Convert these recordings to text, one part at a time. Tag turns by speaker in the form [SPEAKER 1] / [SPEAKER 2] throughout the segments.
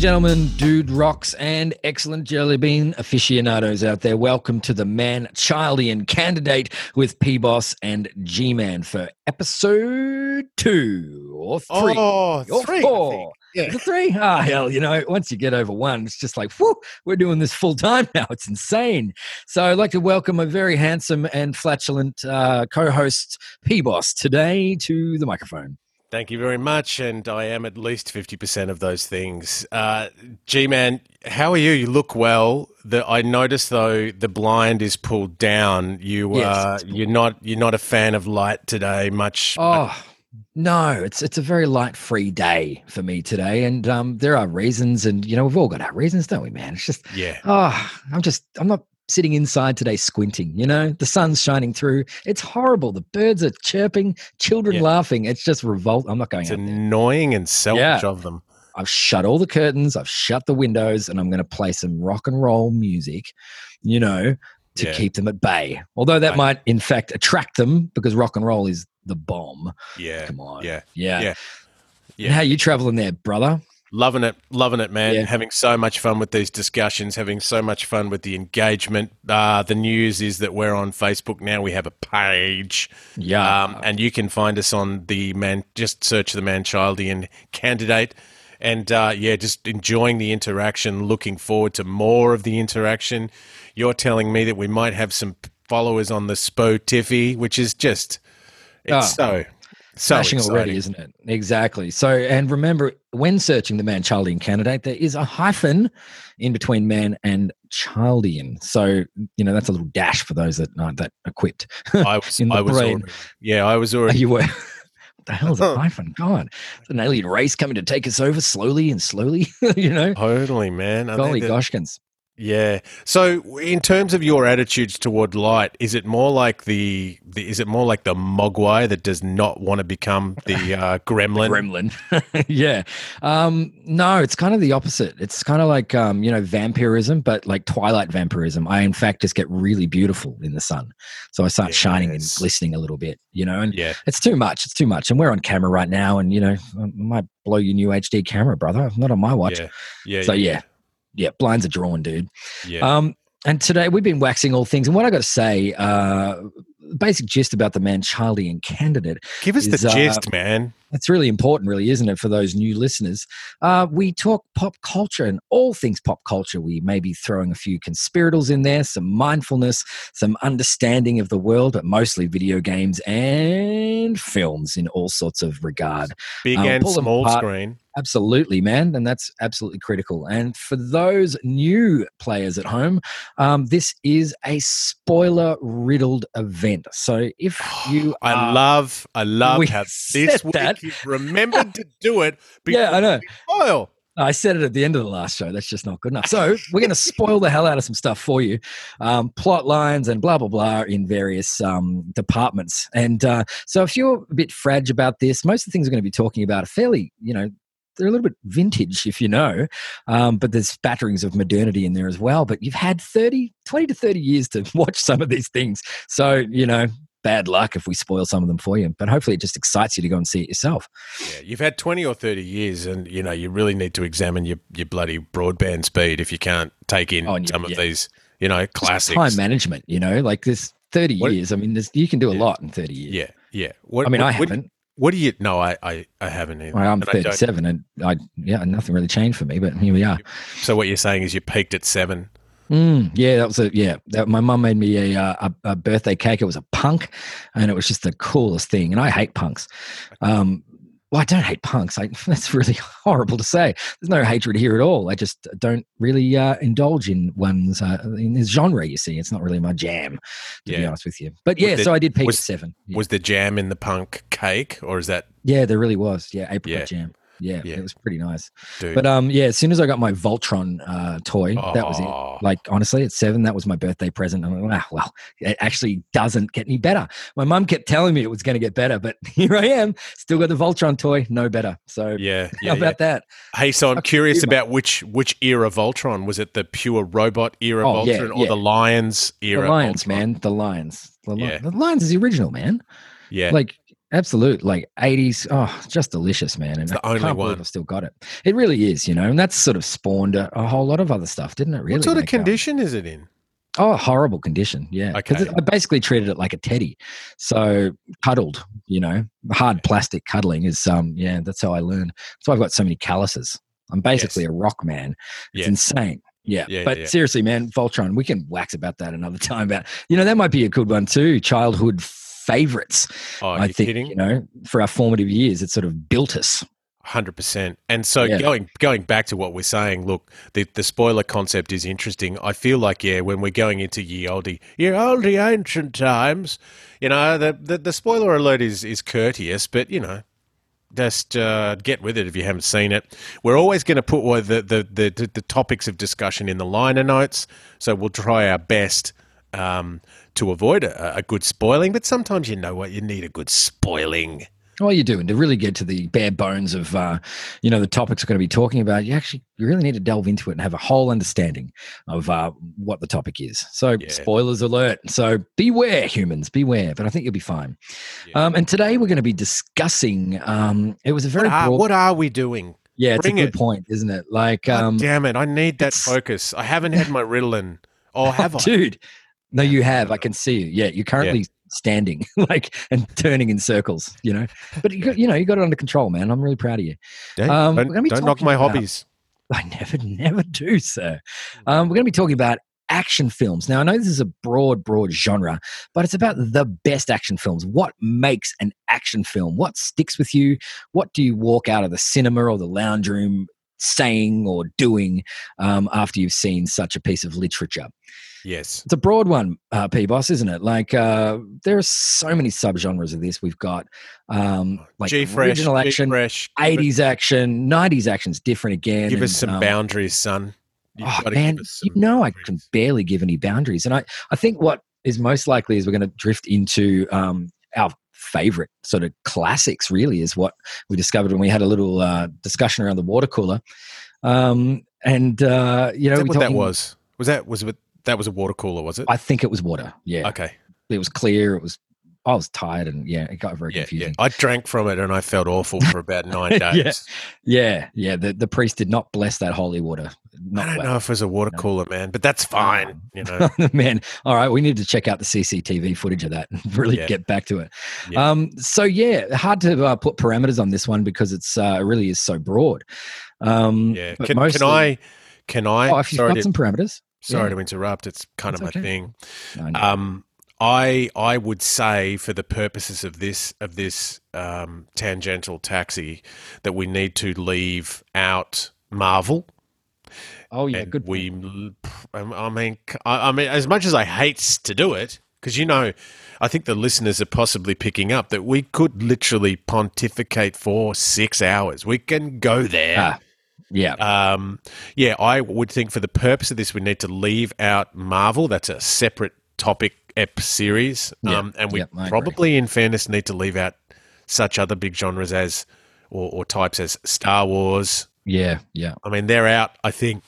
[SPEAKER 1] And gentlemen, dude rocks and excellent jelly bean aficionados out there, welcome to the Man Childian candidate with P Boss and G Man for episode two or three
[SPEAKER 2] Oh,
[SPEAKER 1] or
[SPEAKER 2] three,
[SPEAKER 1] four.
[SPEAKER 2] Yeah.
[SPEAKER 1] Three? Ah, hell, you know, once you get over one, it's just like, whew, we're doing this full time now. It's insane. So I'd like to welcome a very handsome and flatulent uh, co host, P Boss, today to the microphone.
[SPEAKER 2] Thank you very much, and I am at least fifty percent of those things. Uh, G man, how are you? You look well. The, I noticed though the blind is pulled down. You
[SPEAKER 1] yes,
[SPEAKER 2] uh, you're not you're not a fan of light today. Much.
[SPEAKER 1] Oh no, it's it's a very light free day for me today, and um, there are reasons, and you know we've all got our reasons, don't we, man? It's just
[SPEAKER 2] yeah.
[SPEAKER 1] oh, I'm just I'm not sitting inside today squinting. You know, the sun's shining through. It's horrible. The birds are chirping, children
[SPEAKER 2] Yeah.
[SPEAKER 1] laughing. It's just revolt. I'm not going
[SPEAKER 2] It's
[SPEAKER 1] out there.
[SPEAKER 2] annoying and selfish
[SPEAKER 1] Yeah.
[SPEAKER 2] of them.
[SPEAKER 1] I've shut all the curtains. I've shut the windows, and I'm going to play some rock and roll music. You know. To
[SPEAKER 2] Yeah.
[SPEAKER 1] keep them at bay, although that
[SPEAKER 2] I-
[SPEAKER 1] might in fact attract them because rock and roll is the bomb.
[SPEAKER 2] Yeah.
[SPEAKER 1] Come on,
[SPEAKER 2] Yeah.
[SPEAKER 1] yeah,
[SPEAKER 2] Yeah. Yeah.
[SPEAKER 1] And how you traveling there, brother?
[SPEAKER 2] Loving it, loving it, man.
[SPEAKER 1] Yeah.
[SPEAKER 2] Having so much fun with these discussions, having so much fun with the engagement. Uh, the news is that we're on Facebook now. We have a page.
[SPEAKER 1] Yeah.
[SPEAKER 2] Um, and you can find us on the man, just search the man Manchildian candidate. And uh, yeah, just enjoying the interaction, looking forward to more of the interaction. You're telling me that we might have some followers on the Spo Tiffy, which is just, it's so, so
[SPEAKER 1] Smashing already, isn't it? Exactly. So, and remember, when searching the man Childian candidate, there is a hyphen in between man and Childian. So, you know, that's a little dash for those that aren't that equipped.
[SPEAKER 2] I was,
[SPEAKER 1] in the
[SPEAKER 2] I was
[SPEAKER 1] brain.
[SPEAKER 2] already, yeah, I was already
[SPEAKER 1] you were. What the hell is a hyphen? God, it's an alien race coming to take us over slowly and slowly. you know,
[SPEAKER 2] Totally, man. I
[SPEAKER 1] golly goshkins.
[SPEAKER 2] Yeah. So, in terms of your attitudes toward light, is it more like the, the is it more like the mogwai that does not want to become the uh, gremlin?
[SPEAKER 1] Gremlin. yeah. Um, no, it's kind of the opposite. It's kind of like, um, you know, vampirism, but like twilight vampirism. I, in fact, just get really beautiful in the sun. So I start shining and
[SPEAKER 2] Yes.
[SPEAKER 1] glistening a little bit, you know, and
[SPEAKER 2] Yeah.
[SPEAKER 1] it's too much. It's too much. And we're on camera right now. And, you know, I might blow your new HD camera, brother. Not on my watch.
[SPEAKER 2] Yeah. Yeah.
[SPEAKER 1] So, yeah. Yeah. Yeah, blinds are drawn, dude.
[SPEAKER 2] Yeah.
[SPEAKER 1] Um, and today we've been waxing all things. And what I got to say, uh, basic gist about the man Childian candidate
[SPEAKER 2] Give us
[SPEAKER 1] is,
[SPEAKER 2] the
[SPEAKER 1] uh,
[SPEAKER 2] gist, man.
[SPEAKER 1] It's really important, really, isn't it, for those new listeners? Uh, we talk pop culture and all things pop culture. We may be throwing a few conspirators in there, some mindfulness, some understanding of the world, but mostly video games and films in all sorts of regard.
[SPEAKER 2] Big
[SPEAKER 1] um,
[SPEAKER 2] and small screen.
[SPEAKER 1] Absolutely, man. And that's absolutely critical. And for those new players at home, um, this is a spoiler riddled event. So if you
[SPEAKER 2] I
[SPEAKER 1] are-
[SPEAKER 2] love, I love how this week
[SPEAKER 1] that.
[SPEAKER 2] You've remembered to do it.
[SPEAKER 1] Yeah, I know.
[SPEAKER 2] Spoil.
[SPEAKER 1] I said it at the end of the last show. That's just not good enough. So we're going to spoil the hell out of some stuff for you, um, plot lines and blah blah blah in various um, departments. And uh, so if you're a bit fragile about this, most of the things we're going to be talking about are fairly, you know. They're a little bit vintage, if you know, um, but there's spatterings of modernity in there as well. But you've had 30, 20 to 30 years to watch some of these things. So, you know, bad luck if we spoil some of them for you. But hopefully it just excites you to go and see it yourself.
[SPEAKER 2] Yeah, you've had twenty or thirty years, and you know you really need to examine your, your bloody broadband speed if you can't take in
[SPEAKER 1] Oh, you-
[SPEAKER 2] some of these, you know,
[SPEAKER 1] Just
[SPEAKER 2] classics.
[SPEAKER 1] time management, you know, like this 30
[SPEAKER 2] What-
[SPEAKER 1] years. I mean, there's, you can do a
[SPEAKER 2] Yeah.
[SPEAKER 1] lot in 30 years.
[SPEAKER 2] Yeah, yeah. What,
[SPEAKER 1] I mean,
[SPEAKER 2] what,
[SPEAKER 1] I haven't.
[SPEAKER 2] What do you? No, I, I, I haven't either.
[SPEAKER 1] I, am
[SPEAKER 2] And I
[SPEAKER 1] 37 and I, yeah, nothing really changed for me, but here we are.
[SPEAKER 2] So what you're saying is you peaked at seven.
[SPEAKER 1] Mm, yeah, that was a, yeah. That, my mum made me a, uh, a, a birthday cake. It was a punk and it was just the coolest thing. And I hate punks. Um, well, I don't hate punks. I, that's really horrible to say. There's no hatred here at all. I just don't really uh, indulge in one's uh, in this genre. You see, it's not really my jam, to be honest with you. But yeah,
[SPEAKER 2] the-
[SPEAKER 1] so I did peak
[SPEAKER 2] was-
[SPEAKER 1] seven. Yeah.
[SPEAKER 2] Was the jam in the punk cake, or is that
[SPEAKER 1] Yeah, there really was. Yeah, apricot
[SPEAKER 2] Yeah.
[SPEAKER 1] jam. Yeah,
[SPEAKER 2] Yeah.
[SPEAKER 1] it was pretty nice.
[SPEAKER 2] dude?
[SPEAKER 1] But um, yeah, as soon as I got my Voltron uh, toy, that was
[SPEAKER 2] Oh.
[SPEAKER 1] it. Like honestly, at seven, that was my birthday present. I'm like, wow, well, it actually doesn't get any better. My mum kept telling me it was going to get better, but here I am, still got the Voltron toy, no better. So
[SPEAKER 2] yeah,
[SPEAKER 1] how
[SPEAKER 2] yeah, yeah.
[SPEAKER 1] about that?
[SPEAKER 2] Hey, so I'm
[SPEAKER 1] Fuck
[SPEAKER 2] curious about which which era Voltron was it? The pure robot era
[SPEAKER 1] Oh, yeah,
[SPEAKER 2] Voltron or the Lions era?
[SPEAKER 1] the Lions,
[SPEAKER 2] Voltron?
[SPEAKER 1] man, the Lions. The, Li- the Lions is the original, man.
[SPEAKER 2] Yeah,
[SPEAKER 1] Like Absolute, like 80s. Oh, just delicious, man. And
[SPEAKER 2] It's the
[SPEAKER 1] I
[SPEAKER 2] only one.
[SPEAKER 1] I've still got it. It really is, you know, and that's sort of spawned a, a whole lot of other stuff, didn't it? Really?
[SPEAKER 2] what sort of
[SPEAKER 1] um,
[SPEAKER 2] condition is it in?
[SPEAKER 1] Oh, horrible condition. Yeah. Because
[SPEAKER 2] Okay.
[SPEAKER 1] I basically treated it like a teddy. So cuddled, you know, hard plastic cuddling is, um, yeah, that's how I learned. That's why I've got so many calluses. I'm basically a rock man. It's
[SPEAKER 2] Yeah.
[SPEAKER 1] insane. Yeah.
[SPEAKER 2] Yeah,
[SPEAKER 1] but
[SPEAKER 2] yeah.
[SPEAKER 1] seriously, man, Voltron, we can wax about that another time. About, you know, that might be a good one too. Childhood favorites.
[SPEAKER 2] Oh,
[SPEAKER 1] I think,
[SPEAKER 2] kidding?
[SPEAKER 1] you know, for our formative years, it sort of built us.
[SPEAKER 2] Hundred percent. And so
[SPEAKER 1] Yeah.
[SPEAKER 2] going going back to what we're saying, look, the the spoiler concept is interesting. I feel like yeah, when we're going into ye olde ye olde ancient times, you know, the, the the spoiler alert is is courteous, but you know, just uh, get with it if you haven't seen it. We're always going to put the, the the the topics of discussion in the liner notes, so we'll try our best. Um, to avoid a, a good spoiling, but sometimes you know what you need a good spoiling.
[SPEAKER 1] Well, you do, and to really get to the bare bones of, uh, you know, the topics we're going to be talking about, you actually you really need to delve into it and have a whole understanding of uh, what the topic is. So,
[SPEAKER 2] Yeah.
[SPEAKER 1] spoilers alert. So, beware, humans, beware. But I think you'll be fine.
[SPEAKER 2] Yeah.
[SPEAKER 1] Um, and today we're going to be discussing. Um, it was a very
[SPEAKER 2] What are,
[SPEAKER 1] broad.
[SPEAKER 2] what are we doing?
[SPEAKER 1] yeah, it's
[SPEAKER 2] bring
[SPEAKER 1] a good
[SPEAKER 2] it.
[SPEAKER 1] point, isn't it? Like,
[SPEAKER 2] God
[SPEAKER 1] um,
[SPEAKER 2] damn it! I need that focus. I haven't had my Ritalin. Oh, have I?
[SPEAKER 1] dude. No, you have. I can see you. Yeah, you're currently standing like and turning in circles. You know, but you, got, you know you got it under control, man. I'm really proud of you.
[SPEAKER 2] Don't,
[SPEAKER 1] Um,
[SPEAKER 2] don't,
[SPEAKER 1] be
[SPEAKER 2] don't knock my
[SPEAKER 1] about-
[SPEAKER 2] hobbies.
[SPEAKER 1] I never, never do, sir. Um, we're going to be talking about action films. Now, I know this is a broad, broad genre, but it's about the best action films. What makes an action film? What sticks with you? What do you walk out of the cinema or the lounge room saying or doing um, after you've seen such a piece of literature?
[SPEAKER 2] Yes.
[SPEAKER 1] It's a broad one, uh, P Boss, isn't it? Like uh, there are so many subgenres of this. We've got um, like
[SPEAKER 2] G fresh,
[SPEAKER 1] original action,
[SPEAKER 2] fresh.
[SPEAKER 1] 80s action, 90s action's different again.
[SPEAKER 2] Give us some
[SPEAKER 1] um,
[SPEAKER 2] boundaries, son. You've
[SPEAKER 1] Oh man, you know I can barely give any boundaries, and I I think what is most likely is we're going to drift into um, our favorite sort of classics. Really, is what we discovered when we had a little uh, discussion around the water cooler, um, and uh, you know
[SPEAKER 2] that what that was? Was that was it? That was a water cooler, was it?
[SPEAKER 1] I think it was water. Yeah,
[SPEAKER 2] okay.
[SPEAKER 1] it was clear. It was. I was tired, and yeah, it got very
[SPEAKER 2] Yeah, yeah.
[SPEAKER 1] confusing.
[SPEAKER 2] I drank from it and I felt awful for about nine days.
[SPEAKER 1] Yeah, yeah. The the priest did not bless that holy water. Not
[SPEAKER 2] I don't
[SPEAKER 1] well.
[SPEAKER 2] know if it was a water
[SPEAKER 1] No.
[SPEAKER 2] cooler, man, but that's fine. You know.
[SPEAKER 1] Man, all right, we need to check out the CCTV footage of that and really
[SPEAKER 2] Yeah.
[SPEAKER 1] get back to it.
[SPEAKER 2] Yeah.
[SPEAKER 1] Um, so yeah, hard to uh, put parameters on this one because it's uh, it really is so broad. Um,
[SPEAKER 2] Yeah. Can,
[SPEAKER 1] mostly-
[SPEAKER 2] can I? Can I?
[SPEAKER 1] Oh, if you've got
[SPEAKER 2] to,
[SPEAKER 1] some parameters,
[SPEAKER 2] sorry
[SPEAKER 1] yeah.
[SPEAKER 2] to interrupt. It's kind of my
[SPEAKER 1] okay.
[SPEAKER 2] thing.
[SPEAKER 1] I know.
[SPEAKER 2] Um, I I would say for the purposes of this of this um, tangential taxi that we need to leave out Marvel.
[SPEAKER 1] oh yeah, good.
[SPEAKER 2] we, I mean, I, I mean, as much as I hate to do it, because you know, I think the listeners are possibly picking up that we could literally pontificate for six hours. We can go there.
[SPEAKER 1] Ah, yeah,
[SPEAKER 2] Um, yeah, I would think for the purpose of this, we need to leave out Marvel. That's a separate topic ep series.
[SPEAKER 1] Yeah,
[SPEAKER 2] Um, and we
[SPEAKER 1] yeah,
[SPEAKER 2] probably, in fairness, need to leave out such other big genres as, or, or types as Star Wars.
[SPEAKER 1] yeah, yeah,
[SPEAKER 2] I mean, they're out. I think.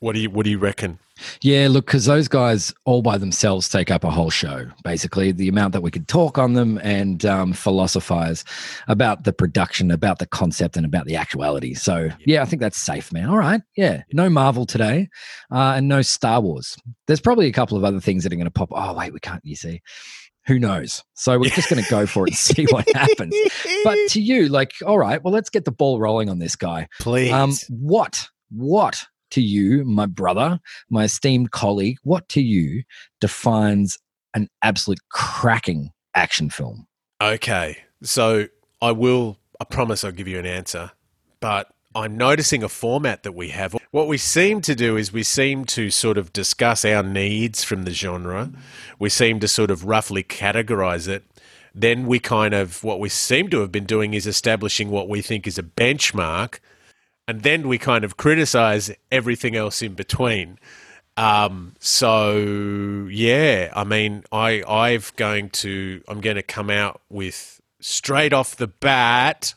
[SPEAKER 2] What do you What do you reckon?
[SPEAKER 1] Yeah. Look, because those guys all by themselves take up a whole show. Basically, the amount that we could talk on them and um, philosophize about the production, about the concept, and about the actuality. So yeah, I think that's safe, man. All right, yeah. No Marvel today, uh, and no Star Wars. There's probably a couple of other things that are going to pop. Oh wait, we can't. You see, who knows? So we're just going to go for it and see what happens. But to you, like, all right, well, let's get the ball rolling on this guy.
[SPEAKER 2] Please.
[SPEAKER 1] Um, what, what to you, my brother, my esteemed colleague, what to you defines an absolute cracking action film?
[SPEAKER 2] okay. So I will. I promise I'll give you an answer. But I'm noticing a format that we have. What we seem to do is we seem to sort of discuss our needs from the genre. We seem to sort of roughly categorize it. Then we kind of, what we seem to have been doing is establishing what we think is a benchmark. And then we kind of criticize everything else in between. Um, so yeah, I mean, I I've going to I'm going to come out with straight off the bat.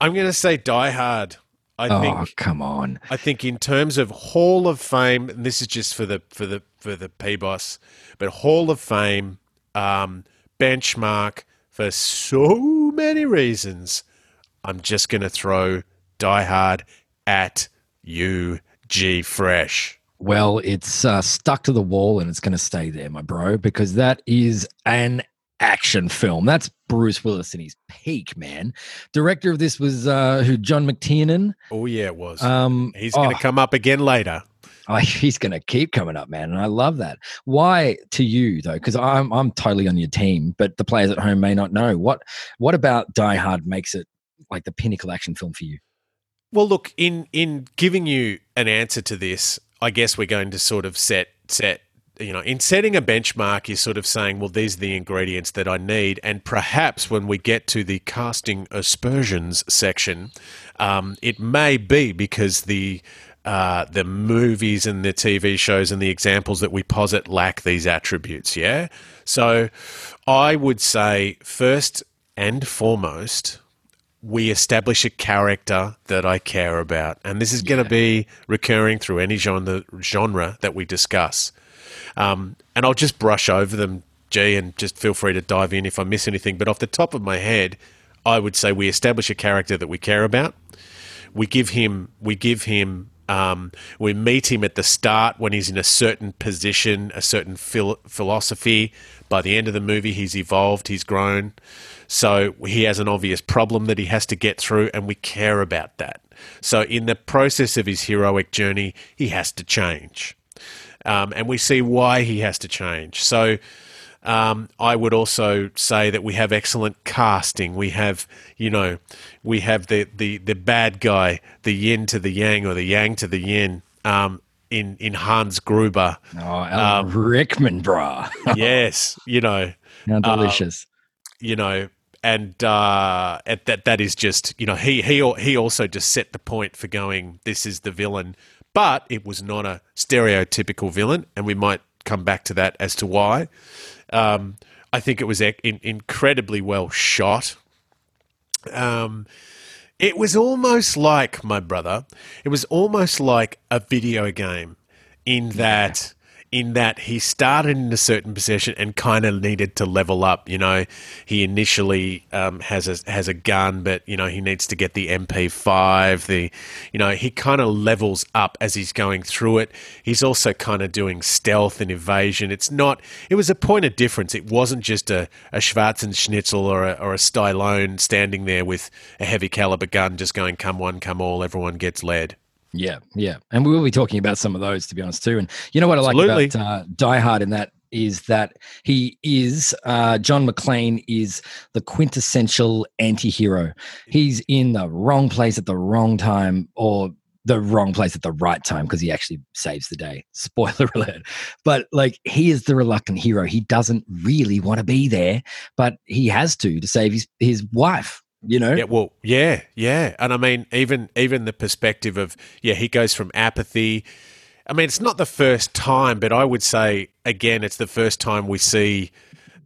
[SPEAKER 2] I'm going to say Die Hard. I
[SPEAKER 1] oh,
[SPEAKER 2] think
[SPEAKER 1] come on.
[SPEAKER 2] I think in terms of Hall of Fame, and this is just for the for the for the P boss, but Hall of Fame, um, benchmark, for so many reasons, I'm just going to throw Die Hard at you G Fresh.
[SPEAKER 1] Well, it's uh, stuck to the wall and it's going to stay there, my bro, because that is an action film. That's Bruce Willis in his peak, man. Director of this was uh, who? John McTiernan.
[SPEAKER 2] Oh yeah, it was.
[SPEAKER 1] Um,
[SPEAKER 2] He's going to
[SPEAKER 1] oh,
[SPEAKER 2] come up again later.
[SPEAKER 1] oh, he's going to keep coming up, man, and I love that. Why to you though? Because I'm I'm totally on your team, but the players at home may not know. What what about Die Hard makes it like the pinnacle action film for you?
[SPEAKER 2] Well, look in in giving you an answer to this, I guess we're going to sort of set set you know in setting a benchmark you're sort of saying well these are the ingredients that i need and perhaps when we get to the casting aspersions section um, it may be because the uh, the movies and the TV shows and the examples that we posit lack these attributes. Yeah. So I would say, first and foremost, we establish a character that I care about. And this is going to be recurring through any genre, genre that we discuss. Um, and I'll just brush over them, G, and just feel free to dive in if I miss anything. But off the top of my head, I would say we establish a character that we care about. We give him, we give him, um, we meet him at the start when he's in a certain position, a certain phil- philosophy. By the end of the movie, he's evolved, he's grown. So he has an obvious problem that he has to get through, and we care about that. So in the process of his heroic journey, he has to change. Um, and we see why he has to change. So um, I would also say that we have excellent casting. We have, you know, we have the, the, the bad guy, the yin to the yang or the yang to the yin um, in, in Hans Gruber.
[SPEAKER 1] Oh, Alan Rickman, brah.
[SPEAKER 2] yes, you know,
[SPEAKER 1] How delicious.
[SPEAKER 2] you know, and uh, at that that is just you know he he he also just set the point for going. This is the villain, but it was not a stereotypical villain, and we might come back to that as to why. Um, I think it was in, incredibly well shot. Um, it was almost like my brother. It was almost like a video game in that in that he started in a certain position and kind of needed to level up. You know, he initially um, has a has a gun, but you know he needs to get the MP5. The you know he kind of levels up as he's going through it. He's also kind of doing stealth and evasion. It's not. It was a point of difference. It wasn't just a a Schwarzenschnitzel or a, or a Stallone standing there with a heavy caliber gun, just going come one, come all, everyone gets led.
[SPEAKER 1] Yeah, yeah, and we will be talking about some of those to be honest too. And you know what I like
[SPEAKER 2] Absolutely.
[SPEAKER 1] about uh, Die Hard in that is that he is uh, John McClane is the quintessential anti-hero. He's in the wrong place at the wrong time, or the wrong place at the right time because he actually saves the day. Spoiler alert. But like he is the reluctant hero. He doesn't really want to be there, but he has to to save his his wife. You know,
[SPEAKER 2] Yeah, well, yeah, yeah, and I mean, even even the perspective of yeah, he goes from apathy. I mean, it's not the first time, but I would say again, it's the first time we see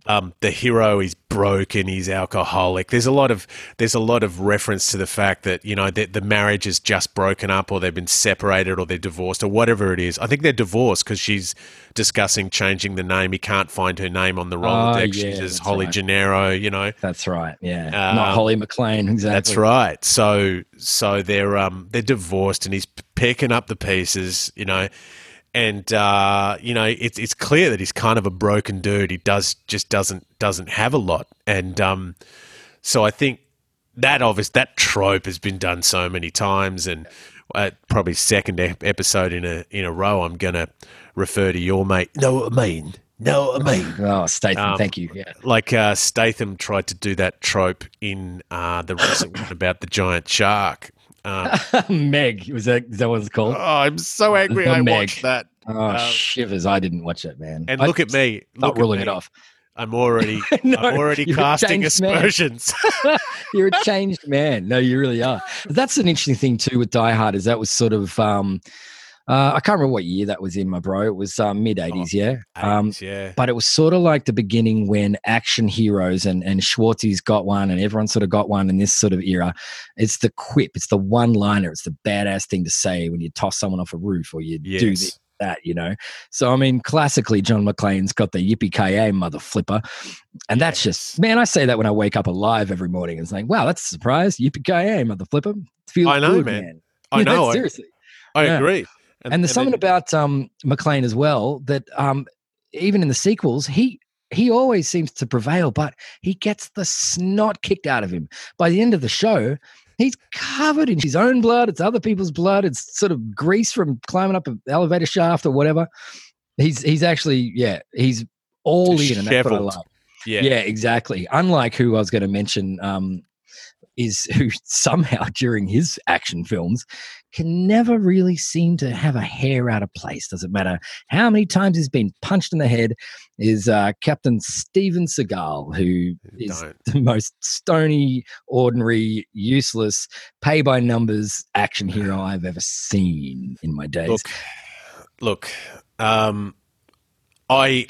[SPEAKER 2] um, the hero is broken, he's alcoholic. There's a lot of there's a lot of reference to the fact that you know the, the marriage is just broken up, or they've been separated, or they're divorced, or whatever it is. I think they're divorced because she's discussing changing the name. He can't find her name on the Rolodex.
[SPEAKER 1] yeah,
[SPEAKER 2] she says Holly
[SPEAKER 1] right.
[SPEAKER 2] Gennero. You know,
[SPEAKER 1] that's right. Yeah,
[SPEAKER 2] Um,
[SPEAKER 1] not Holly McClane. Exactly.
[SPEAKER 2] that's right. So so they're um they're divorced and he's picking up the pieces, you know. And uh, you know, it's it's clear that he's kind of a broken dude. He does just doesn't doesn't have a lot. And um so I think that obvious that trope has been done so many times and uh, probably second episode in a in a row I'm going to refer to your mate. No, I mean. No, I mean
[SPEAKER 1] Oh, Statham.
[SPEAKER 2] Um,
[SPEAKER 1] thank you. Yeah.
[SPEAKER 2] like uh, Statham tried to do that trope in uh, the recent one about the giant shark. Um,
[SPEAKER 1] Meg was that is that what it's called?
[SPEAKER 2] oh, I'm so angry I
[SPEAKER 1] Meg.
[SPEAKER 2] watched that.
[SPEAKER 1] Oh
[SPEAKER 2] um,
[SPEAKER 1] shivers! I didn't watch it, man.
[SPEAKER 2] And
[SPEAKER 1] I
[SPEAKER 2] look at me.
[SPEAKER 1] Not ruling
[SPEAKER 2] me.
[SPEAKER 1] it off.
[SPEAKER 2] I'm already,
[SPEAKER 1] No,
[SPEAKER 2] I'm already casting aspersions.
[SPEAKER 1] You're a changed man. No, you really are. That's an interesting thing too with Die Hard. Is that was sort of um, uh, I can't remember what year that was in, my bro. It was um, mid '80s, yeah. Um,
[SPEAKER 2] yeah.
[SPEAKER 1] but it was sort of like the beginning when action heroes and and Schwartzy's got one and everyone sort of got one in this sort of era. It's the quip, it's the one liner, it's the badass thing to say when you toss someone off a roof or you do this. that, you know. So I mean, classically, John McClane's got the yippee ki mother flipper, and that's just man. I say that when I wake up alive every morning and saying, wow, that's a surprise, yippee ki mother flipper. Feels
[SPEAKER 2] I know,
[SPEAKER 1] good,
[SPEAKER 2] man.
[SPEAKER 1] man.
[SPEAKER 2] I
[SPEAKER 1] You
[SPEAKER 2] know.
[SPEAKER 1] Seriously.
[SPEAKER 2] I
[SPEAKER 1] Yeah.
[SPEAKER 2] agree.
[SPEAKER 1] And, there's something about um, McClane as well that um, even in the sequels, he he always seems to prevail, but he gets the snot kicked out of him. By the end of the show, he's covered in his own blood. It's other people's blood. It's sort of grease from climbing up an elevator shaft or whatever. He's he's actually yeah he's all in, and that's what I like.
[SPEAKER 2] yeah.
[SPEAKER 1] Yeah, exactly. Unlike who I was going to mention, um, is who somehow during his action films can never really seem to have a hair out of place. Doesn't matter how many times he's been punched in the head. Is uh, Captain Steven Seagal, who is
[SPEAKER 2] Don't.
[SPEAKER 1] the most stony, ordinary, useless, pay by numbers action hero I've ever seen in my days.
[SPEAKER 2] Look, look. Um, I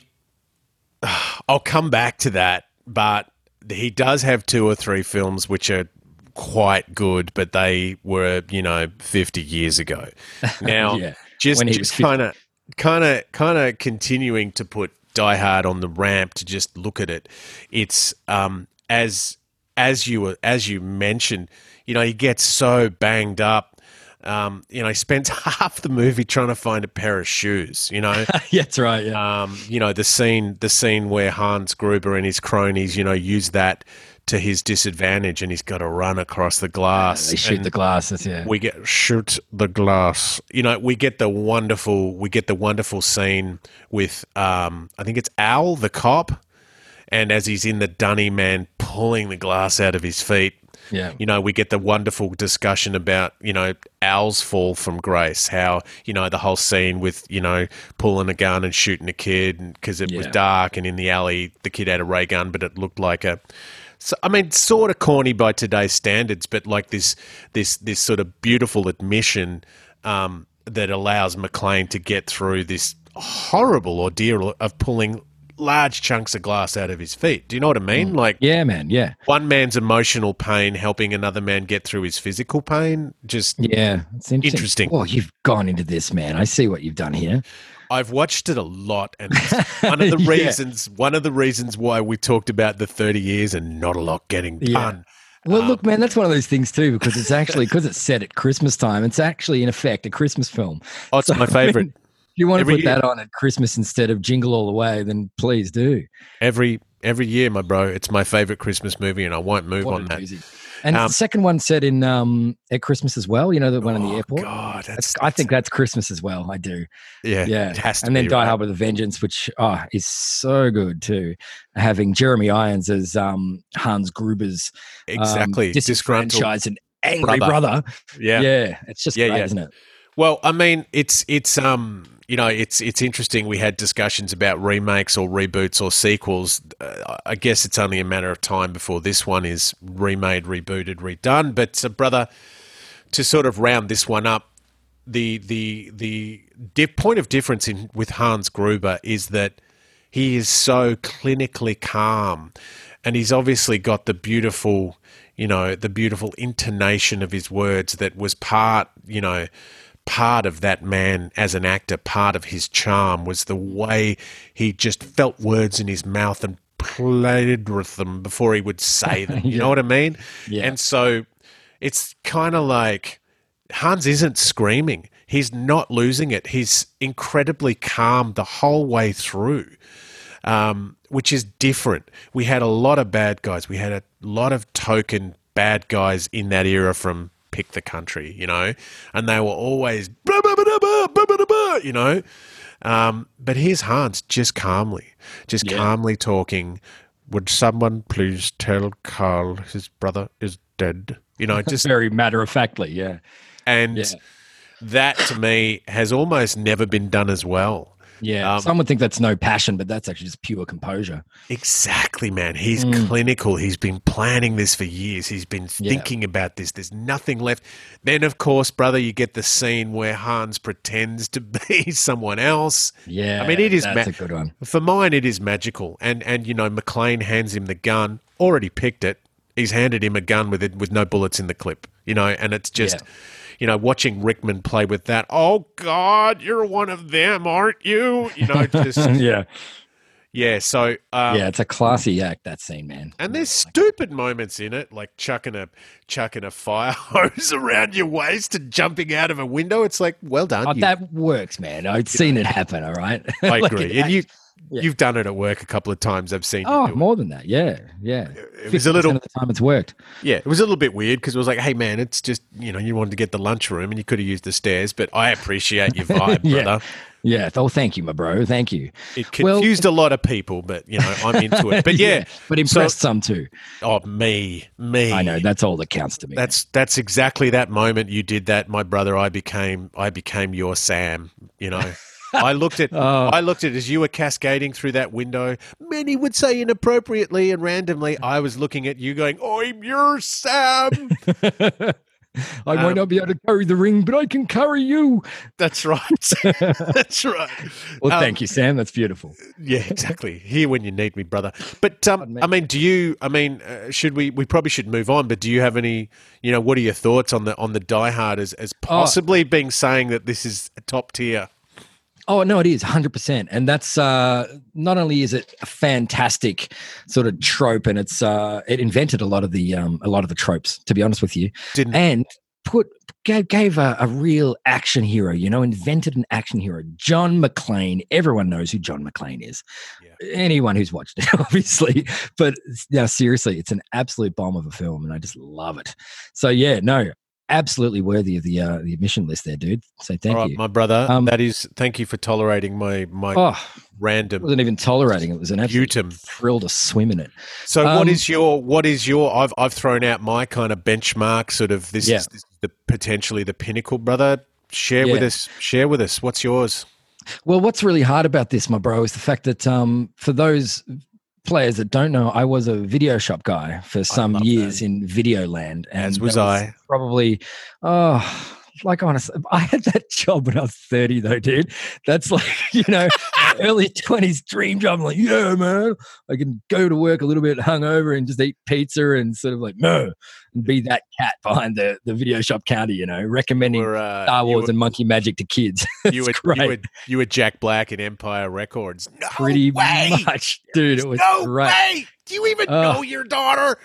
[SPEAKER 2] I'll come back to that, but he does have two or three films which are quite good, but they were you know fifty years ago. Now,
[SPEAKER 1] yeah,
[SPEAKER 2] just just kind of kind of kind of continuing to put Die Hard on the ramp to just look at it. It's um as as you were as you mentioned, you know, he gets so banged up. Um, you know, he spends half the movie trying to find a pair of shoes. You know,
[SPEAKER 1] yeah, that's right. Yeah,
[SPEAKER 2] um, you know the scene the scene where Hans Gruber and his cronies, you know, use that to his disadvantage, and he's got to run across the glass.
[SPEAKER 1] they shoot the glasses. Yeah,
[SPEAKER 2] we get shoot the glass. You know, we get the wonderful we get the wonderful scene with um I think it's Al the cop and as he's in the dunny man pulling the glass out of his feet.
[SPEAKER 1] Yeah.
[SPEAKER 2] You know, we get the wonderful discussion about, you know, Al's fall from grace, how, you know, the whole scene with, you know, pulling a gun and shooting a kid because it was dark and in the alley the kid had a ray gun, but it looked like a. So, I mean, sort of corny by today's standards, but like this, this, this sort of beautiful admission um, that allows McClane to get through this horrible ordeal of pulling large chunks of glass out of his feet. Do you know what I mean? Like,
[SPEAKER 1] Yeah, man. Yeah.
[SPEAKER 2] one man's emotional pain helping another man get through his physical pain. Just
[SPEAKER 1] Yeah. It's interesting.
[SPEAKER 2] Interesting.
[SPEAKER 1] Oh, you've gone into this, man. I see what you've done here.
[SPEAKER 2] I've watched it a lot, and one of the
[SPEAKER 1] Yeah.
[SPEAKER 2] reasons one of the reasons why we talked about the thirty years and not a lot getting
[SPEAKER 1] Yeah.
[SPEAKER 2] done.
[SPEAKER 1] Well,
[SPEAKER 2] Um,
[SPEAKER 1] look, man, that's one of those things too, because it's actually because it's set at Christmas time. It's actually, in effect, a Christmas film.
[SPEAKER 2] Oh, it's
[SPEAKER 1] So,
[SPEAKER 2] my
[SPEAKER 1] I
[SPEAKER 2] favorite.
[SPEAKER 1] mean, if you want to put
[SPEAKER 2] year.
[SPEAKER 1] that on at Christmas instead of Jingle All the Way, then please do.
[SPEAKER 2] every every year, my bro. It's my favorite Christmas movie, and I won't move
[SPEAKER 1] What
[SPEAKER 2] on that.
[SPEAKER 1] And
[SPEAKER 2] Um,
[SPEAKER 1] the second one set in um, at Christmas as well. You know, the one in the
[SPEAKER 2] Oh,
[SPEAKER 1] airport.
[SPEAKER 2] God,
[SPEAKER 1] That's,
[SPEAKER 2] that's,
[SPEAKER 1] I think that's Christmas as well. I do.
[SPEAKER 2] yeah,
[SPEAKER 1] Yeah.
[SPEAKER 2] it has to
[SPEAKER 1] and then Die
[SPEAKER 2] right?
[SPEAKER 1] Hard with a Vengeance, which oh, is so good too. Having Jeremy Irons as um, Hans Gruber's um,
[SPEAKER 2] exactly disgruntled.
[SPEAKER 1] disenfranchised and angry
[SPEAKER 2] brother.
[SPEAKER 1] brother.
[SPEAKER 2] Yeah.
[SPEAKER 1] Yeah. it's just
[SPEAKER 2] Yeah,
[SPEAKER 1] great,
[SPEAKER 2] yeah.
[SPEAKER 1] isn't it?
[SPEAKER 2] Well, I mean, it's it's um you know it's it's interesting. We had discussions about remakes or reboots or sequels. Uh, I guess it's only a matter of time before this one is remade, rebooted, redone. But uh, brother, to sort of round this one up, the the the di- point of difference in with Hans Gruber is that he is so clinically calm, and he's obviously got the beautiful, you know, the beautiful intonation of his words that was part, you know, part of that man as an actor. Part of his charm was the way he just felt words in his mouth and played with them before he would say them. You
[SPEAKER 1] Yeah.
[SPEAKER 2] know what I mean?
[SPEAKER 1] Yeah.
[SPEAKER 2] And so it's kind of like Hans isn't screaming. He's not losing it. He's incredibly calm the whole way through, um, which is different. We had a lot of bad guys. We had a lot of token bad guys in that era from pick the country, you know, and they were always you know. Um, but here's Hans just calmly, just
[SPEAKER 1] yeah.
[SPEAKER 2] calmly talking. Would someone please tell Carl his brother is dead? You know, just
[SPEAKER 1] very matter of factly, yeah.
[SPEAKER 2] And
[SPEAKER 1] yeah.
[SPEAKER 2] that to me has almost never been done as well
[SPEAKER 1] yeah.
[SPEAKER 2] Um,
[SPEAKER 1] Some would think that's no passion, but that's actually just pure composure.
[SPEAKER 2] Exactly, man. He's
[SPEAKER 1] Mm.
[SPEAKER 2] clinical. He's been planning this for years. He's been
[SPEAKER 1] Yeah.
[SPEAKER 2] thinking about this. There's nothing left. Then, of course, brother, you get the scene where Hans pretends to be someone else.
[SPEAKER 1] Yeah.
[SPEAKER 2] I mean, it is
[SPEAKER 1] That's
[SPEAKER 2] ma-
[SPEAKER 1] a good one.
[SPEAKER 2] For mine, it is magical. And and you know, McClane hands him the gun. Already picked it. He's handed him a gun with it with no bullets in the clip. You know, and it's just, you know, watching Rickman play with that. Oh God, you're one of them, aren't you? You know, just
[SPEAKER 1] yeah,
[SPEAKER 2] yeah. So um,
[SPEAKER 1] yeah, it's a classy act that scene, man.
[SPEAKER 2] and there's stupid moments in it, like chucking a chucking a fire hose around your waist and jumping out of a window. It's like, well done.
[SPEAKER 1] Oh,
[SPEAKER 2] you-
[SPEAKER 1] that works, man. I've seen it happen. All right,
[SPEAKER 2] I
[SPEAKER 1] Like,
[SPEAKER 2] agree. and you
[SPEAKER 1] Yeah.
[SPEAKER 2] you've done it at work a couple of times. I've seen.
[SPEAKER 1] Oh,
[SPEAKER 2] you do it.
[SPEAKER 1] more than that. Yeah, yeah.
[SPEAKER 2] It was a little
[SPEAKER 1] of the time it's worked.
[SPEAKER 2] Yeah, it was a little bit weird because it was like, hey man, it's just you know you wanted to get the lunchroom and you could have used the stairs, but I appreciate your vibe,
[SPEAKER 1] Yeah.
[SPEAKER 2] brother.
[SPEAKER 1] Yeah. Oh, thank you, my bro. Thank you.
[SPEAKER 2] It
[SPEAKER 1] Well-
[SPEAKER 2] confused a lot of people, but you know I'm into it. But yeah,
[SPEAKER 1] but impressed some too.
[SPEAKER 2] oh me, me.
[SPEAKER 1] I know that's all that counts to me.
[SPEAKER 2] That's that's exactly that moment you did that, my brother. I became I became your Sam. You know. I looked at
[SPEAKER 1] Oh.
[SPEAKER 2] I looked at as you were cascading through that window. Many would say inappropriately and randomly. I was looking at you, going, "I'm your Sam."
[SPEAKER 1] I
[SPEAKER 2] Um,
[SPEAKER 1] might not be able to carry the ring, but I can carry you.
[SPEAKER 2] That's right. That's right.
[SPEAKER 1] Well,
[SPEAKER 2] Um,
[SPEAKER 1] thank you, Sam. That's beautiful.
[SPEAKER 2] Yeah, exactly. Here when you need me, brother. But um, I mean, do you? I mean, uh, should we? We probably should move on. But do you have any? You know, what are your thoughts on the on the Die Hard as as possibly being saying that this is a top tier?
[SPEAKER 1] Oh no, it is hundred percent, and that's uh, not only is it a fantastic sort of trope, and it's uh, it invented a lot of the um, a lot of the tropes. To be honest with you,
[SPEAKER 2] Didn't
[SPEAKER 1] and put gave, gave a, a real action hero. You know, invented an action hero, John McClane. Everyone knows who John McClane is. Anyone who's watched it, obviously. But yeah, seriously, it's an absolute bomb of a film, and I just love it. So yeah, no, absolutely worthy of the uh, the admission list there, dude. So thank
[SPEAKER 2] all right,
[SPEAKER 1] you.
[SPEAKER 2] my brother.
[SPEAKER 1] Um,
[SPEAKER 2] that is. Thank you for tolerating my my
[SPEAKER 1] Oh,
[SPEAKER 2] random
[SPEAKER 1] wasn't even tolerating it. It was an absolute
[SPEAKER 2] Utum.
[SPEAKER 1] thrill to swim in it.
[SPEAKER 2] So what
[SPEAKER 1] Um,
[SPEAKER 2] is your what is your I've I've thrown out my kind of benchmark sort of this
[SPEAKER 1] Yeah.
[SPEAKER 2] is, this is the potentially the pinnacle brother share with us share with us what's yours
[SPEAKER 1] Well, what's really hard about this, my bro, is the fact that um, for those players that don't know, I was a video shop guy for some years
[SPEAKER 2] that.
[SPEAKER 1] in Videoland, and
[SPEAKER 2] As was
[SPEAKER 1] that
[SPEAKER 2] I.
[SPEAKER 1] Probably, oh. Like honestly, I had that job when I was thirty, though, dude. That's like you know, early twenties dream job. I'm like, yeah, man, I can go to work a little bit hungover and just eat pizza and sort of like no, and be that cat behind the the video shop counter. You know, recommending
[SPEAKER 2] Were, uh,
[SPEAKER 1] Star Wars
[SPEAKER 2] were-
[SPEAKER 1] and Monkey Magic to kids.
[SPEAKER 2] you were, you were you were Jack Black in Empire Records. No
[SPEAKER 1] pretty
[SPEAKER 2] way!
[SPEAKER 1] much, dude. It was
[SPEAKER 2] no
[SPEAKER 1] great.
[SPEAKER 2] way! Do you even
[SPEAKER 1] Ugh.
[SPEAKER 2] know your daughter?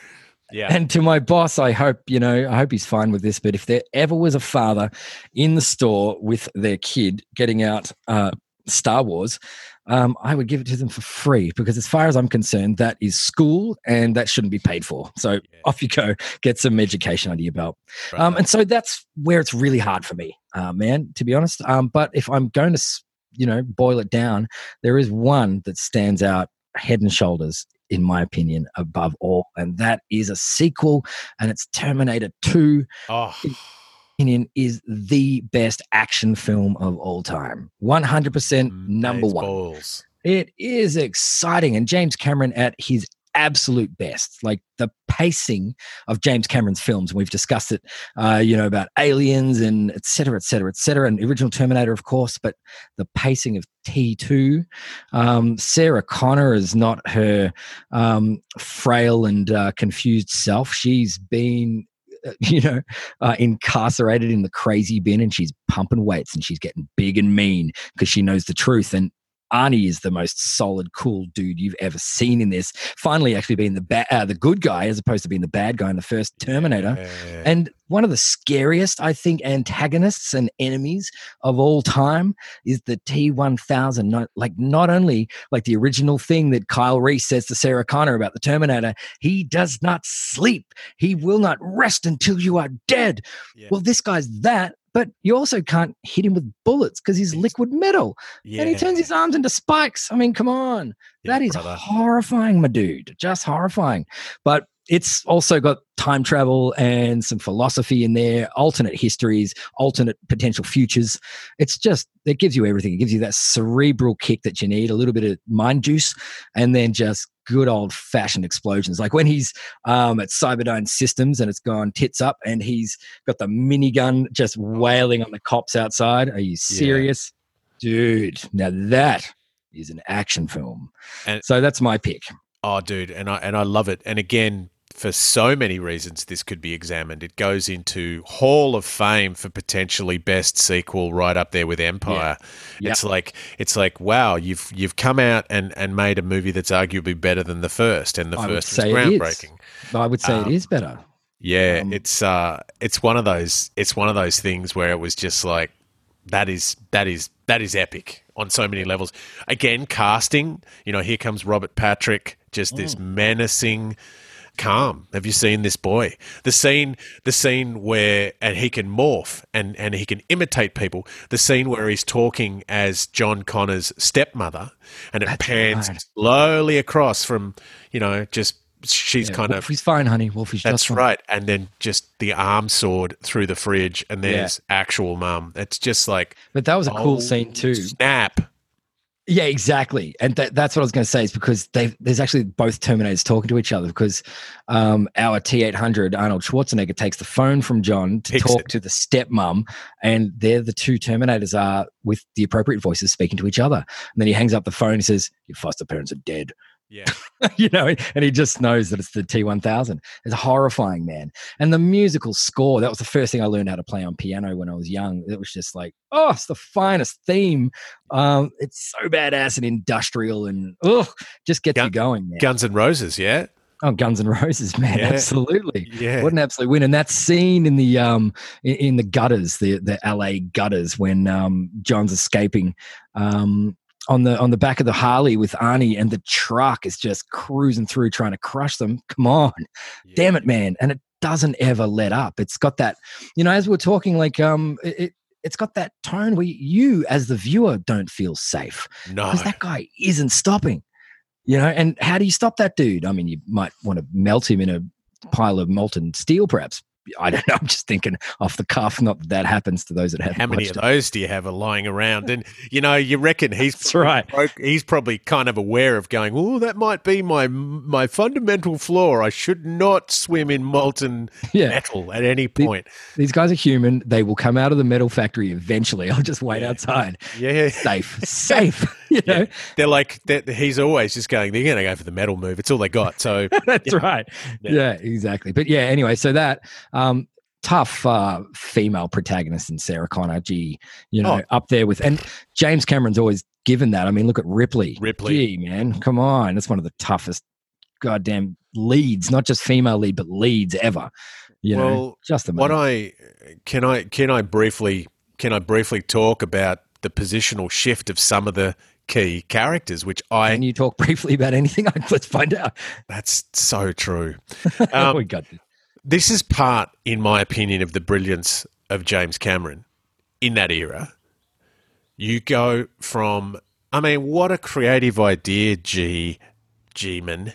[SPEAKER 2] Yeah,
[SPEAKER 1] And to my boss, I hope you know, I hope he's fine with this. But if there ever was a father in the store with their kid getting out uh, Star Wars, um, I would give it to them for free because, as far as I'm concerned, that is school and that shouldn't be paid for. So off you go, get some education under your belt. Um, and so that's where it's really hard for me, uh, man, to be honest. Um, but if I'm going to, you know, boil it down, there is one that stands out head and shoulders, in my opinion, above all, and that is a sequel, and it's Terminator 2.
[SPEAKER 2] oh,
[SPEAKER 1] Opinion is the best action film of all time. 100% mm, number
[SPEAKER 2] Maze
[SPEAKER 1] one.
[SPEAKER 2] balls.
[SPEAKER 1] It is exciting. And James Cameron at his absolute best. Like the pacing of James Cameron's films. We've discussed it, uh, you know, about aliens and et cetera, et cetera, et cetera. And original Terminator, of course, but the pacing of T2. Um, Sarah Connor is not her um, frail and uh, confused self. She's been uh, you know, uh, incarcerated in the crazy bin and she's pumping weights and she's getting big and mean because she knows the truth. And Arnie is the most solid, cool dude you've ever seen in this. Finally, actually being the ba- uh, the good guy as opposed to being the bad guy in the first Terminator.
[SPEAKER 2] Yeah.
[SPEAKER 1] And one of the scariest, I think, antagonists and enemies of all time is the T1000. Like, not only like the original thing that Kyle Reese says to Sarah Connor about the Terminator, he does not sleep. He will not rest until you are dead.
[SPEAKER 2] Yeah.
[SPEAKER 1] Well, this guy's that, but you also can't hit him with bullets because he's liquid metal
[SPEAKER 2] yeah.
[SPEAKER 1] and he turns his arms into spikes. I mean, come on.
[SPEAKER 2] Yeah,
[SPEAKER 1] that is
[SPEAKER 2] brother.
[SPEAKER 1] horrifying, my dude. Just horrifying. But it's also got time travel and some philosophy in there, alternate histories, alternate potential futures. It's just, it gives you everything. It gives you that cerebral kick that you need, a little bit of mind juice, and then just good old fashioned explosions. Like when he's um, at Cyberdyne Systems and it's gone tits up and he's got the minigun just wailing on the cops outside. Are you serious? Dude, now that is an action film.
[SPEAKER 2] And-
[SPEAKER 1] so that's my pick.
[SPEAKER 2] Oh, dude, and I and I love it. And again, for so many reasons this could be examined. It goes into Hall of Fame for potentially best sequel, right up there with Empire.
[SPEAKER 1] Yeah.
[SPEAKER 2] It's like it's like wow, you've you've come out and and made a movie that's arguably better than the first, and the
[SPEAKER 1] I
[SPEAKER 2] first was
[SPEAKER 1] say it is.
[SPEAKER 2] groundbreaking.
[SPEAKER 1] I would say
[SPEAKER 2] Um,
[SPEAKER 1] it is better.
[SPEAKER 2] Yeah,
[SPEAKER 1] Um,
[SPEAKER 2] it's uh, it's one of those it's one of those things where it was just like that is that is that is epic on so many levels. Again, casting, you know, here comes Robert Patrick, just
[SPEAKER 1] Mm.
[SPEAKER 2] this menacing calm. Have you seen this boy? The scene the scene where and he can morph and and he can imitate people. The scene where he's talking as John Connor's stepmother and it
[SPEAKER 1] That's
[SPEAKER 2] pans
[SPEAKER 1] right.
[SPEAKER 2] slowly across from, you know, just she's
[SPEAKER 1] Yeah,
[SPEAKER 2] kind of
[SPEAKER 1] Wolfie's fine, honey. Wolfie's
[SPEAKER 2] that's
[SPEAKER 1] fine.
[SPEAKER 2] right. And then just the arm sword through the fridge, and there's actual mum. It's just like
[SPEAKER 1] But that was a cool
[SPEAKER 2] oh,
[SPEAKER 1] scene too.
[SPEAKER 2] Snap.
[SPEAKER 1] Yeah, exactly. And that, that's what I was going to say is because there's actually both Terminators talking to each other because um, our T800 Arnold Schwarzenegger takes the phone from John to
[SPEAKER 2] Picks
[SPEAKER 1] talk
[SPEAKER 2] it.
[SPEAKER 1] to the stepmom, and they're the two Terminators are with the appropriate voices speaking to each other. And then he hangs up the phone and says, "Your foster parents are dead."
[SPEAKER 2] Yeah.
[SPEAKER 1] you know, and he just knows that it's the T1000. It's a horrifying, man. And the musical score, that was the first thing I learned how to play on piano when I was young. It was just like, oh, it's the finest theme. Um, it's so badass and industrial and oh, just gets
[SPEAKER 2] Gun-
[SPEAKER 1] you going, man.
[SPEAKER 2] Guns and Roses, yeah?
[SPEAKER 1] oh, Guns and Roses, man.
[SPEAKER 2] Yeah.
[SPEAKER 1] Absolutely.
[SPEAKER 2] Yeah.
[SPEAKER 1] What an absolute win! And that scene in the um in, in the gutters, the the LA gutters, when um John's escaping, um on the on the back of the Harley with Arnie, and the truck is just cruising through trying to crush them. Come on, damn it, man! And it doesn't ever let up. It's got that, you know, as we we're talking, like um, it. it it's got that tone where you, as the viewer, don't feel safe
[SPEAKER 2] No.
[SPEAKER 1] because that guy isn't stopping. You know, and how do you stop that dude? I mean, you might want to melt him in a pile of molten steel, perhaps. I don't know. I'm just thinking off the cuff. Not that that happens to those that haven't
[SPEAKER 2] How many of
[SPEAKER 1] it.
[SPEAKER 2] those do you have are lying around? And you know, you reckon he's
[SPEAKER 1] That's right.
[SPEAKER 2] he's probably kind of aware of going. Oh, that might be my my fundamental flaw. I should not swim in molten
[SPEAKER 1] Yeah,
[SPEAKER 2] metal at any point.
[SPEAKER 1] these guys are human. They will come out of the metal factory eventually. I'll just wait
[SPEAKER 2] Yeah.
[SPEAKER 1] outside.
[SPEAKER 2] Yeah,
[SPEAKER 1] Safe, safe. You know,
[SPEAKER 2] Yeah. they're like they're, he's always just going. They're going to go for the metal move. It's all they got. So
[SPEAKER 1] that's
[SPEAKER 2] Yeah.
[SPEAKER 1] right.
[SPEAKER 2] Yeah.
[SPEAKER 1] Yeah. exactly. But yeah, anyway, so that um tough uh female protagonist in Sarah Connor, gee, you know,
[SPEAKER 2] Oh.
[SPEAKER 1] up there with and James Cameron's always given that. I mean, look at Ripley.
[SPEAKER 2] Ripley.
[SPEAKER 1] Gee, man, come on. That's one of the toughest goddamn leads, not just female lead, but leads ever. You know,
[SPEAKER 2] Well,
[SPEAKER 1] just amazing.
[SPEAKER 2] What I can I can I briefly can I briefly talk about the positional shift of some of the key characters, which I
[SPEAKER 1] Can you talk briefly about anything? Let's find out.
[SPEAKER 2] that's so true.
[SPEAKER 1] we
[SPEAKER 2] Um,
[SPEAKER 1] got this.
[SPEAKER 2] this is part, in my opinion, of the brilliance of James Cameron in that era. You go from, I mean, what a creative idea, G, G-man,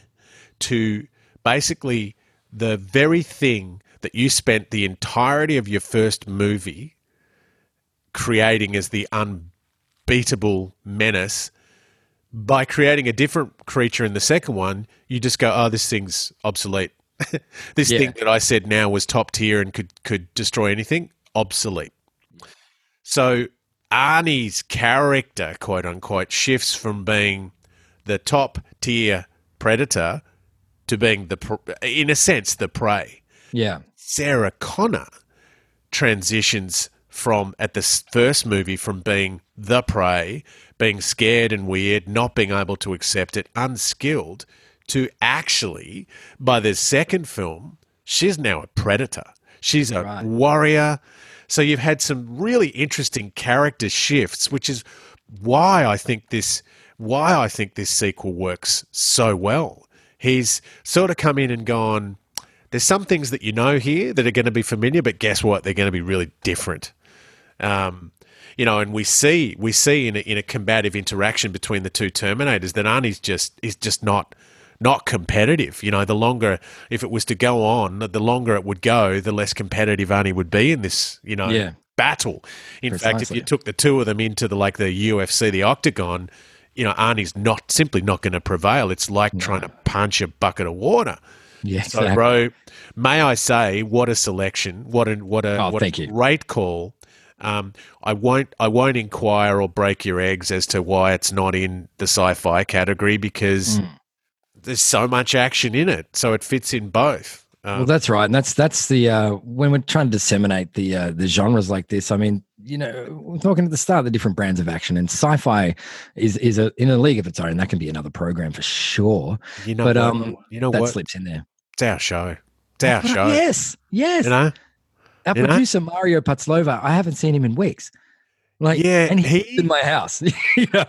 [SPEAKER 2] to basically the very thing that you spent the entirety of your first movie creating as the unbeatable menace. By creating a different creature in the second one, you just go, oh, this thing's obsolete. this
[SPEAKER 1] Yeah.
[SPEAKER 2] thing that I said now was top tier and could could destroy anything, obsolete. So Arnie's character, quote unquote, shifts from being the top tier predator to being the, in a sense, the prey.
[SPEAKER 1] Yeah.
[SPEAKER 2] Sarah Connor transitions from at the first movie from being the prey, being scared and weird, not being able to accept it, unskilled, to actually by the second film, she's now a predator. She's a
[SPEAKER 1] Right.
[SPEAKER 2] warrior. So you've had some really interesting character shifts, which is why I think this why I think this sequel works so well. He's sort of come in and gone, there's some things that you know here that are going to be familiar, but guess what? They're going to be really different. Um, you know, and we see we see in a, in a combative interaction between the two Terminators that Arnie's just is just not not competitive. You know, the longer if it was to go on, the longer it would go, the less competitive Arnie would be in this. You know,
[SPEAKER 1] Yeah.
[SPEAKER 2] battle. In fact, if you took the two of them into the like the UFC, the Octagon, you know, Arnie's not simply not going to prevail. It's like trying to punch a bucket of water.
[SPEAKER 1] Yeah.
[SPEAKER 2] So,
[SPEAKER 1] exactly.
[SPEAKER 2] bro, may I say, what a selection! What a what a
[SPEAKER 1] Oh,
[SPEAKER 2] what
[SPEAKER 1] thank
[SPEAKER 2] a
[SPEAKER 1] you.
[SPEAKER 2] great call. Um, I won't I won't inquire or break your eggs as to why it's not in the sci-fi category because
[SPEAKER 1] Mm.
[SPEAKER 2] there's so much action in it, so it fits in both. Um,
[SPEAKER 1] well, that's right, and that's that's the uh, when we're trying to disseminate the uh, the genres like this. I mean, you know, we're talking at the start the different brands of action, and sci-fi is is a, in a league of its own. That can be another program for sure.
[SPEAKER 2] you know,
[SPEAKER 1] but
[SPEAKER 2] what?
[SPEAKER 1] um,
[SPEAKER 2] you know
[SPEAKER 1] that
[SPEAKER 2] what?
[SPEAKER 1] slips in there.
[SPEAKER 2] It's our show. It's our show.
[SPEAKER 1] Yes, yes.
[SPEAKER 2] You know,
[SPEAKER 1] Our
[SPEAKER 2] you know?
[SPEAKER 1] producer Mario Patzlova, I haven't seen him in weeks. Like,
[SPEAKER 2] Yeah,
[SPEAKER 1] and he's
[SPEAKER 2] he-
[SPEAKER 1] in my house. you know,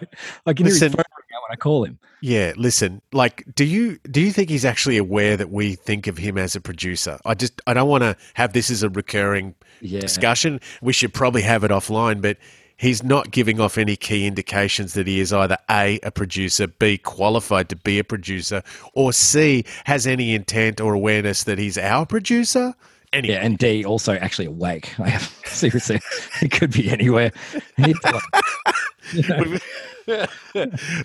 [SPEAKER 1] I can hear his phone when I call him.
[SPEAKER 2] Yeah, listen, like do you do you think he's actually aware that we think of him as a producer? I just I don't want to have this as a recurring
[SPEAKER 1] Yeah,
[SPEAKER 2] discussion. We should probably have it offline, but he's not giving off any key indications that he is either A a producer, B qualified to be a producer, or C has any intent or awareness that he's our producer. Anyway,
[SPEAKER 1] yeah, and D also actually awake. I have seriously, it could be anywhere. You know,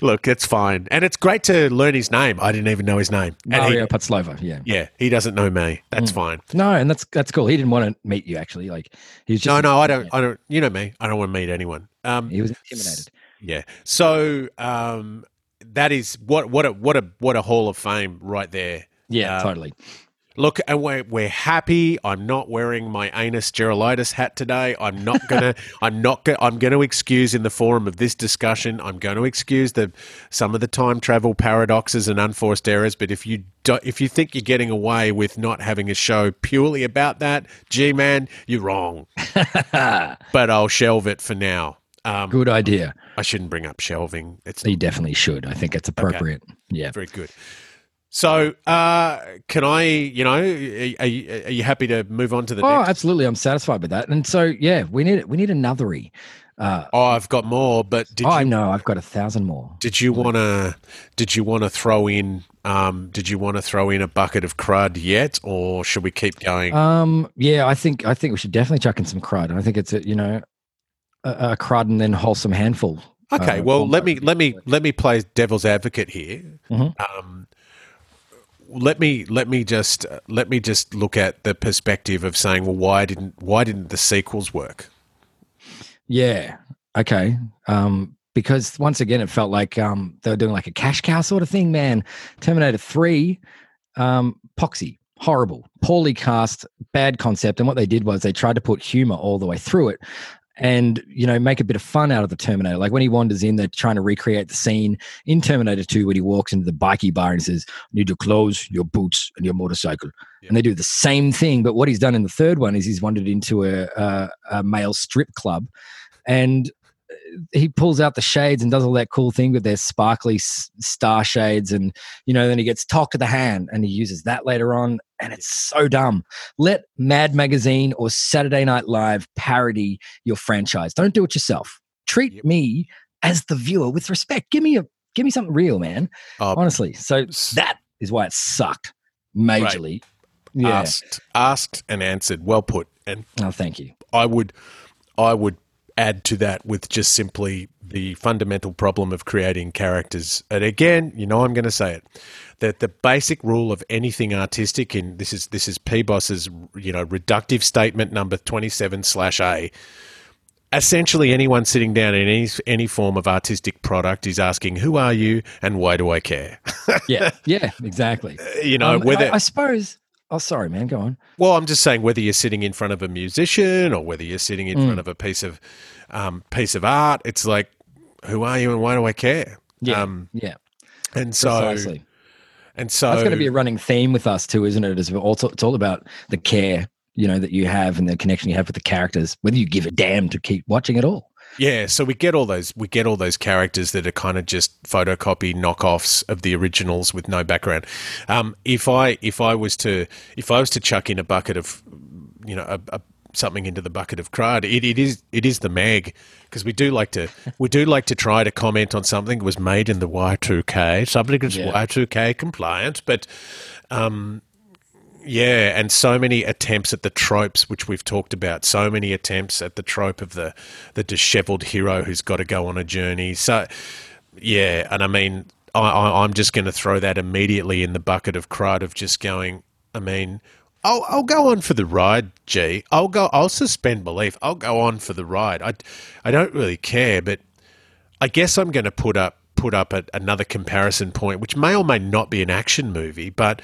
[SPEAKER 2] look, it's fine. And it's great to learn his name. I didn't even know his name. And he-
[SPEAKER 1] Mario Patzlova, yeah.
[SPEAKER 2] yeah, he doesn't know me. That's
[SPEAKER 1] Mm.
[SPEAKER 2] fine.
[SPEAKER 1] No, and that's that's cool. He didn't want to meet you actually. Like he was just
[SPEAKER 2] No, no, I don't. I don't. You know me. I don't want to meet anyone. Um,
[SPEAKER 1] He was intimidated.
[SPEAKER 2] yeah. So um, that is what what a what a what a hall of fame right there.
[SPEAKER 1] Yeah,
[SPEAKER 2] Um,
[SPEAKER 1] totally.
[SPEAKER 2] Look, and we're we're happy. I'm not wearing my anus gerolitis hat today. I'm not gonna. I'm not. Go, I'm going to excuse in the forum of this discussion. I'm going to excuse the some of the time travel paradoxes and unforced errors. But if you do, if you think you're getting away with not having a show purely about that, gee man, you're wrong. But I'll shelve it for now. Um,
[SPEAKER 1] Good idea.
[SPEAKER 2] I shouldn't bring up shelving. It's
[SPEAKER 1] You definitely should. I think it's appropriate. Yeah.
[SPEAKER 2] very good. So, uh, can I, you know, are, are, you, are you happy to move on to the
[SPEAKER 1] Oh,
[SPEAKER 2] next?
[SPEAKER 1] absolutely. I'm satisfied with that. And so, yeah, we need we need anothery. Uh,
[SPEAKER 2] Oh, I've got more, but did
[SPEAKER 1] oh, I know. I've got a thousand more.
[SPEAKER 2] did you want to did you want to throw in um, did you want to throw in a bucket of crud yet, or should we keep going?
[SPEAKER 1] Um, yeah, I think I think we should definitely chuck in some crud. I think it's a you know a, a crud and then wholesome handful.
[SPEAKER 2] okay,
[SPEAKER 1] uh,
[SPEAKER 2] well let me let me let me play devil's advocate here.
[SPEAKER 1] Mhm.
[SPEAKER 2] Um, let me let me just let me just look at the perspective of saying, well, why didn't why didn't the sequels work?
[SPEAKER 1] Yeah. Okay. Um, because once again, it felt like um, they were doing like a cash cow sort of thing, man. Terminator 3, um, Poxy, horrible, poorly cast, bad concept. And what they did was they tried to put humor all the way through it and, you know, make a bit of fun out of the Terminator. Like when he wanders in, they're trying to recreate the scene in Terminator 2 when he walks into the bikey bar and says, Need your clothes, your boots, and your motorcycle.
[SPEAKER 2] Yeah.
[SPEAKER 1] And they do the same thing. But what he's done in the third one is he's wandered into a, a, a male strip club and he pulls out the shades and does all that cool thing with their sparkly s- star shades and you know then he gets talk of the hand and he uses that later on and it's so dumb. Let mad magazine or saturday night live parody your franchise. Don't do it yourself. Treat me as the viewer with respect. Give me a give me something real man.
[SPEAKER 2] Uh,
[SPEAKER 1] honestly. So that is why it sucked majorly. Yeah.
[SPEAKER 2] Asked, asked and answered. Well put. And
[SPEAKER 1] oh thank you.
[SPEAKER 2] I would, I would add to that with just simply the fundamental problem of creating characters. And again, you know, I'm going to say it that the basic rule of anything artistic, and this is this is P Boss's, you know, reductive statement number 27 slash A. Essentially, anyone sitting down in any any form of artistic product is asking, "Who are you, and why do I care?"
[SPEAKER 1] yeah yeah exactly
[SPEAKER 2] you know,
[SPEAKER 1] Um,
[SPEAKER 2] whether
[SPEAKER 1] I, I suppose oh sorry man go on
[SPEAKER 2] Well, I'm just saying whether you're sitting in front of a musician or whether you're sitting in
[SPEAKER 1] Mm.
[SPEAKER 2] front of a piece of um, piece of art, it's like, who are you and why do I care?
[SPEAKER 1] yeah
[SPEAKER 2] Um,
[SPEAKER 1] yeah
[SPEAKER 2] and so,
[SPEAKER 1] Precisely.
[SPEAKER 2] and so,
[SPEAKER 1] That's going to be a running theme with us too, isn't it? It's also it's all about the care, you know, that you have and the connection you have with the characters, whether you give a damn to keep watching it all.
[SPEAKER 2] Yeah. So we get all those, we get all those characters that are kind of just photocopy knockoffs of the originals with no background. Um, if I, if I was to, if I was to chuck in a bucket of, you know, a, a something into the bucket of crud. It, it is it is the Meg because we do like to we do like to try to comment on something that was made in the Y two K something that's. Y two K compliant, but um, yeah, and so many attempts at the tropes which we've talked about. So many attempts at the trope of the the dishevelled hero who's got to go on a journey. So yeah, and I mean, I, I'm just going to throw that immediately in the bucket of crud of just going. I mean, I'll I'll go on for the ride, G. I'll go. I'll suspend belief. I'll go on for the ride. I I don't really care, but I guess I'm going to put up put put up a, another comparison point, which may or may not be an action movie, but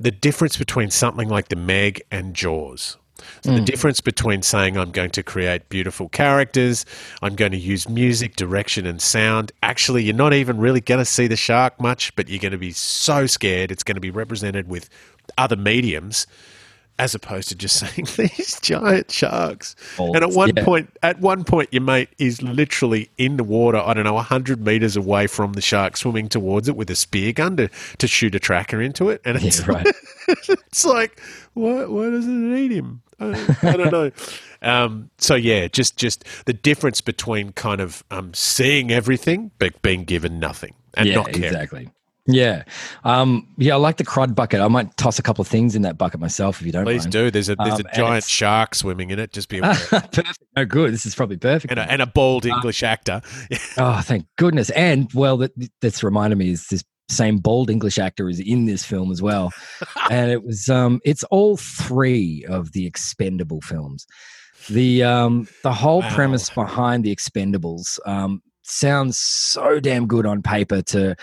[SPEAKER 2] the difference between something like The Meg and Jaws. So the hmm. difference between saying I'm going to create beautiful characters, I'm going to use music, direction, and sound. Actually, you're not even really going to see the shark much, but you're going to be so scared. It's going to be represented with other mediums as opposed to just saying these giant sharks.
[SPEAKER 1] Oh,
[SPEAKER 2] and at one
[SPEAKER 1] yeah.
[SPEAKER 2] point, at one point, your mate is literally in the water. I don't know, hundred meters away from the shark, swimming towards it with a spear gun to, to shoot a tracker into it. And it's
[SPEAKER 1] Yeah, right.
[SPEAKER 2] it's like, why, why doesn't it eat him? I, I don't know. Um, so yeah, just just the difference between kind of um, seeing everything but being given nothing and
[SPEAKER 1] yeah,
[SPEAKER 2] not caring.
[SPEAKER 1] exactly. Yeah, um, yeah. I like the crud bucket. I might toss a couple of things in that bucket myself if you don't
[SPEAKER 2] Please
[SPEAKER 1] mind.
[SPEAKER 2] do. There's a there's
[SPEAKER 1] Um,
[SPEAKER 2] a giant shark swimming in it. Just be aware.
[SPEAKER 1] perfect. Oh, good. This is probably perfect.
[SPEAKER 2] and, a, and a bald
[SPEAKER 1] Uh,
[SPEAKER 2] English actor.
[SPEAKER 1] Oh, thank goodness. And well, that that's reminded me is this same bald English actor is in this film as well. and it was um it's all three of the expendable films. The um the whole
[SPEAKER 2] Wow.
[SPEAKER 1] premise behind the expendables um sounds so damn good on paper to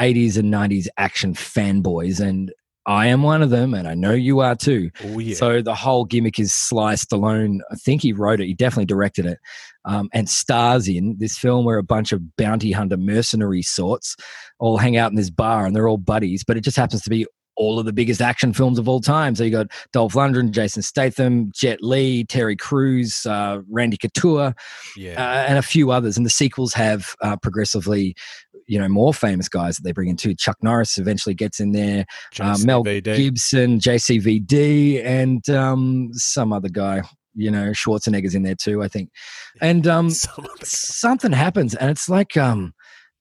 [SPEAKER 1] 80s and 90s action fanboys and I am one of them and I know you are too.
[SPEAKER 2] Oh yeah.
[SPEAKER 1] So the whole gimmick is Sly Stallone. I think he wrote it. He definitely directed it, um, and stars in this film where a bunch of bounty hunter mercenary sorts all hang out in this bar and they're all buddies. But it just happens to be all of the biggest action films of all time. So you got Dolph Lundgren, Jason Statham, Jet Li, Terry Crews, uh, Randy Couture,
[SPEAKER 2] yeah.
[SPEAKER 1] uh, and a few others. And the sequels have uh, progressively, you know, more famous guys that they bring in too. Chuck Norris eventually gets in there uh, Mel Gibson, JCVD, and um, some other guy. You know, Schwarzenegger's in there too, I think. And um,
[SPEAKER 2] Some of the-
[SPEAKER 1] something happens, and it's like um,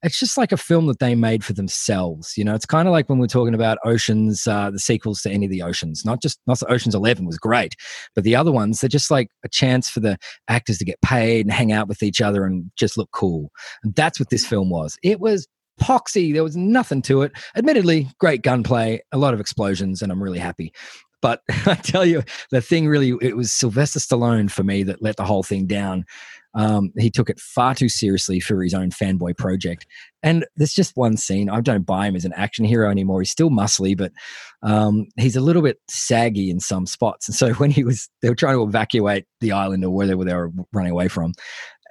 [SPEAKER 1] it's just like a film that they made for themselves. You know, it's kind of like when we're talking about Oceans, uh, the sequels to any of the Oceans. Not just not Oceans Eleven was great, but the other ones they're just like a chance for the actors to get paid and hang out with each other and just look cool. And that's what this film was. It was poxy. There was nothing to it. Admittedly, great gunplay, a lot of explosions, and I'm really happy. But I tell you, the thing really, it was Sylvester Stallone for me that let the whole thing down. Um, he took it far too seriously for his own fanboy project. And there's just one scene. I don't buy him as an action hero anymore. He's still muscly, but um, he's a little bit saggy in some spots. And so when he was, they were trying to evacuate the island or where they were, they were running away from.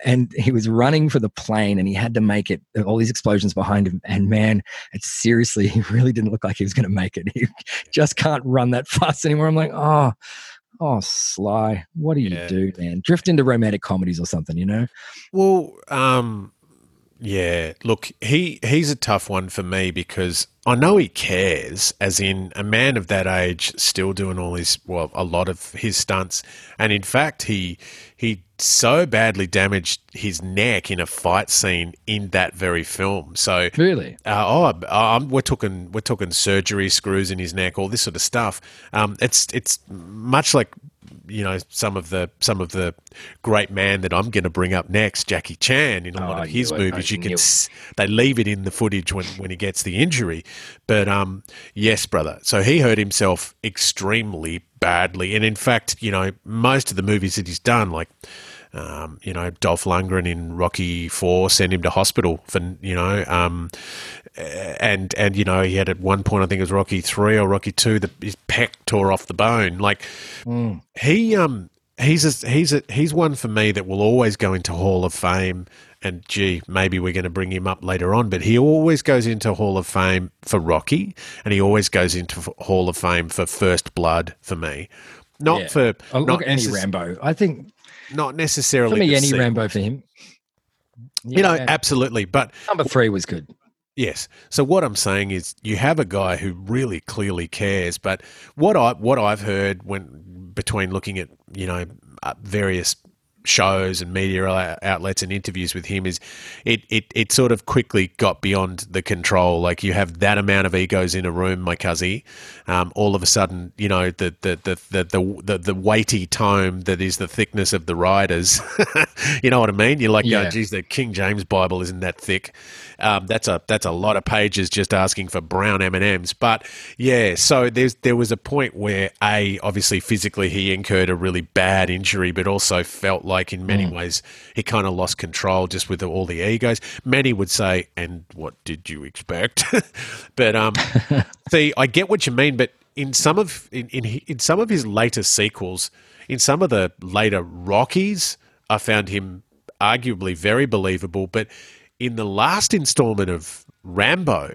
[SPEAKER 1] And he was running for the plane and he had to make it, all these explosions behind him. And man, it's seriously, he really didn't look like he was going to make it. He just can't run that fast anymore. I'm like, oh, oh, Sly, what do you
[SPEAKER 2] Yeah.
[SPEAKER 1] do, man? Drift into romantic comedies or something, you know?
[SPEAKER 2] Well, um, yeah. Look, he he's a tough one for me because I know he cares, as in a man of that age still doing all his well, a lot of his stunts, and in fact, he he so badly damaged his neck in a fight scene in that very film. So
[SPEAKER 1] Really?
[SPEAKER 2] uh, oh, um, we're talking we're talking surgery, screws in his neck, all this sort of stuff. Um, it's it's much like you know some of the some of the great man that I'm going to bring up next, Jackie Chan. In a
[SPEAKER 1] Oh,
[SPEAKER 2] lot of his movies, you can s- they leave it in the footage when when he gets the injury. But um, yes, brother. So he hurt himself extremely badly, and in fact, you know, most of the movies that he's done, like um, you know, Dolph Lundgren in Rocky Four sent him to hospital for you know, um, and and you know he had at one point I think it was Rocky Three or Rocky Two that his pec tore off the bone. Like he um he's a, he's a, he's one for me that will always go into Hall of Fame. And gee, maybe we're going to bring him up later on, but he always goes into Hall of Fame for Rocky, and he always goes into Hall of Fame for First Blood for me. Not
[SPEAKER 1] Yeah.
[SPEAKER 2] for
[SPEAKER 1] Oh,
[SPEAKER 2] not
[SPEAKER 1] look, any
[SPEAKER 2] necess-
[SPEAKER 1] Rambo. I think
[SPEAKER 2] not necessarily
[SPEAKER 1] for me, any
[SPEAKER 2] sequel.
[SPEAKER 1] Rambo for him.
[SPEAKER 2] You know, absolutely. But
[SPEAKER 1] number three was good.
[SPEAKER 2] Yes. So what I'm saying is, you have a guy who really clearly cares. But what I what I've heard when between looking at you know uh, various shows and media outlets and interviews with him is it, it it sort of quickly got beyond the control like you have that amount of egos in a room my cuzzy um, all of a sudden you know the the the the, the, the, the weighty tome that is the thickness of the riders you know what I mean you're like
[SPEAKER 1] Yeah.
[SPEAKER 2] oh, geez the King James Bible isn't that thick um, that's a that's a lot of pages just asking for brown M and M's. But yeah, so there's there was a point where a obviously physically he incurred a really bad injury, but also felt like like in many ways he kind of lost control just with all the egos. Many would say, "And what did you expect?" but um, see, I get what you mean. But in some of in, in in some of his later sequels, in some of the later Rockies, I found him arguably very believable. But in the last installment of Rambo,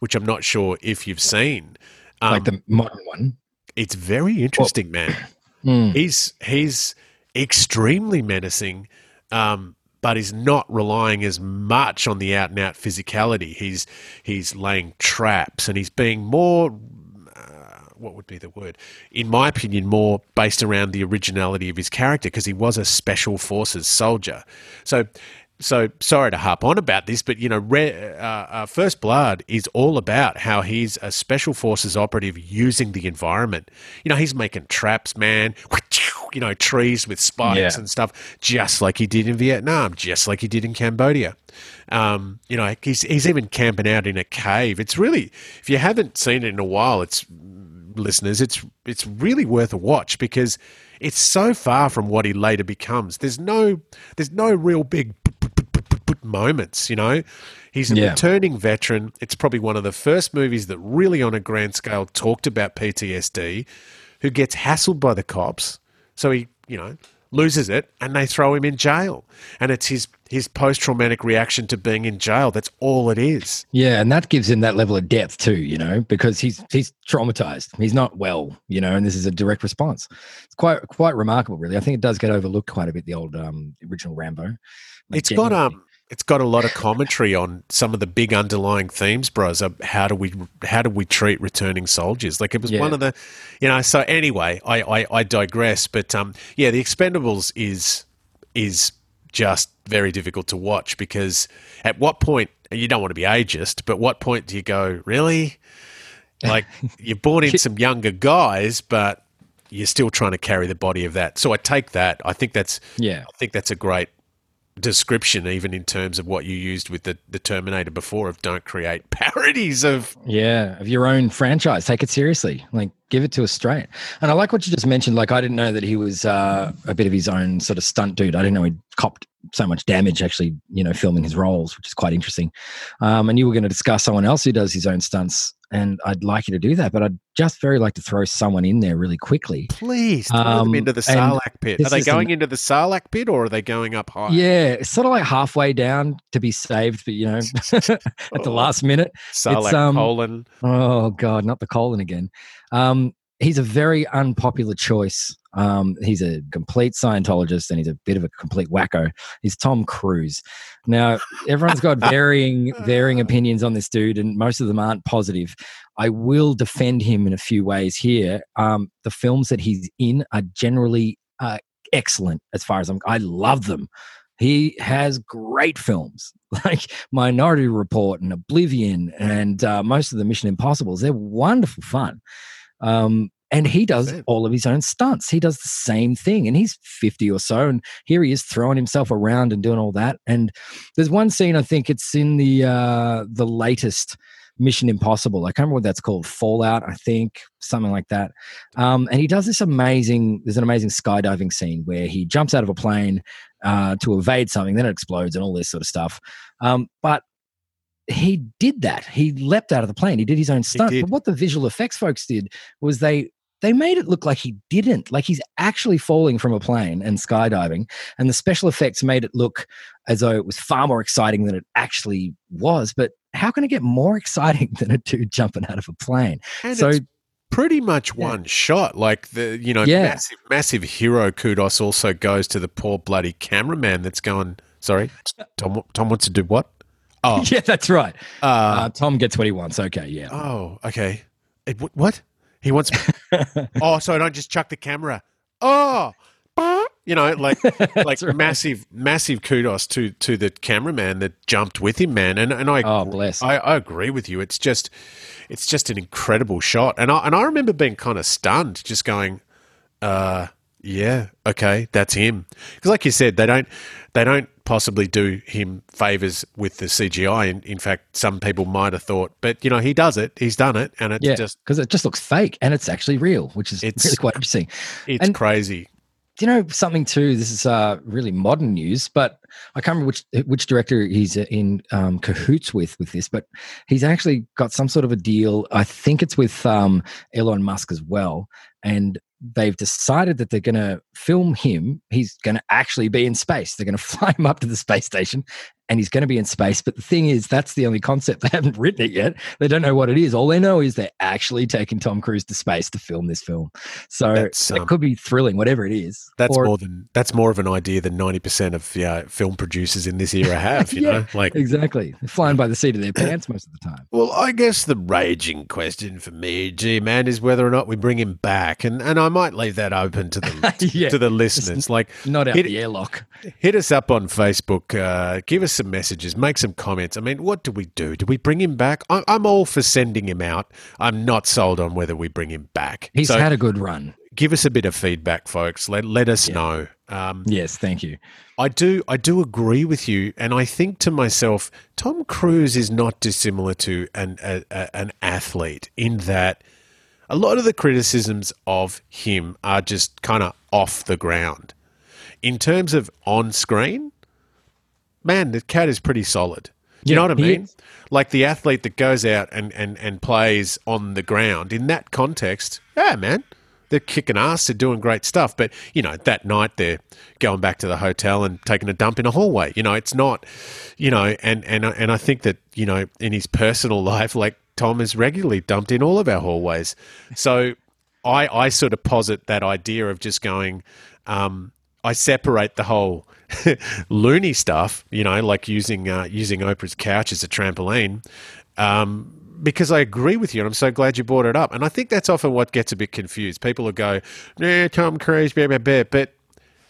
[SPEAKER 2] which I'm not sure if you've seen, um,
[SPEAKER 1] like the modern one.
[SPEAKER 2] it's very interesting, man.
[SPEAKER 1] Mm.
[SPEAKER 2] He's he's extremely menacing, um, but he's not relying as much on the out and out physicality. He's he's laying traps and he's being more. Uh, what would be the word? In my opinion, more based around the originality of his character because he was a special forces soldier. So, so sorry to harp on about this, but you know, Re- uh, uh, First Blood is all about how he's a special forces operative using the environment. You know, he's making traps, man. You know, trees with spikes
[SPEAKER 1] Yeah.
[SPEAKER 2] and stuff, just like he did in Vietnam, just like he did in Cambodia. Um, you know, he's he's even camping out in a cave. It's really, if you haven't seen it in a while, it's listeners, it's it's really worth a watch because it's so far from what he later becomes. There's no there's no real big moments, you know. He's a
[SPEAKER 1] Yeah.
[SPEAKER 2] returning veteran. It's probably one of the first movies that really on a grand scale talked about PTSD, who gets hassled by the cops. So he, you know, loses it and they throw him in jail. And it's his his post traumatic reaction to being in jail. That's all it is.
[SPEAKER 1] Yeah, and that gives him that level of depth too, you know, because he's he's traumatized. He's not well, you know, and this is a direct response. It's quite quite remarkable, really. I think it does get overlooked quite a bit. The old um, original Rambo. Like,
[SPEAKER 2] It's got um it's got a lot of commentary on some of the big underlying themes, bros. Of how do we how do we treat returning soldiers? Like it was
[SPEAKER 1] Yeah.
[SPEAKER 2] one of the, you know. So anyway, I, I I digress. But um, yeah, the Expendables is is just very difficult to watch because at what point you don't want to be ageist, but what point do you go really? Like you brought in some younger guys, but you're still trying to carry the body of that. So I take that. I think that's
[SPEAKER 1] Yeah.
[SPEAKER 2] I think that's a great description, even in terms of what you used with the, the Terminator before of don't create parodies of.
[SPEAKER 1] Yeah, of your own franchise. Take it seriously. Like, give it to us straight. And I like what you just mentioned. Like, I didn't know that he was uh, a bit of his own sort of stunt dude. I didn't know he copped so much damage actually, you know, filming his roles, which is quite interesting. Um, and you were going to discuss someone else who does his own stunts. And I'd like you to do that, but I'd just very like to throw someone in there really quickly.
[SPEAKER 2] Please throw them
[SPEAKER 1] Um,
[SPEAKER 2] into the Sarlacc pit. Are they going
[SPEAKER 1] an-
[SPEAKER 2] into the Sarlacc pit or are they going up high?
[SPEAKER 1] Yeah, it's sort of like halfway down to be saved, but you know, at the last minute.
[SPEAKER 2] Sarlacc
[SPEAKER 1] um,
[SPEAKER 2] colon.
[SPEAKER 1] Oh God, not the colon again. Um, he's a very unpopular choice. Um, he's a complete Scientologist and he's a bit of a complete wacko. He's Tom Cruise. Now, everyone's got varying varying opinions on this dude, and most of them aren't positive. I will defend him in a few ways here. Um, the films that he's in are generally uh, excellent, as far as I'm. I love them. He has great films like Minority Report and Oblivion and uh, most of the Mission Impossibles. They're wonderful fun. Um, and he does all of his own stunts. He does the same thing, and he's 50 or so. And here he is throwing himself around and doing all that. And there's one scene, I think it's in the uh, the latest Mission Impossible. I can't remember what that's called. Fallout, I think, something like that. Um, and he does this amazing. There's an amazing skydiving scene where he jumps out of a plane uh, to evade something, then it explodes and all this sort of stuff. Um, but he did that. He leapt out of the plane. He did his own stunt. But what the visual effects folks did was they they made it look like he didn't. Like he's actually falling from a plane and skydiving. And the special effects made it look as though it was far more exciting than it actually was. But how can it get more exciting than a dude jumping out of a plane?
[SPEAKER 2] And
[SPEAKER 1] so
[SPEAKER 2] it's pretty much
[SPEAKER 1] Yeah.
[SPEAKER 2] one shot. Like the you know,
[SPEAKER 1] Yeah.
[SPEAKER 2] massive massive hero kudos also goes to the poor bloody cameraman that's going sorry. Tom Tom wants to do what? Oh,
[SPEAKER 1] yeah, that's right.
[SPEAKER 2] uh,
[SPEAKER 1] Uh, Tom gets what he wants. Okay, yeah.
[SPEAKER 2] Oh, okay. It, wh- what? He wants. oh, so I don't just chuck the camera. Oh, you know, like like
[SPEAKER 1] right.
[SPEAKER 2] massive, massive kudos to to the cameraman that jumped with him, man. And and I
[SPEAKER 1] Oh, bless.
[SPEAKER 2] I, I agree with you. It's just it's just an incredible shot. And I and I remember being kind of stunned, just going, uh, yeah, okay, that's him. Because like you said, they don't they don't possibly do him favors with the CGI. In, in fact, some people might have thought, but you know, he does it. He's done it, and it's
[SPEAKER 1] yeah,
[SPEAKER 2] just
[SPEAKER 1] because it just looks fake and it's actually real, which is
[SPEAKER 2] It's-
[SPEAKER 1] really quite interesting.
[SPEAKER 2] it's
[SPEAKER 1] And-
[SPEAKER 2] crazy.
[SPEAKER 1] do you know something too? This is uh, really modern news, but I can't remember which which director he's in um, cahoots with with this. But he's actually got some sort of a deal. I think it's with um, Elon Musk as well, and they've decided that they're going to film him. He's going to actually be in space. They're going to fly him up to the space station and he's going to be in space. But the thing is, that's the only concept. They haven't written it yet. They don't know what it is. All they know is they're actually taking Tom Cruise to space to film this film. So um, it could be thrilling, whatever it is.
[SPEAKER 2] That's or, more than that's more of an idea than ninety percent of yeah, film producers in this era have. You yeah, know,
[SPEAKER 1] like exactly, they're flying by the seat of their pants most of the time.
[SPEAKER 2] Well, I guess the raging question for me, G man, is whether or not we bring him back, and and I might leave that open to the yeah, to the listeners. Like
[SPEAKER 1] not out hit, the airlock.
[SPEAKER 2] Hit us up on Facebook. Uh, give us some messages, make some comments. I mean, what do we do? Do we bring him back? I'm all for sending him out. I'm not sold on whether we bring him back.
[SPEAKER 1] He's so had a good run.
[SPEAKER 2] Give us a bit of feedback, folks. Let let us yeah. know.
[SPEAKER 1] Um, yes, thank you.
[SPEAKER 2] I do. I do agree with you, and I think to myself, Tom Cruise is not dissimilar to an a, a, an athlete in that a lot of the criticisms of him are just kind of off the ground. In terms of on screen, man, the cat is pretty solid. You yeah, know what I mean? Like the athlete that goes out and, and, and plays on the ground in that context, yeah, man, they're kicking ass, they're doing great stuff. But, you know, that night they're going back to the hotel and taking a dump in a hallway. You know, it's not, you know, and, and, and I think that, you know, in his personal life, like Tom is regularly dumped in all of our hallways. So I, I sort of posit that idea of just going, um, I separate the whole loony stuff, you know, like using uh, using Oprah's couch as a trampoline, um, because I agree with you, and I'm so glad you brought it up. And I think that's often what gets a bit confused. People will go, "Nah, Tom Cruise, blah, blah, blah," but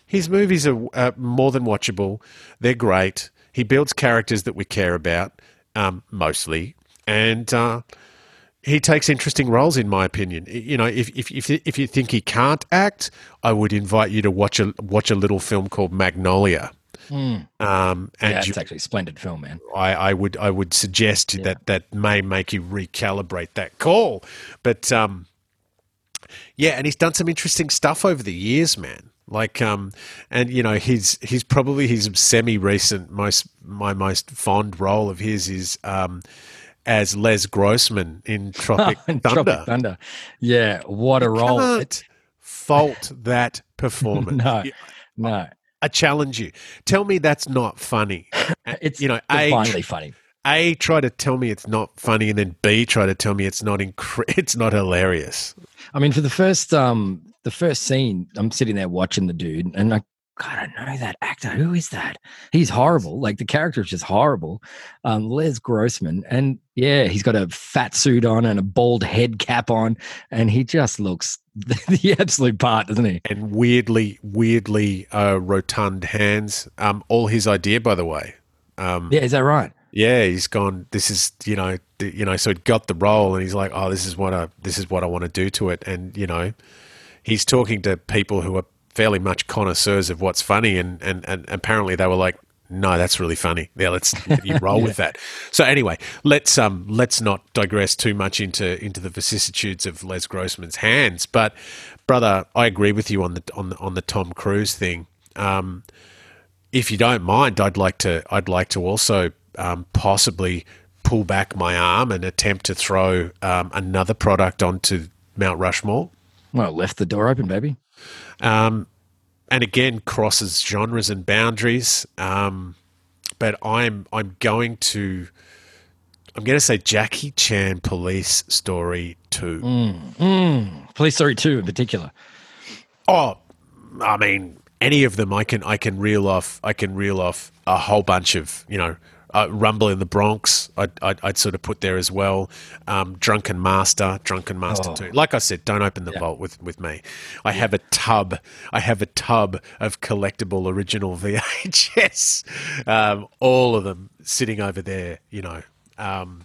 [SPEAKER 2] his movies are uh, more than watchable. They're great. He builds characters that we care about, um, mostly, and uh, he takes interesting roles, in my opinion. You know, if, if if if you think he can't act, I would invite you to watch a watch a little film called Magnolia.
[SPEAKER 1] Mm. Um, and yeah, it's you, actually a splendid film, man.
[SPEAKER 2] I, I would I would suggest yeah. that that may make you recalibrate that call, but um, yeah, and he's done some interesting stuff over the years, man. Like um, and you know he's he's probably his semi recent most my most fond role of his is um as Les Grossman in Tropic Thunder. Tropic
[SPEAKER 1] Thunder. Yeah, what a role.
[SPEAKER 2] Can't fault that performance.
[SPEAKER 1] no, no.
[SPEAKER 2] I challenge you. Tell me that's not funny.
[SPEAKER 1] It's you know, a finally funny.
[SPEAKER 2] A try to tell me it's not funny, and then B try to tell me it's not it's not hilarious.
[SPEAKER 1] I mean, for the first um the first scene, I'm sitting there watching the dude, and I God, I know that actor. Who is that? He's horrible. Like the character is just horrible. Um, Les Grossman, and yeah, he's got a fat suit on and a bald head cap on, and he just looks the absolute part, doesn't he?
[SPEAKER 2] And weirdly, weirdly uh, rotund hands. Um, all his idea, by the way. Um,
[SPEAKER 1] yeah, is that right?
[SPEAKER 2] Yeah, he's gone. This is you know, you know. So he got the role, and he's like, "Oh, this is what I this is what I want to do to it." And you know, he's talking to people who are fairly much connoisseurs of what's funny, and, and, and apparently they were like, no, that's really funny. Yeah, let's you roll yeah. with that. So anyway, let's um let's not digress too much into into the vicissitudes of Les Grossman's hands. But brother, I agree with you on the on the, on the Tom Cruise thing. Um, if you don't mind, I'd like to I'd like to also um, possibly pull back my arm and attempt to throw um, another product onto Mount Rushmore.
[SPEAKER 1] Well, left the door open, baby.
[SPEAKER 2] Um, and again, crosses genres and boundaries. Um, but I'm I'm going to I'm going to say Jackie Chan Police Story Two.
[SPEAKER 1] Mm, mm. Police Story Two in particular.
[SPEAKER 2] Oh, I mean, any of them I can I can reel off I can reel off a whole bunch of you know uh, Rumble in the Bronx, I'd, I'd, I'd, sort of put there as well. Um, Drunken Master, Drunken Master oh. 2. Like I said, don't open the yeah. vault with, with me. I yeah. have a tub. I have a tub of collectible original VHS. Um, all of them sitting over there, you know. Um,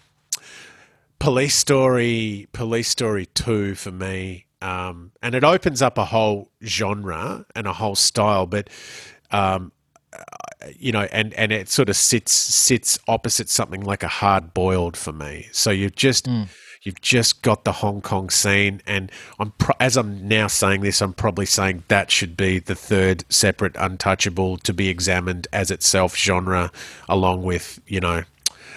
[SPEAKER 2] Police Story, Police Story 2 for me. Um, and it opens up a whole genre and a whole style, but um, you know, and and it sort of sits sits opposite something like a hard boiled for me. So you've just mm. You've just got the Hong Kong scene, and I'm pro- as I'm now saying this, I'm probably saying that should be the third separate untouchable to be examined as itself genre, along with you know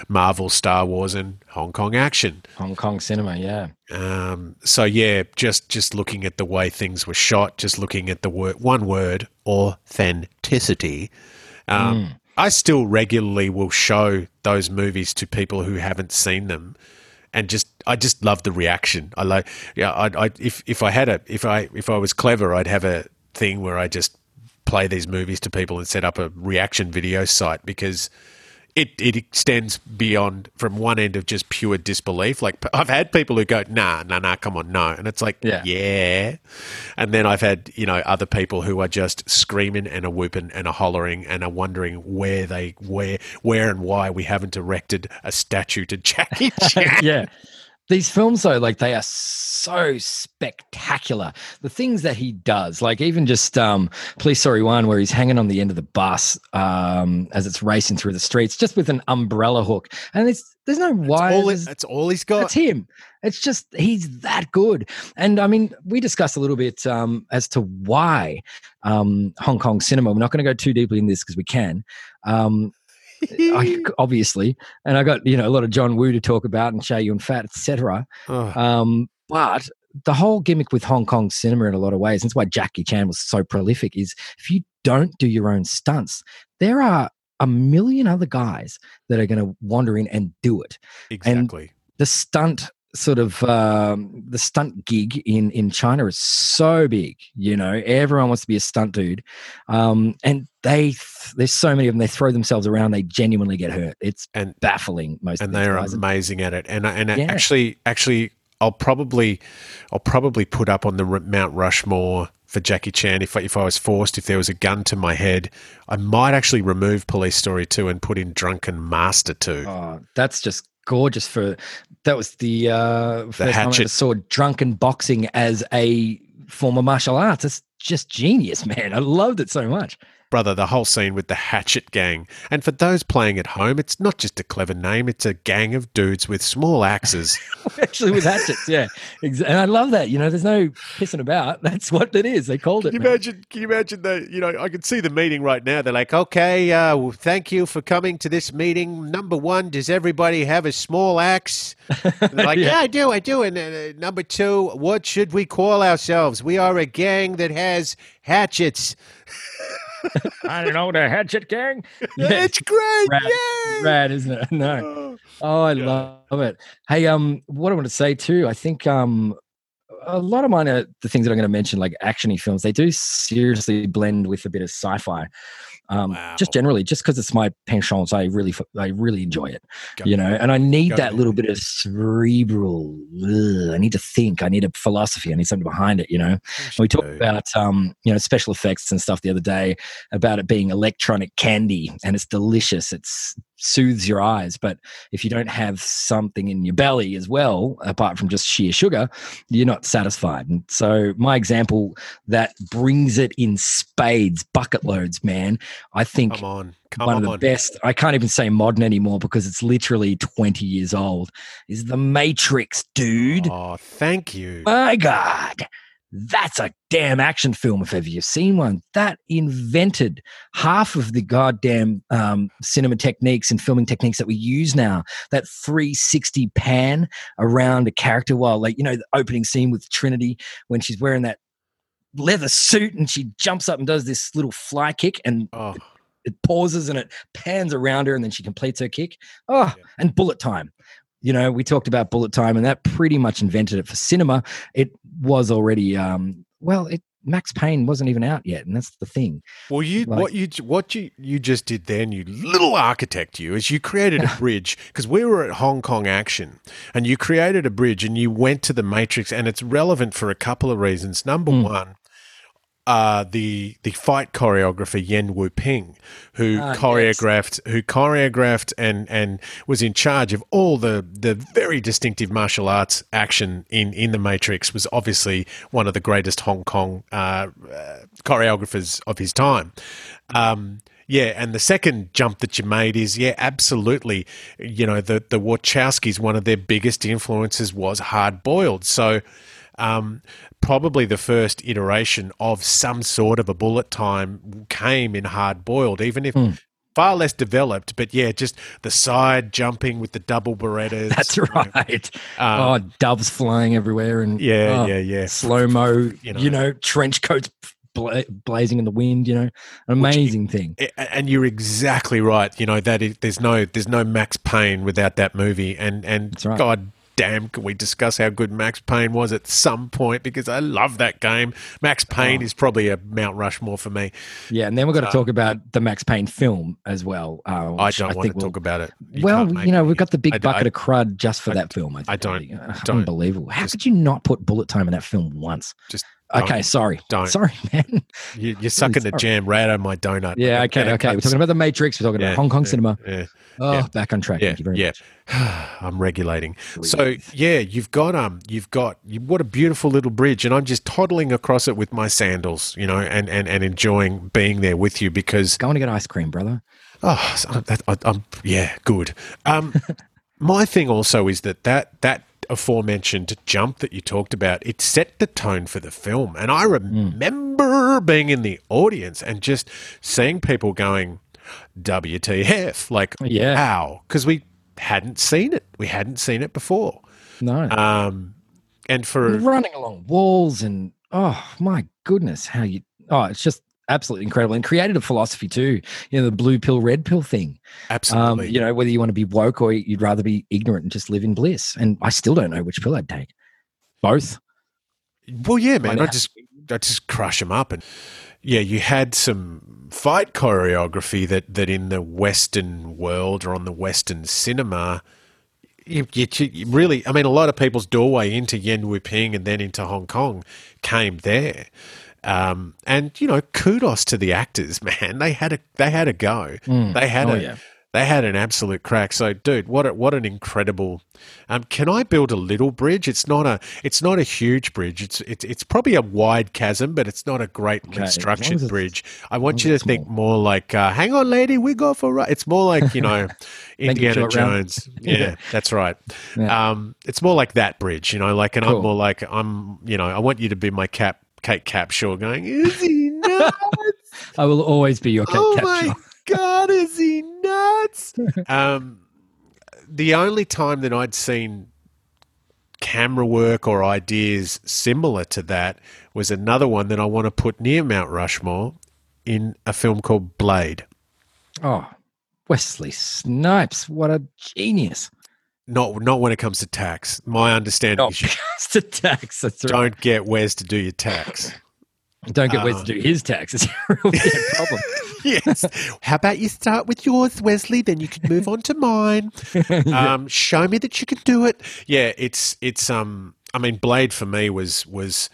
[SPEAKER 2] Marvel, Star Wars, and Hong Kong action.
[SPEAKER 1] Hong Kong cinema, yeah.
[SPEAKER 2] Um, so yeah, just just looking at the way things were shot, just looking at the word one word authenticity. Um, mm. I still regularly will show those movies to people who haven't seen them, and just I just love the reaction. I like yeah. I, I if if I had a if I if I was clever, I'd have a thing where I just play these movies to people and set up a reaction video site because it, it extends beyond from one end of just pure disbelief. Like I've had people who go, nah, nah, nah, come on, no. And it's like, yeah. yeah. And then I've had, you know, other people who are just screaming and a whooping and a hollering and are wondering where they, where, where and why we haven't erected a statue to Jackie Chan.
[SPEAKER 1] yeah. These films, though, like they are so spectacular. The things that he does, like even just um, Police Story One, where he's hanging on the end of the bus um, as it's racing through the streets, just with an umbrella hook, and it's there's no wires.
[SPEAKER 2] That's all, all he's got.
[SPEAKER 1] That's him. It's just he's that good. And I mean, we discussed a little bit um, as to why um, Hong Kong cinema. We're not going to go too deeply in this because we can. Um, I, obviously, and I got you know a lot of John Woo to talk about and Chow Yun Fat, etc. Oh. Um, but the whole gimmick with Hong Kong cinema in a lot of ways, and that's why Jackie Chan was so prolific, is if you don't do your own stunts, there are a million other guys that are going to wander in and do it.
[SPEAKER 2] Exactly.
[SPEAKER 1] And the stunt sort of um, the stunt gig in in China is so big. You know, everyone wants to be a stunt dude, um, and they there's so many of them. They throw themselves around. They genuinely get hurt. It's and, baffling. Most
[SPEAKER 2] and they are amazing at it. And and yeah. actually, actually, I'll probably I'll probably put up on the Mount Rushmore for Jackie Chan if I, if I was forced, if there was a gun to my head, I might actually remove Police Story 2 and put in Drunken Master 2.
[SPEAKER 1] Oh, that's just gorgeous for that was the uh the first hatchet. time I saw drunken boxing as a form of martial arts. It's just genius, man. I loved it so much
[SPEAKER 2] brother, the whole scene with the Hatchet Gang. And for those playing at home, it's not just a clever name, it's a gang of dudes with small axes.
[SPEAKER 1] Actually, with hatchets, yeah. And I love that. You know, there's no pissing about. That's what it is. They called
[SPEAKER 2] can
[SPEAKER 1] it.
[SPEAKER 2] You imagine, can you imagine the, you know, I can see the meeting right now. They're like, okay, uh, well, thank you for coming to this meeting. Number one, does everybody have a small axe? like, yeah. yeah. I do, I do. And uh, number two, what should we call ourselves? We are a gang that has hatchets.
[SPEAKER 1] I don't know the Hatchet Gang.
[SPEAKER 2] Yeah, it's great.
[SPEAKER 1] Rad,
[SPEAKER 2] Yay!
[SPEAKER 1] rad, isn't it? No. Oh, oh I yeah. love it. Hey, um, what I want to say too, I think um a lot of mine are the things that I'm going to mention, like actiony films. They do seriously blend with a bit of sci-fi. Um, wow. Just generally, just because it's my penchant, I really, I really enjoy it. Go you know, and I need that little bit of cerebral. Ugh, I need to think. I need a philosophy. I need something behind it. You know, we talked about um, you know special effects and stuff the other day about it being electronic candy, and it's delicious. It's soothes your eyes. But if you don't have something in your belly as well, apart from just sheer sugar, you're not satisfied. And so, my example that brings it in spades, bucket loads, man. I think
[SPEAKER 2] Come on. Come
[SPEAKER 1] one
[SPEAKER 2] on.
[SPEAKER 1] of the best, I can't even say modern anymore because it's literally 20 years old, is The Matrix, dude.
[SPEAKER 2] Oh, thank you.
[SPEAKER 1] My God that's a damn action film if ever you've seen one. That invented half of the goddamn um, cinema techniques and filming techniques that we use now. That 360 pan around a character while, like, you know, the opening scene with Trinity when she's wearing that leather suit and she jumps up and does this little fly kick and oh. it pauses and it pans around her and then she completes her kick. Oh, yeah. and bullet time you know, we talked about bullet time, and that pretty much invented it for cinema. It was already, um, well, it Max Payne wasn't even out yet, and that's the thing.
[SPEAKER 2] Well, you like, what you what you you just did then, you little architect, you is you created a bridge because we were at Hong Kong Action, and you created a bridge, and you went to the Matrix, and it's relevant for a couple of reasons. Number mm. one, uh, the the fight choreographer Yuen Woo-ping, who uh, choreographed yes. who choreographed and and was in charge of all the the very distinctive martial arts action in in the Matrix, was obviously one of the greatest Hong Kong uh, uh choreographers of his time. Um, Yeah, and the second jump that you made is yeah, absolutely. You know, the the Wachowskis, one of their biggest influences was hard boiled. So, um, probably the first iteration of some sort of a bullet time came in hard boiled, even if.
[SPEAKER 1] Mm.
[SPEAKER 2] Far less developed, but yeah, just the side jumping with the double Berettas.
[SPEAKER 1] That's
[SPEAKER 2] you know.
[SPEAKER 1] right.
[SPEAKER 2] Um,
[SPEAKER 1] oh, doves flying everywhere and
[SPEAKER 2] Yeah,
[SPEAKER 1] oh,
[SPEAKER 2] yeah, yeah.
[SPEAKER 1] slow mo.
[SPEAKER 2] You
[SPEAKER 1] You
[SPEAKER 2] know.
[SPEAKER 1] know, trench coats bla- blazing in the wind. You know, an amazing thing.
[SPEAKER 2] And you're exactly right. You know that is, there's no there's no Max Payne without that movie, and and
[SPEAKER 1] right.
[SPEAKER 2] God damn, can we discuss how good Max Payne was at some point? Because I love that game. Max Payne
[SPEAKER 1] Oh.
[SPEAKER 2] is probably a Mount Rushmore for me.
[SPEAKER 1] Yeah, and then we've got to
[SPEAKER 2] So-
[SPEAKER 1] talk about the Max Payne film as well. Uh,
[SPEAKER 2] I don't want
[SPEAKER 1] think
[SPEAKER 2] to
[SPEAKER 1] we'll-
[SPEAKER 2] talk about it. You
[SPEAKER 1] well, you know, we've got the big
[SPEAKER 2] I-
[SPEAKER 1] bucket
[SPEAKER 2] I-
[SPEAKER 1] of crud just for
[SPEAKER 2] I-
[SPEAKER 1] that film. I,
[SPEAKER 2] I don't-
[SPEAKER 1] Uh,
[SPEAKER 2] don't.
[SPEAKER 1] Unbelievable. How
[SPEAKER 2] Just-
[SPEAKER 1] could you not put bullet time in that film once?
[SPEAKER 2] Just
[SPEAKER 1] Okay,
[SPEAKER 2] don't.
[SPEAKER 1] sorry.
[SPEAKER 2] Don't.
[SPEAKER 1] Sorry, man.
[SPEAKER 2] You, you're sucking the jam right out of my donut.
[SPEAKER 1] Yeah, okay, okay. We're talking about the Matrix. We're talking
[SPEAKER 2] Yeah,
[SPEAKER 1] about Hong Kong
[SPEAKER 2] yeah,
[SPEAKER 1] cinema.
[SPEAKER 2] Yeah,
[SPEAKER 1] Oh,
[SPEAKER 2] yeah,
[SPEAKER 1] back on track.
[SPEAKER 2] yeah,
[SPEAKER 1] Thank you very
[SPEAKER 2] yeah.
[SPEAKER 1] much.
[SPEAKER 2] I'm regulating. So yeah, you've got um, you've got you, what a beautiful little bridge, and I'm just toddling across it with my sandals, you know, and and and enjoying being there with you because
[SPEAKER 1] Going to get ice cream, brother.
[SPEAKER 2] oh, that, I, I'm yeah, good. Um, my thing also is that that that aforementioned jump that you talked about, it set the tone for the film, and I remember being in the audience and just seeing people going, "WTF!" Like,
[SPEAKER 1] Yeah.
[SPEAKER 2] wow, because we hadn't seen it, we hadn't seen it before.
[SPEAKER 1] No.
[SPEAKER 2] Um, and for
[SPEAKER 1] running along walls and oh my goodness how you oh it's just absolutely incredible and created a philosophy too you know the blue pill red pill thing um
[SPEAKER 2] absolutely,
[SPEAKER 1] you know whether you want to be woke or you'd rather be ignorant and just live in bliss and i still don't know which pill i'd take both
[SPEAKER 2] well, yeah, man, I just I just crush them up, and yeah, you had some fight choreography that that in the Western world or on the Western cinema. You, you, you really, I mean, a lot of people's doorway into Yuen Woo-ping and then into Hong Kong came there. Um, and you know, kudos to the actors, man. They had a they had a go.
[SPEAKER 1] Mm.
[SPEAKER 2] They had
[SPEAKER 1] Oh,
[SPEAKER 2] a
[SPEAKER 1] yeah.
[SPEAKER 2] they had an absolute crack. So, dude, what a, what an incredible. Um, can I build a little bridge? It's not a it's not a huge bridge. It's it's it's probably a wide chasm, but it's not a great
[SPEAKER 1] Okay, as long
[SPEAKER 2] structured
[SPEAKER 1] as it's-
[SPEAKER 2] bridge. I want you to think more like, uh, "Hang on, lady, we go for a ride." It's more like you know, Indiana. Jones. Yeah,
[SPEAKER 1] Yeah.
[SPEAKER 2] that's right.
[SPEAKER 1] Yeah.
[SPEAKER 2] Um, it's more like that bridge, you know. Like, and I'm more like I'm. You know, I want you to be my cap, Kate Capshaw, going, "Is he nuts?
[SPEAKER 1] i will always be your Kate Capshaw.
[SPEAKER 2] oh
[SPEAKER 1] Capshaw.
[SPEAKER 2] my god, is he nuts?" um, the only time that I'd seen camera work or ideas similar to that was another one that I want to put near Mount Rushmore in a film called Blade.
[SPEAKER 1] oh wesley snipes what a genius
[SPEAKER 2] Not not when it comes to tax. My understanding
[SPEAKER 1] oh
[SPEAKER 2] is you
[SPEAKER 1] a tax that's right.
[SPEAKER 2] don't get Wes to do your tax.
[SPEAKER 1] don't get Wes
[SPEAKER 2] uh,
[SPEAKER 1] to do his tax it's a real big problem
[SPEAKER 2] yes. How about you start with yours, Wesley? Then you can move on to mine. Um, show me that you can do it. Yeah, it's it's um. I mean, Blade for me was was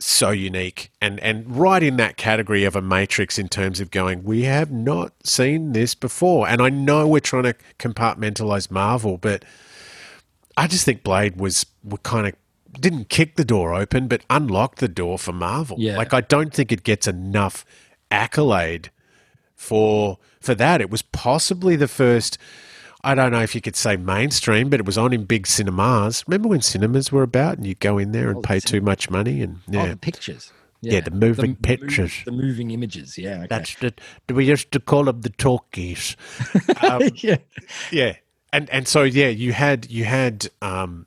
[SPEAKER 2] so unique and and right in that category of a Matrix in terms of going. We have not seen this before, and I know we're trying to compartmentalize Marvel, but I just think Blade was kind of didn't kick the door open, but unlocked the door for Marvel.
[SPEAKER 1] Yeah.
[SPEAKER 2] Like I don't think it gets enough accolade for for that. It was possibly the first. I don't know if you could say mainstream, but it was on in big cinemas. Remember when cinemas were about, and you go in there and
[SPEAKER 1] Oh,
[SPEAKER 2] pay too much money, and
[SPEAKER 1] oh,
[SPEAKER 2] yeah,
[SPEAKER 1] the pictures
[SPEAKER 2] Yeah, the moving
[SPEAKER 1] mov-
[SPEAKER 2] pictures.
[SPEAKER 1] the moving images yeah okay.
[SPEAKER 2] that's the we used to call them the talkies. Um,
[SPEAKER 1] yeah
[SPEAKER 2] yeah and and so yeah you had you had um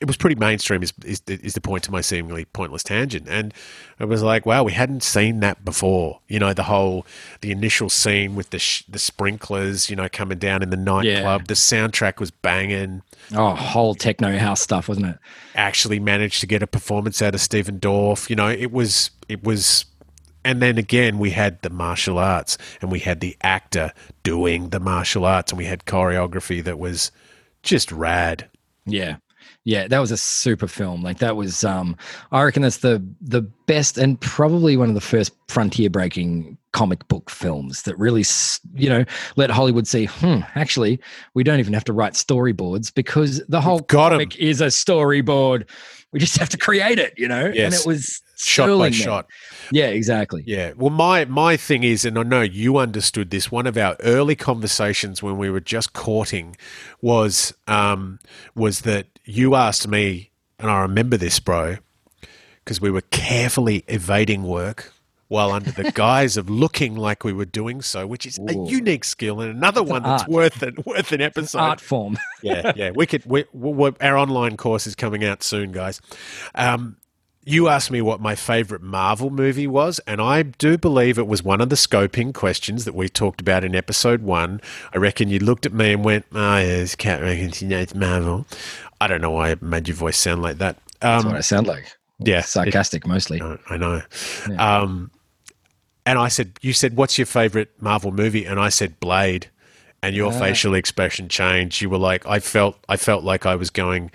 [SPEAKER 2] it was pretty mainstream is, is the, is the point to my seemingly pointless tangent and it was like wow we hadn't seen that before you know the whole the initial scene with the sh- the sprinklers you know coming down in the nightclub the soundtrack was banging
[SPEAKER 1] Oh, whole techno house stuff, wasn't it?
[SPEAKER 2] actually managed to get a performance out of Stephen Dorff. You know, it was it was and then again we had the martial arts and we had the actor doing the martial arts and we had choreography that was just rad.
[SPEAKER 1] Yeah. Yeah, that was a super film. Like that was um I reckon that's the the best and probably one of the first frontier breaking comic book films that really you know let Hollywood see, hmm, actually we don't even have to write storyboards because the whole
[SPEAKER 2] got
[SPEAKER 1] comic is a storyboard. We just have to create it, you know?
[SPEAKER 2] Yes.
[SPEAKER 1] And it was
[SPEAKER 2] shot by shot.
[SPEAKER 1] Yeah, exactly.
[SPEAKER 2] Yeah. Well, my my thing is, and I know you understood this. One of our early conversations when we were just courting was um, was that you asked me, and I remember this, bro, because we were carefully evading work while under the guise of looking like we were doing so, which is a unique skill and another one that's
[SPEAKER 1] art.
[SPEAKER 2] worth an, worth an episode
[SPEAKER 1] Art form.
[SPEAKER 2] yeah, yeah. We could. We, we, our online course is coming out soon, guys. Um, you asked me what my favorite Marvel movie was, and I do believe it was one of the scoping questions that we talked about in episode one. I reckon you looked at me and went, "Oh, yes, Cat reckons you know it's Marvel." I don't know why it made your voice sound like that.
[SPEAKER 1] That's
[SPEAKER 2] Um,
[SPEAKER 1] what I sound like.
[SPEAKER 2] yeah,
[SPEAKER 1] Sarcastic mostly.
[SPEAKER 2] I know.
[SPEAKER 1] Yeah.
[SPEAKER 2] Um, and I said, "You said what's your favorite Marvel movie?" And I said, "Blade." And your
[SPEAKER 1] Ah.
[SPEAKER 2] facial expression changed. You were like, "I felt, I felt like I was going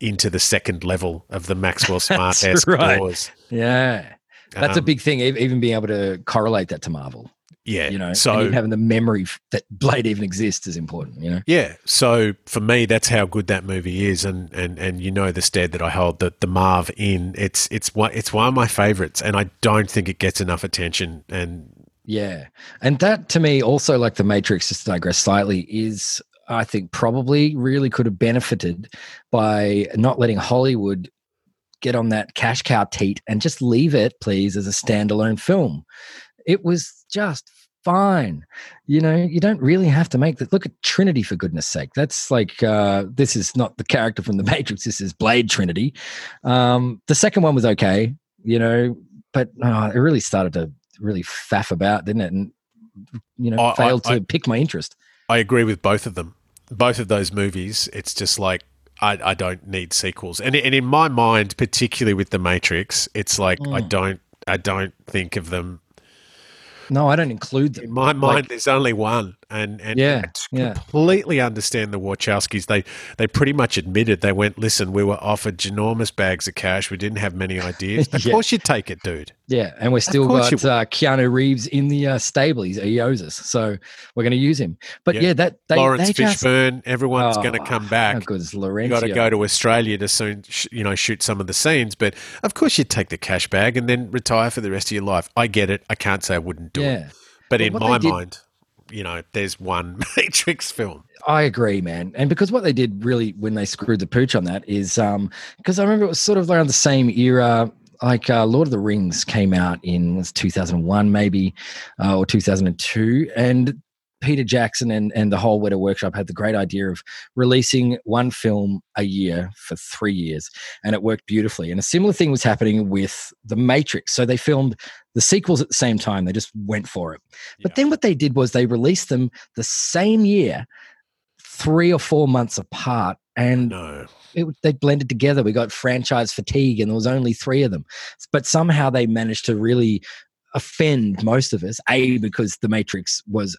[SPEAKER 2] into the second level of the Maxwell Smart esque
[SPEAKER 1] right.
[SPEAKER 2] doors."
[SPEAKER 1] Yeah. That's a
[SPEAKER 2] Um,
[SPEAKER 1] big thing, even being able to correlate that to Marvel.
[SPEAKER 2] Yeah,
[SPEAKER 1] You know,
[SPEAKER 2] so
[SPEAKER 1] even having the memory that Blade even exists is important, you know?
[SPEAKER 2] Yeah, so for me, that's how good that movie is, and and and you know the stead that I hold the the Marv in. It's it's one it's one of my favorites, and I don't think it gets enough attention. And
[SPEAKER 1] Yeah. And that to me, also like The Matrix, just to digress slightly, is I think probably really could have benefited by not letting Hollywood get on that cash cow teat and just leave it, please, as a standalone film. It was just fine. You know, you don't really have to make that. Look at Trinity, for goodness sake. That's like, uh, this is not the character from The Matrix. This is Blade Trinity. Um, the second one was okay, you know, but uh, it really started to really faff about, didn't it? And, you know,
[SPEAKER 2] I- I-
[SPEAKER 1] failed to
[SPEAKER 2] I-
[SPEAKER 1] pick my interest.
[SPEAKER 2] I agree with both of them. Both of those movies, it's just like I, I don't need sequels. And and in my mind, particularly with The Matrix, it's like I
[SPEAKER 1] Mm.
[SPEAKER 2] don't I don't think of them.
[SPEAKER 1] No, I don't include them.
[SPEAKER 2] In my mind, there's only one, and and
[SPEAKER 1] Yeah,
[SPEAKER 2] I t-
[SPEAKER 1] yeah.
[SPEAKER 2] completely understand the Wachowskis. They they pretty much admitted they went. Listen, we were offered ginormous bags of cash. We didn't have many ideas. Of
[SPEAKER 1] Yeah.
[SPEAKER 2] course, you take it, dude.
[SPEAKER 1] Yeah, and we're still got uh, Keanu Reeves in the uh, stable. He's, he owes us, so we're going to use him. But
[SPEAKER 2] Yeah.
[SPEAKER 1] yeah, that they,
[SPEAKER 2] Laurence
[SPEAKER 1] they just,
[SPEAKER 2] Fishburne. Everyone's going to
[SPEAKER 1] Oh,
[SPEAKER 2] come
[SPEAKER 1] How
[SPEAKER 2] back.
[SPEAKER 1] good is
[SPEAKER 2] You
[SPEAKER 1] Lorenzo?
[SPEAKER 2] got to go to Australia to soon, sh- you know, shoot some of the scenes. But of course, you'd take the cash bag and then retire for the rest of your life. I get it. I can't say I wouldn't do it.
[SPEAKER 1] Yeah,
[SPEAKER 2] But
[SPEAKER 1] Well,
[SPEAKER 2] in my
[SPEAKER 1] did-
[SPEAKER 2] mind, you know, there's one Matrix film.
[SPEAKER 1] I agree, man. And because what they did really when they screwed the pooch on that is um because I remember it was sort of around the same era. Like uh, Lord of the Rings came out in was 2001 maybe uh, or 2002, and Peter Jackson and and the whole Weta Workshop had the great idea of releasing one film a year for three years, and it worked beautifully. And a similar thing was happening with The Matrix. So they filmed the sequels at the same time. They just went for it. But
[SPEAKER 2] Yeah.
[SPEAKER 1] then what they did was they released them the same year, three or four months apart, oh, and
[SPEAKER 2] No.
[SPEAKER 1] it, they blended together. We got franchise fatigue, and there was only three of them. But somehow they managed to really offend most of us. A because The Matrix was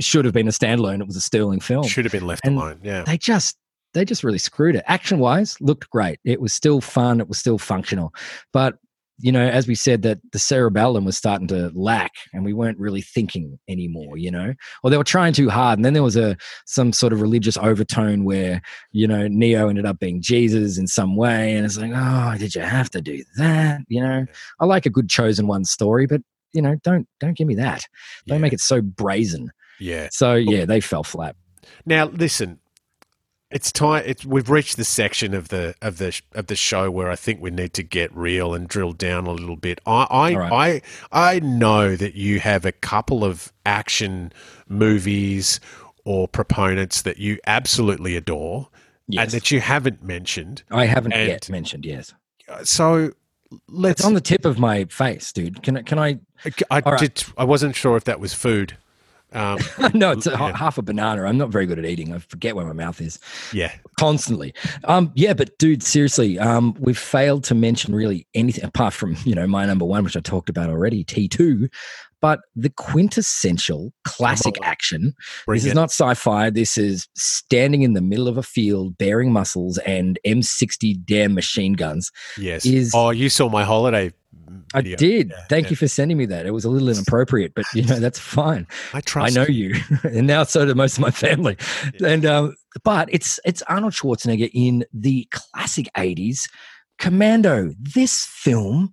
[SPEAKER 1] should have been a standalone. It was a sterling film.
[SPEAKER 2] Should have been left
[SPEAKER 1] And
[SPEAKER 2] alone. Yeah.
[SPEAKER 1] They just they just really screwed it. Action wise, looked great. It was still fun. It was still functional, but you know, as we said, that the cerebellum was starting to lack, and we weren't really thinking anymore. You know, or they were trying too hard, and then there was a some sort of religious overtone where you know Neo ended up being Jesus in some way, and it's like, oh, did you have to do that? You know, I like a good chosen one story, but you know, don't don't give me that. Don't
[SPEAKER 2] yeah.
[SPEAKER 1] make it so brazen.
[SPEAKER 2] Yeah.
[SPEAKER 1] So yeah, they fell flat.
[SPEAKER 2] Now listen, it's time. It's, we've reached the section of the of the of the show where I think we need to get real and drill down a little bit. I I
[SPEAKER 1] right.
[SPEAKER 2] I, I know that you have a couple of action movies or proponents that you absolutely adore and that you haven't mentioned.
[SPEAKER 1] I haven't
[SPEAKER 2] And-
[SPEAKER 1] yet mentioned. Yes, uh,
[SPEAKER 2] So let's.
[SPEAKER 1] it's on the tip of my face, dude. Can I? Can I?
[SPEAKER 2] I
[SPEAKER 1] all right.
[SPEAKER 2] did. I wasn't sure if that was food. Um,
[SPEAKER 1] no, it's a,
[SPEAKER 2] Yeah.
[SPEAKER 1] half a banana. I'm not very good at eating. I forget where my mouth is
[SPEAKER 2] yeah.
[SPEAKER 1] constantly. Um, yeah, but dude, seriously, um, we've failed to mention really anything apart from you know my number one, which I talked about already, T two. But the quintessential classic action.
[SPEAKER 2] Bring
[SPEAKER 1] this is not sci-fi. This is standing in the middle of a field, bearing muscles and M60 damn machine guns.
[SPEAKER 2] Yes.
[SPEAKER 1] is-
[SPEAKER 2] oh, you saw my holiday.
[SPEAKER 1] I
[SPEAKER 2] video.
[SPEAKER 1] did.
[SPEAKER 2] Yeah,
[SPEAKER 1] Thank
[SPEAKER 2] yeah.
[SPEAKER 1] you for sending me that. It was a little inappropriate, but you know that's fine.
[SPEAKER 2] I trust.
[SPEAKER 1] I know you, and now so do most of my family.
[SPEAKER 2] Yeah.
[SPEAKER 1] And um, but it's it's Arnold Schwarzenegger in the classic '80s Commando. This film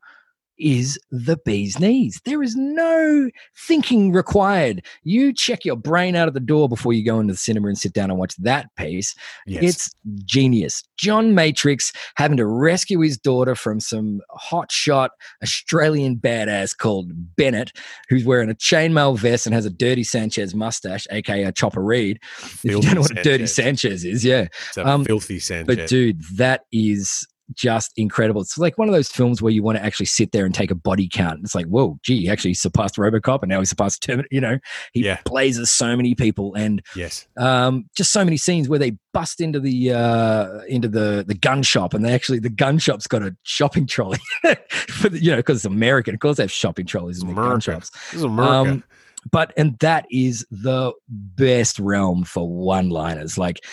[SPEAKER 1] is the bee's knees. There is no thinking required. You check your brain out of the door before you go into the cinema and sit down and watch that piece.
[SPEAKER 2] Yes.
[SPEAKER 1] It's genius. John Matrix having to rescue his daughter from some hotshot Australian badass called Bennett, who's wearing a chainmail vest and has a dirty Sanchez mustache, aka Chopper Read. If you don't know what a dirty
[SPEAKER 2] Sanchez.
[SPEAKER 1] Sanchez is, yeah.
[SPEAKER 2] It's a
[SPEAKER 1] um,
[SPEAKER 2] filthy Sanchez.
[SPEAKER 1] But dude, that is just incredible. It's like one of those films where you want to actually sit there and take a body count. It's like, whoa, gee, he actually surpassed RoboCop, and now he surpassed Terminator. You know, he
[SPEAKER 2] Yeah.
[SPEAKER 1] blazes so many people, and
[SPEAKER 2] yes.
[SPEAKER 1] um, just so many scenes where they bust into the uh, into the the gun shop, and they actually the gun shop's got a shopping trolley for the, you know because it's American. Of course, they have shopping trolleys in the gun shops.
[SPEAKER 2] This is America.
[SPEAKER 1] Um, but and that is the best realm for one-liners. Like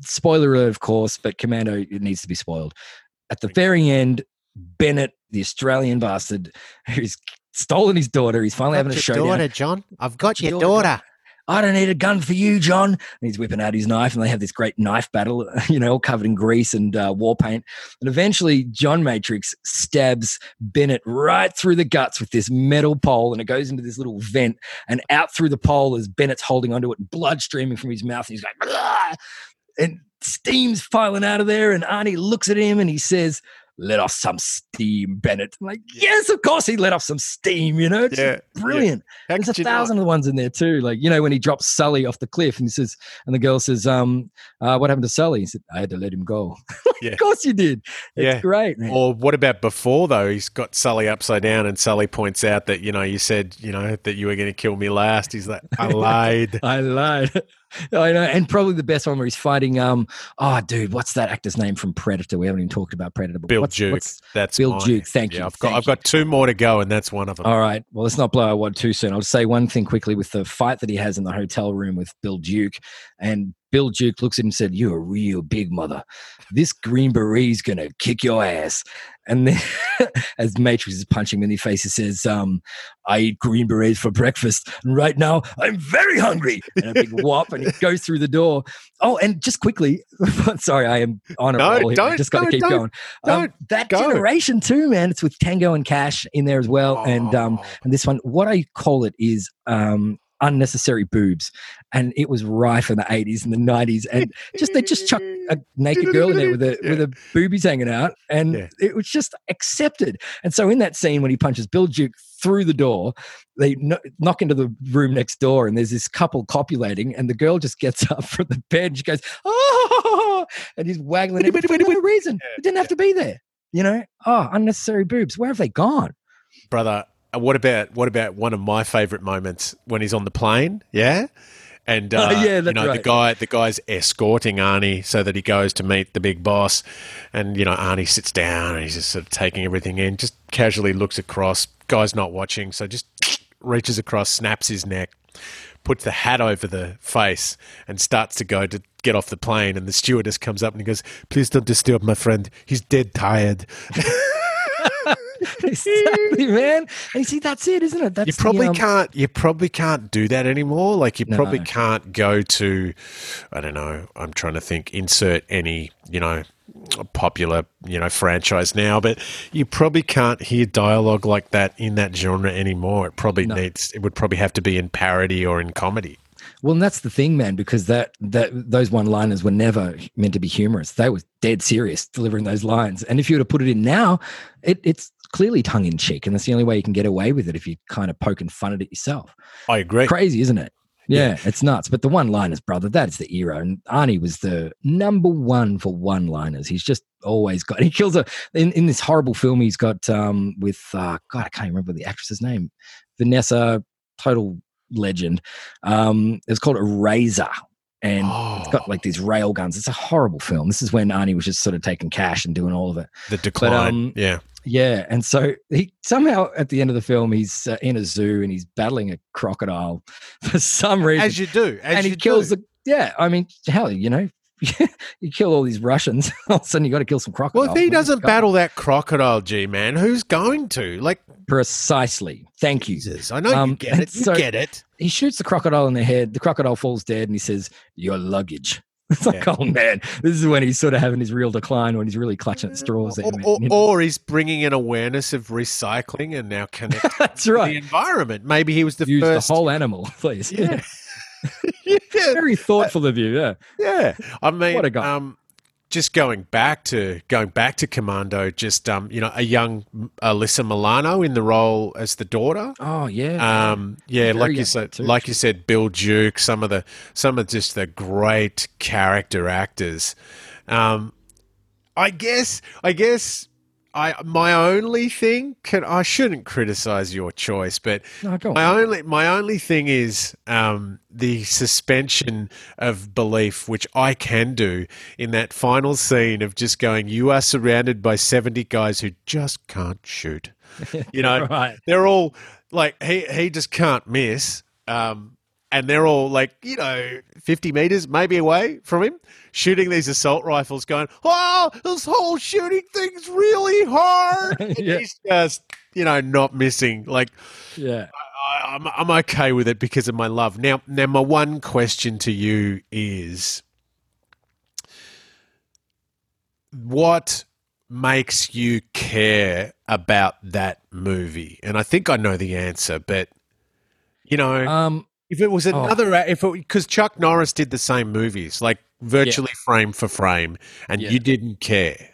[SPEAKER 1] spoiler alert, of course, but Commando it needs to be spoiled. At the very end, Bennett, the Australian bastard, who's stolen his daughter, he's finally having a showdown.
[SPEAKER 2] Your daughter, John. I've got
[SPEAKER 1] your daughter. I don't need a gun for you, John. And he's whipping out his knife, and they have this great knife battle, you know, all covered in grease and uh, war paint. And eventually, John Matrix stabs Bennett right through the guts with this metal pole, and it goes into this little vent. And out through the pole is Bennett's holding onto it, and blood streaming from his mouth. And he's like, "Blah!" And steam's piling out of there. And Arnie looks at him and he says, let off some steam, Bennett. I'm like, yes, of course he let off some steam, you know? It's
[SPEAKER 2] Yeah,
[SPEAKER 1] brilliant.
[SPEAKER 2] How
[SPEAKER 1] There's a
[SPEAKER 2] could you not?
[SPEAKER 1] thousand of the ones in there too. Like, you know, when he drops Sully off the cliff and he says, and the girl says, um, uh, what happened to Sully? He said, I had to let him go.
[SPEAKER 2] Yeah.
[SPEAKER 1] of course you did. It's
[SPEAKER 2] Yeah.
[SPEAKER 1] great, man.
[SPEAKER 2] Or what about before though? He's got Sully upside down, and Sully points out that you know you said you know that you were going to kill me last. He's like, I lied.
[SPEAKER 1] I lied. I know. And probably the best one where he's fighting, um, oh, dude, what's that actor's name from Predator? We haven't even talked about Predator.
[SPEAKER 2] Bill
[SPEAKER 1] what's,
[SPEAKER 2] Duke.
[SPEAKER 1] what's-
[SPEAKER 2] That's
[SPEAKER 1] Bill
[SPEAKER 2] mine.
[SPEAKER 1] Duke, thank
[SPEAKER 2] Yeah,
[SPEAKER 1] you,
[SPEAKER 2] I've got
[SPEAKER 1] thank
[SPEAKER 2] I've got two more to go, and that's one of them.
[SPEAKER 1] All right. Well, let's not blow our wad too soon. I'll just say one thing quickly with the fight that he has in the hotel room with Bill Duke. And Bill Duke looks at him and said, You're a real big mother. This green beret's going to kick your ass. And then as Matrix is punching him in the face, he says, um, I eat green berets for breakfast. And right now, I'm very hungry. And a big whop, and he goes through the door. Oh, and just quickly, sorry, I am on a
[SPEAKER 2] No,
[SPEAKER 1] roll here. I
[SPEAKER 2] don't,
[SPEAKER 1] just got to
[SPEAKER 2] no,
[SPEAKER 1] keep
[SPEAKER 2] don't,
[SPEAKER 1] going. Um,
[SPEAKER 2] don't
[SPEAKER 1] that
[SPEAKER 2] go.
[SPEAKER 1] generation too, man. It's with Tango and Cash in there as well. And um,
[SPEAKER 2] Oh.
[SPEAKER 1] and this one, what I call it is um, unnecessary boobs, and it was rife in the eighties and the nineties, and just they just chuck a naked girl in there with a with a boobies hanging out, and
[SPEAKER 2] Yeah.
[SPEAKER 1] it was just accepted. And so in that scene when he punches Bill Duke through the door, they kno- knock into the room next door, and there's this couple copulating, and the girl just gets up from the bed, and she goes, "Oh!" and he's waggling it for no reason. It didn't have to be there. You know, oh, unnecessary boobs. Where have they gone?
[SPEAKER 2] brother. uh, What about what about one of my favorite moments when he's on the plane? Yeah, and uh,
[SPEAKER 1] Oh, yeah,
[SPEAKER 2] you know the guy the guy's escorting Arnie so that he goes to meet the big boss, and you know Arnie sits down and he's just sort of taking everything in, just casually looks across. Guy's not watching, so just reaches across, snaps his neck, puts the hat over the face, and starts to go to get off the plane. And the stewardess comes up and he goes, "Please don't disturb my friend. He's dead tired."
[SPEAKER 1] exactly, man. And you see, that's it, isn't it? That's
[SPEAKER 2] you
[SPEAKER 1] the,
[SPEAKER 2] probably
[SPEAKER 1] um,
[SPEAKER 2] can't you probably can't do that anymore like you probably
[SPEAKER 1] No.
[SPEAKER 2] can't go to i don't know i'm trying to think insert any you know popular you know franchise now but you probably can't hear dialogue like that in that genre anymore it probably needs it would probably have to be in parody or in comedy
[SPEAKER 1] Well, and that's the thing, man, because that that those one-liners were never meant to be humorous. They were dead serious delivering those lines. And if you were to put it in now, it, it's clearly tongue in cheek, and that's the only way you can get away with it if you kind of poke and fun at it yourself.
[SPEAKER 2] i agree
[SPEAKER 1] Crazy, isn't it? Yeah, it's nuts. But the one-liners, brother, that's the era. And Arnie was the number one for one-liners. He's just always got. He kills a in, in this horrible film. He's got um with uh, God, I can't remember the actress's name. Vanessa, total legend. Um, it's called Eraser, and it's got
[SPEAKER 2] Oh.
[SPEAKER 1] like these rail guns. It's a horrible film. This is when Arnie was just sort of taking cash and doing all of it.
[SPEAKER 2] the decline
[SPEAKER 1] um,
[SPEAKER 2] yeah
[SPEAKER 1] Yeah, and so he somehow at the end of the film he's uh, in a zoo and he's battling a crocodile for some reason,
[SPEAKER 2] as you do as
[SPEAKER 1] and
[SPEAKER 2] you
[SPEAKER 1] he kills
[SPEAKER 2] do.
[SPEAKER 1] the. Yeah, I mean, hell, you know, you kill all these Russians. All of a sudden, you got to kill some crocodiles.
[SPEAKER 2] well if he doesn't battle that crocodile g man who's going to like
[SPEAKER 1] precisely. Thank you.
[SPEAKER 2] jesus i know you
[SPEAKER 1] Um,
[SPEAKER 2] get it you
[SPEAKER 1] so-
[SPEAKER 2] get it
[SPEAKER 1] He shoots the crocodile in the head. The crocodile falls dead, and he says, "Your luggage." It's like,
[SPEAKER 2] Yeah.
[SPEAKER 1] oh man, this is when he's sort of having his real decline when he's really clutching at straws. there,
[SPEAKER 2] or, or, or he's bringing an awareness of recycling and now connecting
[SPEAKER 1] That's
[SPEAKER 2] to the environment. Maybe he was the
[SPEAKER 1] Use
[SPEAKER 2] first.
[SPEAKER 1] the whole animal, please.
[SPEAKER 2] yeah. yeah.
[SPEAKER 1] Very thoughtful of you. Yeah.
[SPEAKER 2] Yeah, I mean,
[SPEAKER 1] What a guy.
[SPEAKER 2] um, just going back to going back to Commando, just um, you know, a young Alyssa Milano in the role as the daughter.
[SPEAKER 1] Oh yeah.
[SPEAKER 2] Um, yeah,
[SPEAKER 1] Very
[SPEAKER 2] like you said,
[SPEAKER 1] too.
[SPEAKER 2] like you said, Bill Duke, some of the some of just the great character actors. Um, I guess, I guess, I my only thing can I shouldn't criticize your choice, but
[SPEAKER 1] no, go on.
[SPEAKER 2] my only my only thing is um, the suspension of belief, which I can do in that final scene of just going, "You are surrounded by seventy guys who just can't shoot." You know,
[SPEAKER 1] right.
[SPEAKER 2] they're all like he he just can't miss, um, and they're all like you know fifty meters maybe away from him, shooting these assault rifles, going, "Oh, this whole shooting thing's really hard." And
[SPEAKER 1] Yeah.
[SPEAKER 2] he's just you know not missing like.
[SPEAKER 1] Yeah.
[SPEAKER 2] I, I'm I'm okay with it because of my love. Now, now, my one question to you is, what makes you care about that movie? And I think I know the answer, but you know,
[SPEAKER 1] Um.
[SPEAKER 2] If it was
[SPEAKER 1] oh.
[SPEAKER 2] another, if it because Chuck Norris did the same movies, like virtually frame for frame, and
[SPEAKER 1] Yeah.
[SPEAKER 2] you didn't care.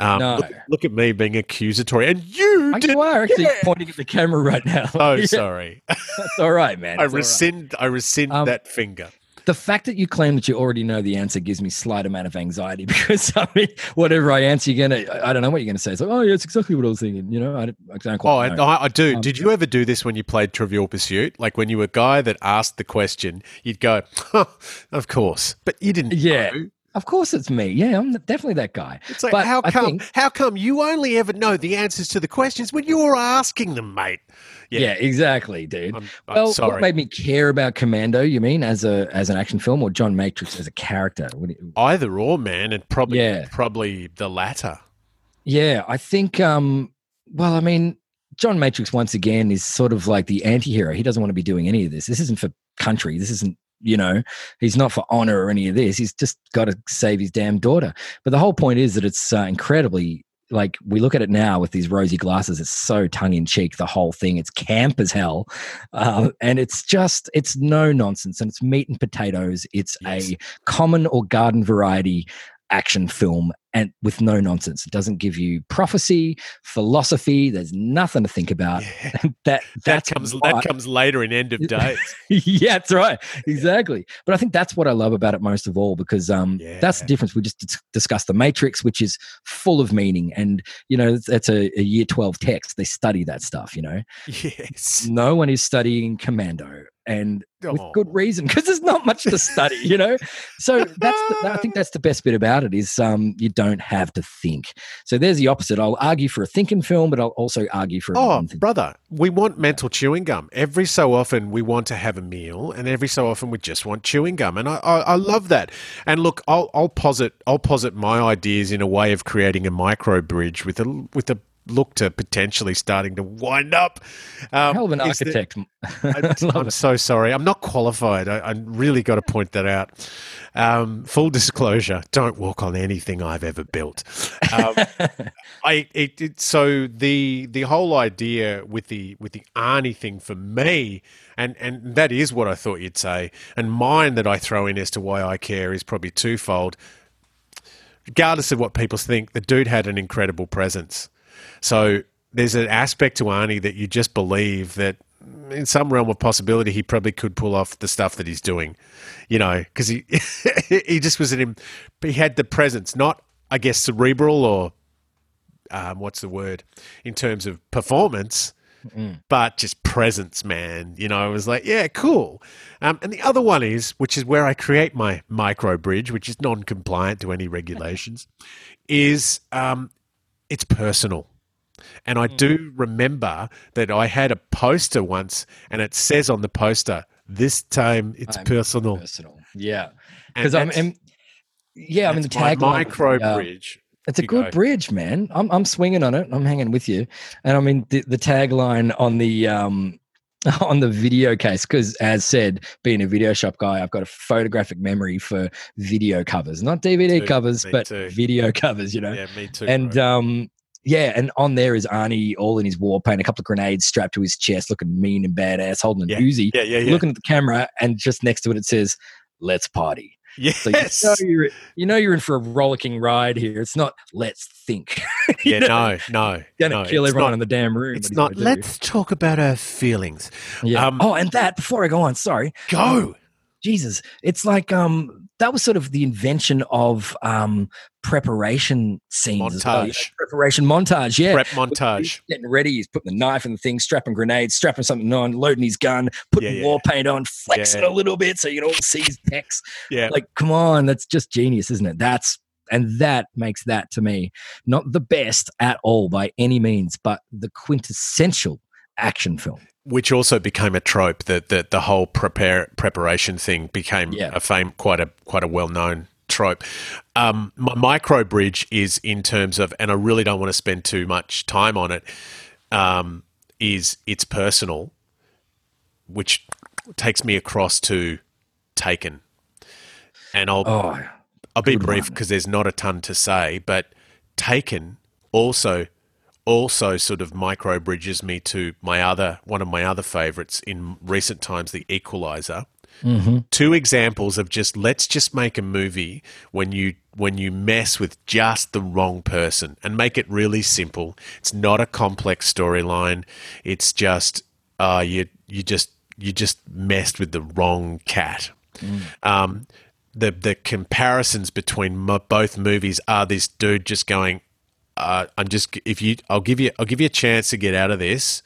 [SPEAKER 2] Um,
[SPEAKER 1] No.
[SPEAKER 2] look, look at me being accusatory, and you
[SPEAKER 1] Oh,
[SPEAKER 2] did.
[SPEAKER 1] you are actually
[SPEAKER 2] yeah.
[SPEAKER 1] pointing at the camera right now.
[SPEAKER 2] Oh,
[SPEAKER 1] Yeah,
[SPEAKER 2] sorry.
[SPEAKER 1] That's all right, man.
[SPEAKER 2] I
[SPEAKER 1] It's right.
[SPEAKER 2] rescind. I rescind
[SPEAKER 1] Um,
[SPEAKER 2] that finger.
[SPEAKER 1] The fact that you claim that you already know the answer gives me slight amount of anxiety because I mean, whatever I answer, you're gonna. I don't know what you're gonna say. It's like, oh, yeah, it's exactly what I was thinking. You know, I don't, I don't
[SPEAKER 2] Oh,
[SPEAKER 1] quite know.
[SPEAKER 2] I, I do.
[SPEAKER 1] Um,
[SPEAKER 2] Did you ever do this when you played Trivial Pursuit? Like when you were a guy that asked the question, you'd go, huh, "Of course," but you didn't.
[SPEAKER 1] Yeah.
[SPEAKER 2] know.
[SPEAKER 1] Of course, it's me. Yeah, I'm definitely that guy.
[SPEAKER 2] It's like
[SPEAKER 1] But
[SPEAKER 2] how come?
[SPEAKER 1] think-
[SPEAKER 2] how come you only ever know the answers to the questions when you're asking them, mate?
[SPEAKER 1] Yeah,
[SPEAKER 2] Yeah.
[SPEAKER 1] exactly, dude.
[SPEAKER 2] I'm, I'm
[SPEAKER 1] well,
[SPEAKER 2] sorry.
[SPEAKER 1] what made me care about Commando? You mean as a as an action film or John Matrix as a character? What do you-
[SPEAKER 2] Either or, man, and probably
[SPEAKER 1] Yeah.
[SPEAKER 2] probably the latter.
[SPEAKER 1] Yeah, I think. um Well, I mean, John Matrix once again is sort of like the anti-hero. He doesn't want to be doing any of this. This isn't for country. This isn't. You know, he's not for honor or any of this. He's just got to save his damn daughter. But the whole point is that it's uh, incredibly like we look at it now with these rosy glasses. It's so tongue in cheek. The whole thing. It's camp as hell, uh, and it's just it's no nonsense. And it's meat and potatoes. It's
[SPEAKER 2] Yes.
[SPEAKER 1] a common or garden variety action film and with no nonsense. It doesn't give you prophecy, philosophy. There's nothing to think about.
[SPEAKER 2] Yeah.
[SPEAKER 1] that
[SPEAKER 2] That comes
[SPEAKER 1] why-
[SPEAKER 2] that comes later in End of Days.
[SPEAKER 1] yeah, that's right. Exactly. But I think that's what I love about it most of all because um, that's the difference. We just dis- discussed the Matrix, which is full of meaning, and you know that's, a, a year twelve text. They study that stuff. You know,
[SPEAKER 2] yes.
[SPEAKER 1] no one is studying Commando, and with
[SPEAKER 2] Oh.
[SPEAKER 1] good reason because there's not much to study. You know, so that's the, I think that's the best bit about it is um, you don't have to think. So there's the opposite. I'll argue for a thinking film, but I'll also argue for a
[SPEAKER 2] Oh, brother, we want mental chewing gum. Every so often, we want to have a meal, and every so often, we just want chewing gum. And I, I, I love that. And look, I'll, I'll posit, I'll posit my ideas in a way of creating a micro bridge with a, with a look to potentially starting to wind up. Um,
[SPEAKER 1] Hell of an architect.
[SPEAKER 2] I, I'm so sorry. I'm not qualified. I, I really got to point that out. Um, full disclosure: don't walk on anything I've ever built. Um, I it, it so the the whole idea with the with the Arnie thing for me, and and that is what I thought you'd say, and mine that I throw in as to why I care is probably twofold. Regardless of what people think, the dude had an incredible presence. So there's an aspect to Arnie that you just believe that in some realm of possibility he probably could pull off the stuff that he's doing, you know, because he he just was in him. He had the presence, not I guess cerebral or um, what's the word in terms of performance, but just presence, man. You know, it was like, yeah, cool. Um, and the other one is, which is where I create my micro bridge, which is non-compliant to any regulations, is um, it's personal. And I do remember that I had a poster once, and it says on the poster, "This time it's
[SPEAKER 1] I'm
[SPEAKER 2] personal."
[SPEAKER 1] personal. Yeah, because I'm, I'm- yeah, I mean the tagline.
[SPEAKER 2] micro bridge.
[SPEAKER 1] It's a good
[SPEAKER 2] go.
[SPEAKER 1] bridge, man. I'm I'm swinging on it. I'm hanging with you. And I mean the, the tagline on the um on the video case because, as said, being a video shop guy, I've got a photographic memory for video covers, not DVD
[SPEAKER 2] Too.
[SPEAKER 1] covers, but
[SPEAKER 2] too.
[SPEAKER 1] video covers. You know,
[SPEAKER 2] Yeah, me too.
[SPEAKER 1] and
[SPEAKER 2] bro.
[SPEAKER 1] um, yeah, and on there is Arnie all in his war paint, a couple of grenades strapped to his chest, looking mean and badass, holding a
[SPEAKER 2] Yeah,
[SPEAKER 1] Uzi,
[SPEAKER 2] yeah, yeah, yeah.
[SPEAKER 1] looking at the camera, and just next to it it says, "Let's party."
[SPEAKER 2] yes.
[SPEAKER 1] So you know you're you know you're in for a rollicking ride here. It's not let's think.
[SPEAKER 2] yeah, no, no.
[SPEAKER 1] Gonna
[SPEAKER 2] no,
[SPEAKER 1] kill everyone
[SPEAKER 2] not-
[SPEAKER 1] in the damn room.
[SPEAKER 2] It's not.
[SPEAKER 1] you gonna do?
[SPEAKER 2] Let's talk about our feelings.
[SPEAKER 1] Yeah.
[SPEAKER 2] um,
[SPEAKER 1] oh, and that before I go on, sorry.
[SPEAKER 2] Go.
[SPEAKER 1] Jesus, it's like um that was sort of the invention of um preparation scenes. as well, you know,
[SPEAKER 2] Montage.
[SPEAKER 1] preparation montage, yeah.
[SPEAKER 2] Prep
[SPEAKER 1] He's
[SPEAKER 2] montage.
[SPEAKER 1] getting ready, he's putting the knife in the thing, strapping grenades, strapping something on, loading his gun, putting
[SPEAKER 2] Yeah, yeah.
[SPEAKER 1] war paint on, flexing
[SPEAKER 2] Yeah.
[SPEAKER 1] a little bit so you can all see his pecs.
[SPEAKER 2] Yeah.
[SPEAKER 1] Like, come on, that's just genius, isn't it? That's and that makes that to me not the best at all by any means, but the quintessential action film.
[SPEAKER 2] Which also became a trope. That the, the whole prepare preparation thing became
[SPEAKER 1] Yeah.
[SPEAKER 2] a fame quite a quite a well known trope. Um, my micro bridge is in terms of, and I really don't want to spend too much time on it. Um, is it's personal, which takes me across to Taken, and I'll
[SPEAKER 1] Oh,
[SPEAKER 2] I'll be brief because there's not a ton to say, but Taken also also sort of micro bridges me to my other one of my other favorites in recent times, The Equalizer.
[SPEAKER 1] hmm
[SPEAKER 2] Two examples of just let's just make a movie when you when you mess with just the wrong person and make it really simple. It's not a complex storyline. It's just uh you you just you just messed with the wrong cat. Um, the the comparisons between mo- both movies are this dude just going, uh, I'm just if you I'll give you I'll give you a chance to get out of this.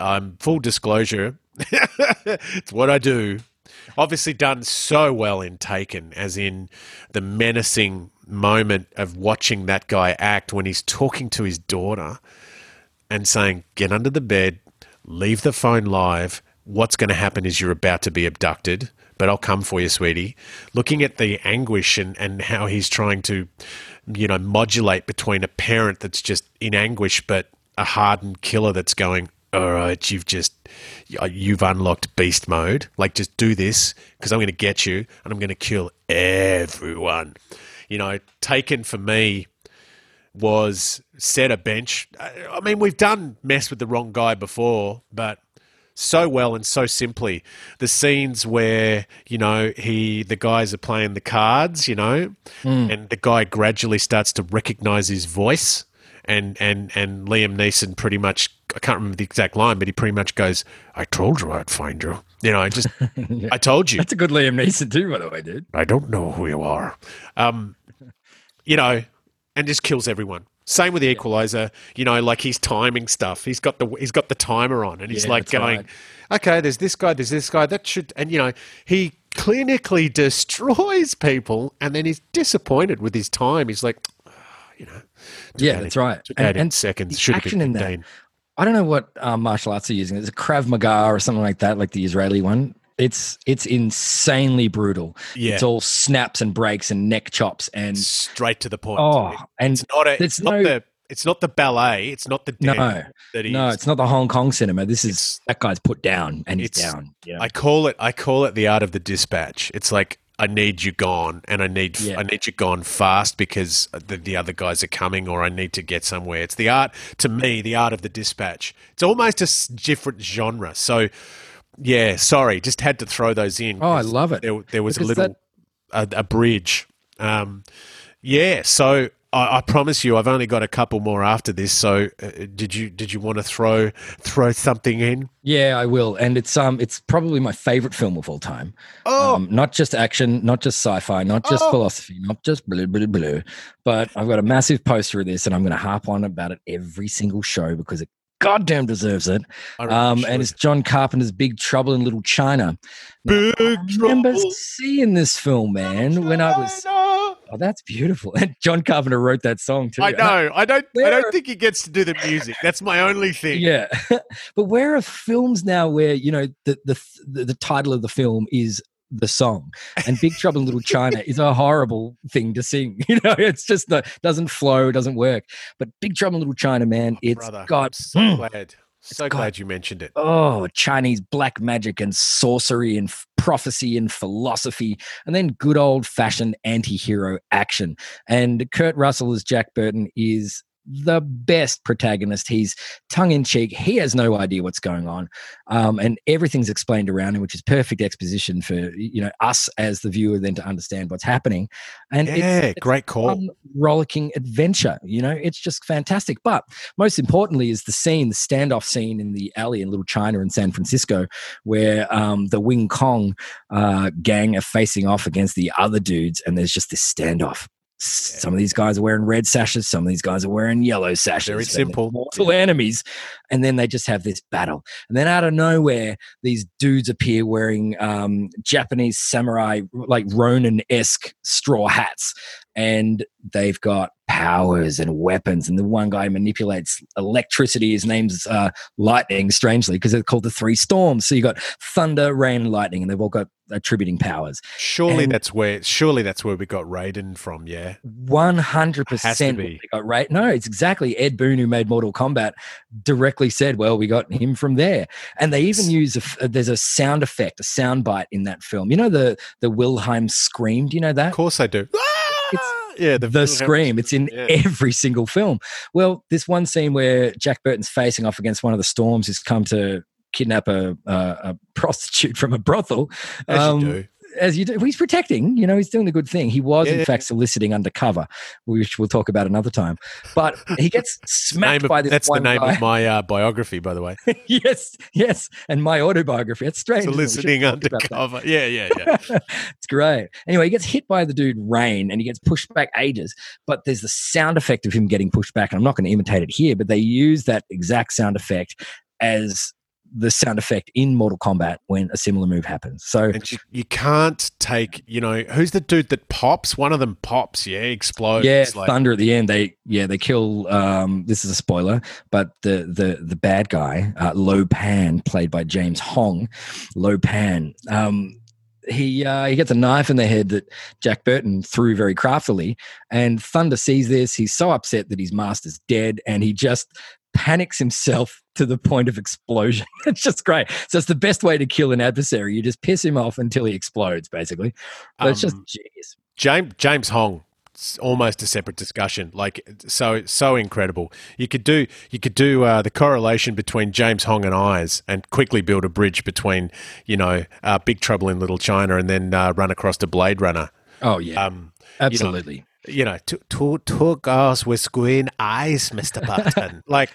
[SPEAKER 2] Um, full disclosure, it's what I do. Obviously, done so well in Taken, as in the menacing moment of watching that guy act when he's talking to his daughter and saying, Get under the bed, leave the phone live. What's going to happen is you're about to be abducted, but I'll come for you, sweetie. Looking at the anguish and, and how he's trying to, you know, modulate between a parent that's just in anguish, but a hardened killer that's going, all right, you've just, you've unlocked beast mode. Like, just do this because I'm going to get you and I'm going to kill everyone. You know, taken for me was set a bench. I mean, we've done mess with the wrong guy before, but so well and so simply. The scenes where you know he, the guys are playing the cards, you know, and the guy gradually starts to recognize his voice, and and and Liam Neeson pretty much. I can't remember the exact line, but he pretty much goes, "I told you I'd find you." You know, I just, I told you.
[SPEAKER 1] That's a good Liam Neeson too, by the way, dude.
[SPEAKER 2] I don't know who you are. Um, you know, and just kills everyone. Same with the equalizer, you know, like he's timing stuff. He's got the he's got the timer on, and he's
[SPEAKER 1] Yeah,
[SPEAKER 2] like going,
[SPEAKER 1] right.
[SPEAKER 2] "Okay, there's this guy, there's this guy. That should," and you know, he clinically destroys people, and then he's disappointed with his time. He's like, "Ah, you know,
[SPEAKER 1] Yeah, that's
[SPEAKER 2] in-
[SPEAKER 1] right. And- and
[SPEAKER 2] seconds. Should have been
[SPEAKER 1] in that, I don't know what um, martial arts are using. It's a Krav Maga or something like that, like the Israeli one. It's it's insanely brutal.
[SPEAKER 2] Yeah.
[SPEAKER 1] It's all snaps and breaks and neck chops and
[SPEAKER 2] Straight to the point.
[SPEAKER 1] oh, and
[SPEAKER 2] it's not a, it's not
[SPEAKER 1] no-
[SPEAKER 2] the it's not the ballet. It's not the
[SPEAKER 1] no,
[SPEAKER 2] that
[SPEAKER 1] no, it's not the Hong Kong cinema. This is
[SPEAKER 2] It's-
[SPEAKER 1] that guy's put down and he's down. Yeah,
[SPEAKER 2] I call it I call it the art of the dispatch. It's like I need you gone, and I need
[SPEAKER 1] Yeah.
[SPEAKER 2] I need you gone fast because the, the other guys are coming, or I need to get somewhere. It's the art to me, the art of the dispatch. It's almost a different genre. So, yeah, sorry, just had to throw those in.
[SPEAKER 1] Oh, I love it.
[SPEAKER 2] There, there was a
[SPEAKER 1] Because
[SPEAKER 2] little a, a bridge. Um, yeah, so. I, I promise you, I've only got a couple more after this. So, uh, did you did you want to throw throw something in?
[SPEAKER 1] yeah, I will. And it's um, it's probably my favorite film of all time.
[SPEAKER 2] Oh,
[SPEAKER 1] Um, not just action, not just sci-fi, not just
[SPEAKER 2] Oh.
[SPEAKER 1] philosophy, not just blue blue blue. But I've got a massive poster of this, and I'm going to harp on about it every single show because it goddamn deserves it. Um, and it's John Carpenter's Big Trouble in Little China. Now,
[SPEAKER 2] Big
[SPEAKER 1] I remember
[SPEAKER 2] Trouble
[SPEAKER 1] seeing this film, man, when I was.
[SPEAKER 2] China.
[SPEAKER 1] Oh, that's beautiful. And John Carpenter wrote that song too.
[SPEAKER 2] I know. I don't. I don't think he gets to do the music. That's my only thing.
[SPEAKER 1] Yeah, but where are films now where you know the the the title of the film is the song, and Big Trouble in Little China is a horrible thing to sing. You know, it's just not doesn't flow, doesn't work. But Big Trouble in Little China, man, it's
[SPEAKER 2] Brother,
[SPEAKER 1] got
[SPEAKER 2] so
[SPEAKER 1] Mm.
[SPEAKER 2] glad. So
[SPEAKER 1] got-
[SPEAKER 2] glad you mentioned it.
[SPEAKER 1] oh, Chinese black magic and sorcery and f- prophecy and philosophy, and then good old fashioned anti hero action. And Kurt Russell as Jack Burton is the best protagonist. He's tongue in cheek. He has no idea what's going on, um, and everything's explained around him, which is perfect exposition for you know us as the viewer then to understand what's happening. And
[SPEAKER 2] Yeah,
[SPEAKER 1] it's, it's
[SPEAKER 2] great call.
[SPEAKER 1] rollicking adventure. You know, it's just fantastic. But most importantly, is the scene, the standoff scene in the alley in Little China in San Francisco, where um, the Wing Kong uh, gang are facing off against the other dudes, and there's just this standoff. Some of these guys are wearing red sashes. Some of these guys are wearing yellow sashes.
[SPEAKER 2] Very simple.
[SPEAKER 1] Mortal enemies. And then they just have this battle. And then out of nowhere, these dudes appear wearing um, Japanese samurai, like Ronin esque straw hats. And they've got powers and weapons. And the one guy manipulates electricity. His name's uh, Lightning, strangely, because they're called the Three Storms. So you got thunder, rain, lightning, and they've all got attributing powers.
[SPEAKER 2] Surely
[SPEAKER 1] and-
[SPEAKER 2] that's where surely that's where we got Raiden from, yeah.
[SPEAKER 1] One hundred percent
[SPEAKER 2] be.
[SPEAKER 1] got right. No, it's exactly Ed Boon who made Mortal Kombat directly said, "Well, we got him from there." And they even use a there's a sound effect, a sound bite in that film. You know the the Wilhelm scream. Do you know that?
[SPEAKER 2] Of course I do. Yeah,
[SPEAKER 1] the, scream. It's in
[SPEAKER 2] Yeah.
[SPEAKER 1] every single film. Well, this one scene where Jack Burton's facing off against one of the storms who's come to kidnap a, a, a prostitute from a brothel. Um. As you do. He's protecting, you know, he's doing the good thing. He was,
[SPEAKER 2] Yeah.
[SPEAKER 1] in fact, soliciting undercover, which we'll talk about another time. But he gets smacked by this
[SPEAKER 2] that's the name
[SPEAKER 1] guy.
[SPEAKER 2] of my uh, biography, by the way.
[SPEAKER 1] yes, yes. And my autobiography. It's strange. isn't it? We should
[SPEAKER 2] Soliciting
[SPEAKER 1] talk about that.
[SPEAKER 2] undercover. Yeah, yeah, yeah.
[SPEAKER 1] it's great. Anyway, he gets hit by the dude Rain and he gets pushed back ages. But there's the sound effect of him getting pushed back. And I'm not going to imitate it here, but they use that exact sound effect as the sound effect in Mortal Kombat when a similar move happens. So
[SPEAKER 2] And you, you can't take, you know, who's the dude that pops? One of them pops, yeah, explodes.
[SPEAKER 1] yeah,
[SPEAKER 2] like,
[SPEAKER 1] thunder at the end. They yeah they kill. Um, this is a spoiler, but the the the bad guy, uh, Lo Pan, played by James Hong, Lo Pan. Um, he uh, he gets a knife in the head that Jack Burton threw very craftily, and Thunder sees this. He's so upset that his master's dead, and he just panics himself to the point of explosion. it's just great. So it's the best way to kill an adversary. You just piss him off until he explodes, basically. But it's just
[SPEAKER 2] Um,
[SPEAKER 1] genius.
[SPEAKER 2] James James Hong. It's almost a separate discussion. Like so so incredible. You could do you could do uh, the correlation between James Hong and eyes, and quickly build a bridge between you know uh, Big Trouble in Little China, and then uh, run across to Blade Runner.
[SPEAKER 1] Oh yeah,
[SPEAKER 2] Um,
[SPEAKER 1] absolutely.
[SPEAKER 2] you know, two, two, two girls with green eyes, Mister Burton. like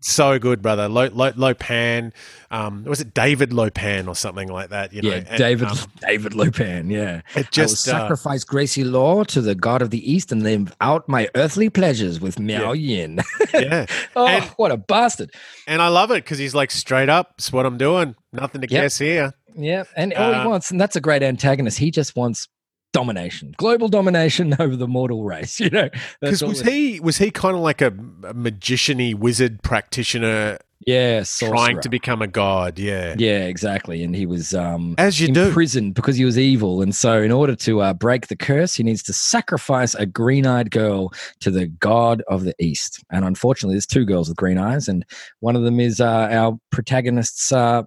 [SPEAKER 2] so good, brother. Lo, Lo, Lopan, um, was it David Lopan or something like that? You know,
[SPEAKER 1] yeah,
[SPEAKER 2] And,
[SPEAKER 1] David
[SPEAKER 2] um,
[SPEAKER 1] David Lopan. Yeah,
[SPEAKER 2] it
[SPEAKER 1] I
[SPEAKER 2] just uh,
[SPEAKER 1] sacrifice Gracie Law to the god of the east and live out my earthly pleasures with Miao Yin.
[SPEAKER 2] yeah,
[SPEAKER 1] oh,
[SPEAKER 2] And-
[SPEAKER 1] what a bastard!
[SPEAKER 2] and I love it because he's like straight up. It's what I'm doing. Nothing to
[SPEAKER 1] Yep.
[SPEAKER 2] guess here.
[SPEAKER 1] Yeah, and all he
[SPEAKER 2] Uh,
[SPEAKER 1] wants, and that's a great antagonist. He just wants domination, global domination over the mortal race. You know,
[SPEAKER 2] Because was
[SPEAKER 1] it-
[SPEAKER 2] he was he kind of like a, a magician-y wizard practitioner
[SPEAKER 1] yeah,
[SPEAKER 2] trying to become a god? Yeah,
[SPEAKER 1] Yeah, exactly. And he was um,
[SPEAKER 2] as you do.
[SPEAKER 1] imprisoned because he was evil. And so, in order to uh, break the curse, he needs to sacrifice a green eyed girl to the god of the east. And unfortunately, there's two girls with green eyes, and one of them is uh, our protagonist's uh,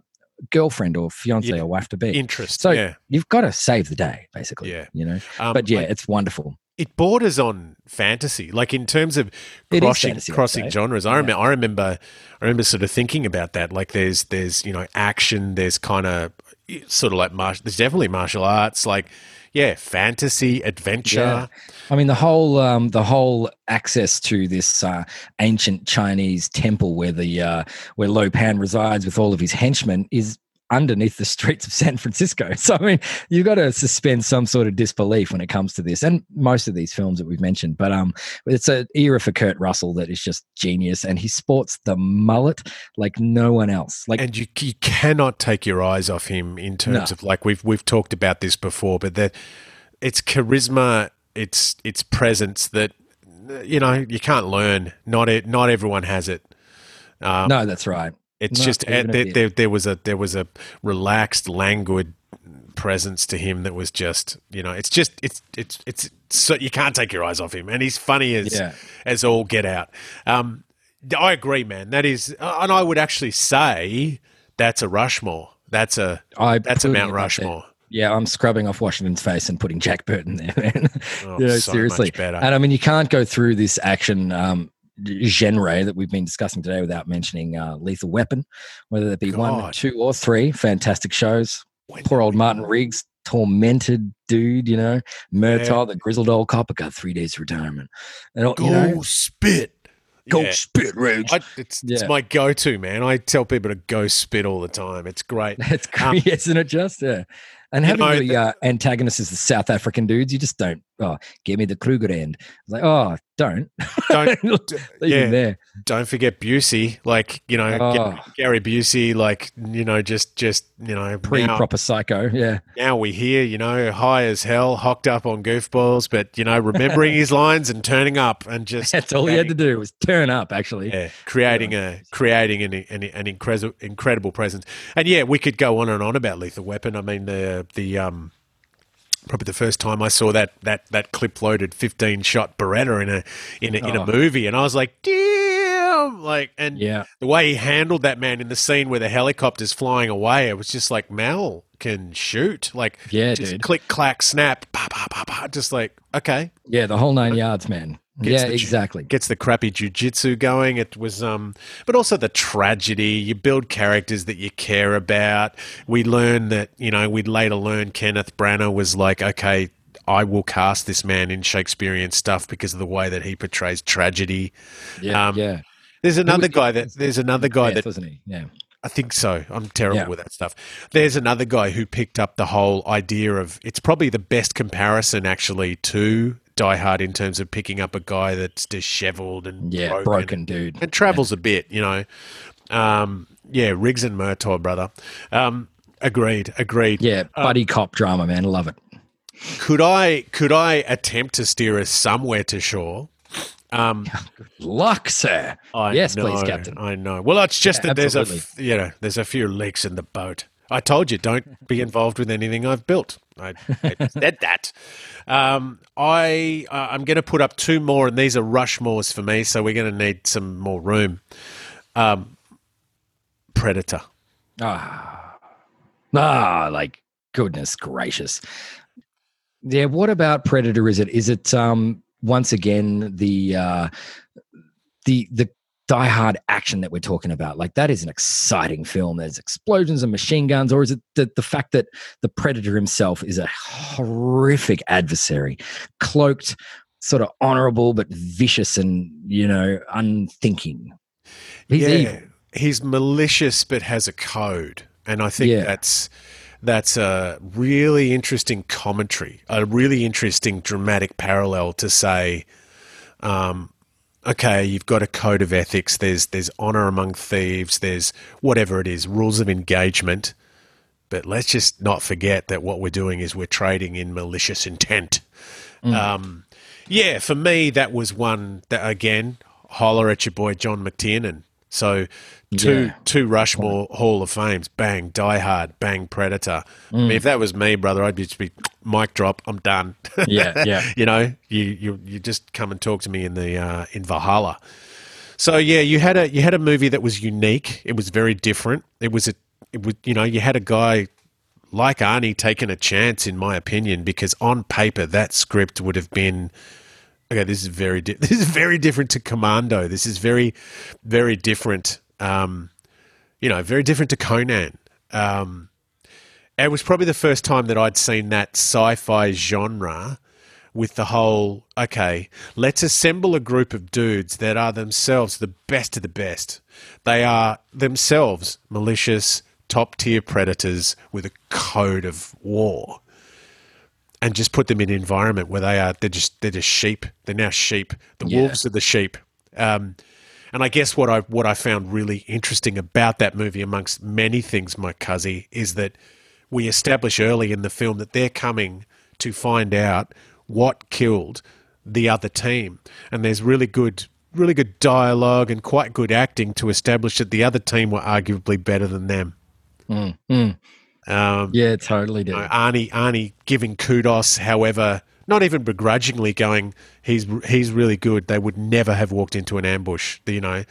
[SPEAKER 1] girlfriend or fiance
[SPEAKER 2] Yeah.
[SPEAKER 1] or wife to be.
[SPEAKER 2] Interest.
[SPEAKER 1] So
[SPEAKER 2] yeah,
[SPEAKER 1] you've got to save the day, basically.
[SPEAKER 2] Yeah.
[SPEAKER 1] You know,
[SPEAKER 2] Um,
[SPEAKER 1] but yeah,
[SPEAKER 2] like,
[SPEAKER 1] it's wonderful.
[SPEAKER 2] it borders on fantasy, like in terms of crossing
[SPEAKER 1] fantasy,
[SPEAKER 2] crossing genres. I
[SPEAKER 1] Yeah.
[SPEAKER 2] remember, I remember, I remember sort of thinking about that. Like, there's there's you know action, there's kind of sort of like martial. There's definitely martial arts, like yeah, fantasy, adventure.
[SPEAKER 1] I mean, the whole um, the whole access to this uh, ancient Chinese temple where the uh, where Lo Pan resides with all of his henchmen is underneath the streets of San Francisco. So I mean, you've got to suspend some sort of disbelief when it comes to this, and most of these films that we've mentioned. But um, it's an era for Kurt Russell that is just genius, and he sports the mullet like no one else. Like
[SPEAKER 2] and you, you cannot take your eyes off him in terms
[SPEAKER 1] No.
[SPEAKER 2] of like we've we've talked about this before, but that it's charisma, it's it's presence that you know you can't learn. Not it, not everyone has it. Um,
[SPEAKER 1] no, that's right.
[SPEAKER 2] It's
[SPEAKER 1] Not
[SPEAKER 2] just uh, there, there, there was a there was a relaxed, languid presence to him that was just you know it's just it's it's it's so you can't take your eyes off him, and he's funny as
[SPEAKER 1] Yeah.
[SPEAKER 2] as all get out. Um, I agree, man. That is, and I would actually say that's a Rushmore. That's a
[SPEAKER 1] I
[SPEAKER 2] that's a Mount. Rushmore.
[SPEAKER 1] Yeah, I'm scrubbing off Washington's face and putting Jack Burton there, man.
[SPEAKER 2] Oh,
[SPEAKER 1] you know,
[SPEAKER 2] so
[SPEAKER 1] seriously. And I mean, you can't go through this action um, genre that we've been discussing today without mentioning uh, Lethal Weapon, whether it be one, two, or three. Fantastic shows.
[SPEAKER 2] When
[SPEAKER 1] Poor old Martin Riggs, tormented dude, you know. Murtaugh,
[SPEAKER 2] Yeah.
[SPEAKER 1] the grizzled old copper, got three days retirement. And,
[SPEAKER 2] Go
[SPEAKER 1] you know,
[SPEAKER 2] spit.
[SPEAKER 1] go
[SPEAKER 2] Yeah.
[SPEAKER 1] spit, Riggs.
[SPEAKER 2] I, it's, it's my go-to, man. I tell people to go spit all the time. It's great.
[SPEAKER 1] That's
[SPEAKER 2] Um,
[SPEAKER 1] great, isn't it? Just yeah. And
[SPEAKER 2] You
[SPEAKER 1] having
[SPEAKER 2] know,
[SPEAKER 1] the uh, antagonists as the South African dudes, you just don't. Oh, give me the Krugerrand. Like, oh, don't.
[SPEAKER 2] Don't yeah.
[SPEAKER 1] there.
[SPEAKER 2] don't forget Busey. Like you know,
[SPEAKER 1] Oh.
[SPEAKER 2] Gary, Busey. Like you know, just just you know,
[SPEAKER 1] Pre proper psycho. Yeah.
[SPEAKER 2] now we hear you know, high as hell, hocked up on goofballs, but you know, remembering his lines and turning up and just
[SPEAKER 1] That's all he had to do was turn up, actually.
[SPEAKER 2] Yeah, creating a creating an an, an incredible incredible presence, and yeah, we could go on and on about Lethal Weapon. I mean, the the um, probably the first time I saw that that that clip loaded fifteen shot Beretta in a in a, in
[SPEAKER 1] Oh.
[SPEAKER 2] a movie, and I was like, damn, like, and
[SPEAKER 1] Yeah.
[SPEAKER 2] the way he handled that man in the scene where the helicopter's flying away, it was just like Mel can shoot, like,
[SPEAKER 1] Yeah,
[SPEAKER 2] just
[SPEAKER 1] dude.
[SPEAKER 2] click clack snap, pa pa pa pa, just like okay,
[SPEAKER 1] Yeah, the whole nine yards, man. Yeah,
[SPEAKER 2] the
[SPEAKER 1] exactly.
[SPEAKER 2] gets the crappy jujitsu going. It was, um, but also the tragedy. You build characters that you care about. We learn that you know we'd later learn Kenneth Branagh was like, okay, I will cast this man in Shakespearean stuff because of the way that he portrays tragedy.
[SPEAKER 1] Yeah,
[SPEAKER 2] um,
[SPEAKER 1] yeah.
[SPEAKER 2] There's another
[SPEAKER 1] was-
[SPEAKER 2] guy that there's another guy that
[SPEAKER 1] wasn't he? Yeah.
[SPEAKER 2] I think so. I'm terrible
[SPEAKER 1] Yeah.
[SPEAKER 2] with that stuff. There's another guy who picked up the whole idea of it's probably the best comparison actually to Die Hard in terms of picking up a guy that's disheveled and
[SPEAKER 1] Yeah,
[SPEAKER 2] broken,
[SPEAKER 1] broken, dude.
[SPEAKER 2] and travels a bit, you know. Um, yeah, Riggs and Murtaugh, brother. Um, agreed, agreed.
[SPEAKER 1] Yeah, buddy cop drama, man. Love it.
[SPEAKER 2] Could I could I attempt to steer us somewhere to shore? Um,
[SPEAKER 1] Luck, sir.
[SPEAKER 2] I
[SPEAKER 1] yes,
[SPEAKER 2] know,
[SPEAKER 1] please, Captain.
[SPEAKER 2] I know. Well, it's just
[SPEAKER 1] Yeah,
[SPEAKER 2] that there's a
[SPEAKER 1] absolutely.
[SPEAKER 2] you know there's a few leaks in the boat. I told you don't be involved with anything I've built. I, I said that. Um, I uh, I'm going to put up two more, and these are Rushmores for me, so we're going to need some more room. Um, Predator.
[SPEAKER 1] Ah, ah, like goodness gracious. Yeah, what about Predator? Is it is it um once again the uh the the die hard action that we're talking about? Like that is an exciting film. There's explosions and machine guns, or is it the, the fact that the Predator himself is a horrific adversary, cloaked, sort of honorable but vicious and you know unthinking. He's evil.
[SPEAKER 2] he's malicious but has a code, and I think
[SPEAKER 1] Yeah.
[SPEAKER 2] that's that's a really interesting commentary, a really interesting dramatic parallel to say, um, okay, you've got a code of ethics. There's there's honor among thieves. There's whatever it is, rules of engagement. But let's just not forget that what we're doing is we're trading in malicious intent. Um, yeah, for me, that was one that again holler at your boy John McTiernan. So two
[SPEAKER 1] Yeah.
[SPEAKER 2] two Rushmore Hall of Fames, bang, Die Hard, bang, Predator. I mean, if that was me, brother, I'd just be mic drop. I'm done.
[SPEAKER 1] Yeah, yeah.
[SPEAKER 2] you know, you you you just come and talk to me in the uh, in Valhalla. So yeah, you had a you had a movie that was unique. It was very different. It was a it was you know you had a guy like Arnie taking a chance, in my opinion, because on paper that script would have been okay. This is very di- this is very different to Commando. This is very very different. Um, you know, very different to Conan. Um, it was probably the first time that I'd seen that sci-fi genre with the whole okay, let's assemble a group of dudes that are themselves the best of the best. They are themselves malicious, top tier predators with a code of war. And just put them in an environment where they are they're just they're just sheep. They're now sheep. The
[SPEAKER 1] Yeah.
[SPEAKER 2] wolves are the sheep. Um, and I guess what I what I found really interesting about that movie, amongst many things, my cuzzy, is that we establish early in the film that they're coming to find out what killed the other team, and there's really good really good dialogue and quite good acting to establish that the other team were arguably better than them.
[SPEAKER 1] Mm, mm.
[SPEAKER 2] Um,
[SPEAKER 1] Yeah, totally did.
[SPEAKER 2] you know, Arnie Arnie giving kudos, however, not even begrudgingly going, he's he's really good. They would never have walked into an ambush. You know.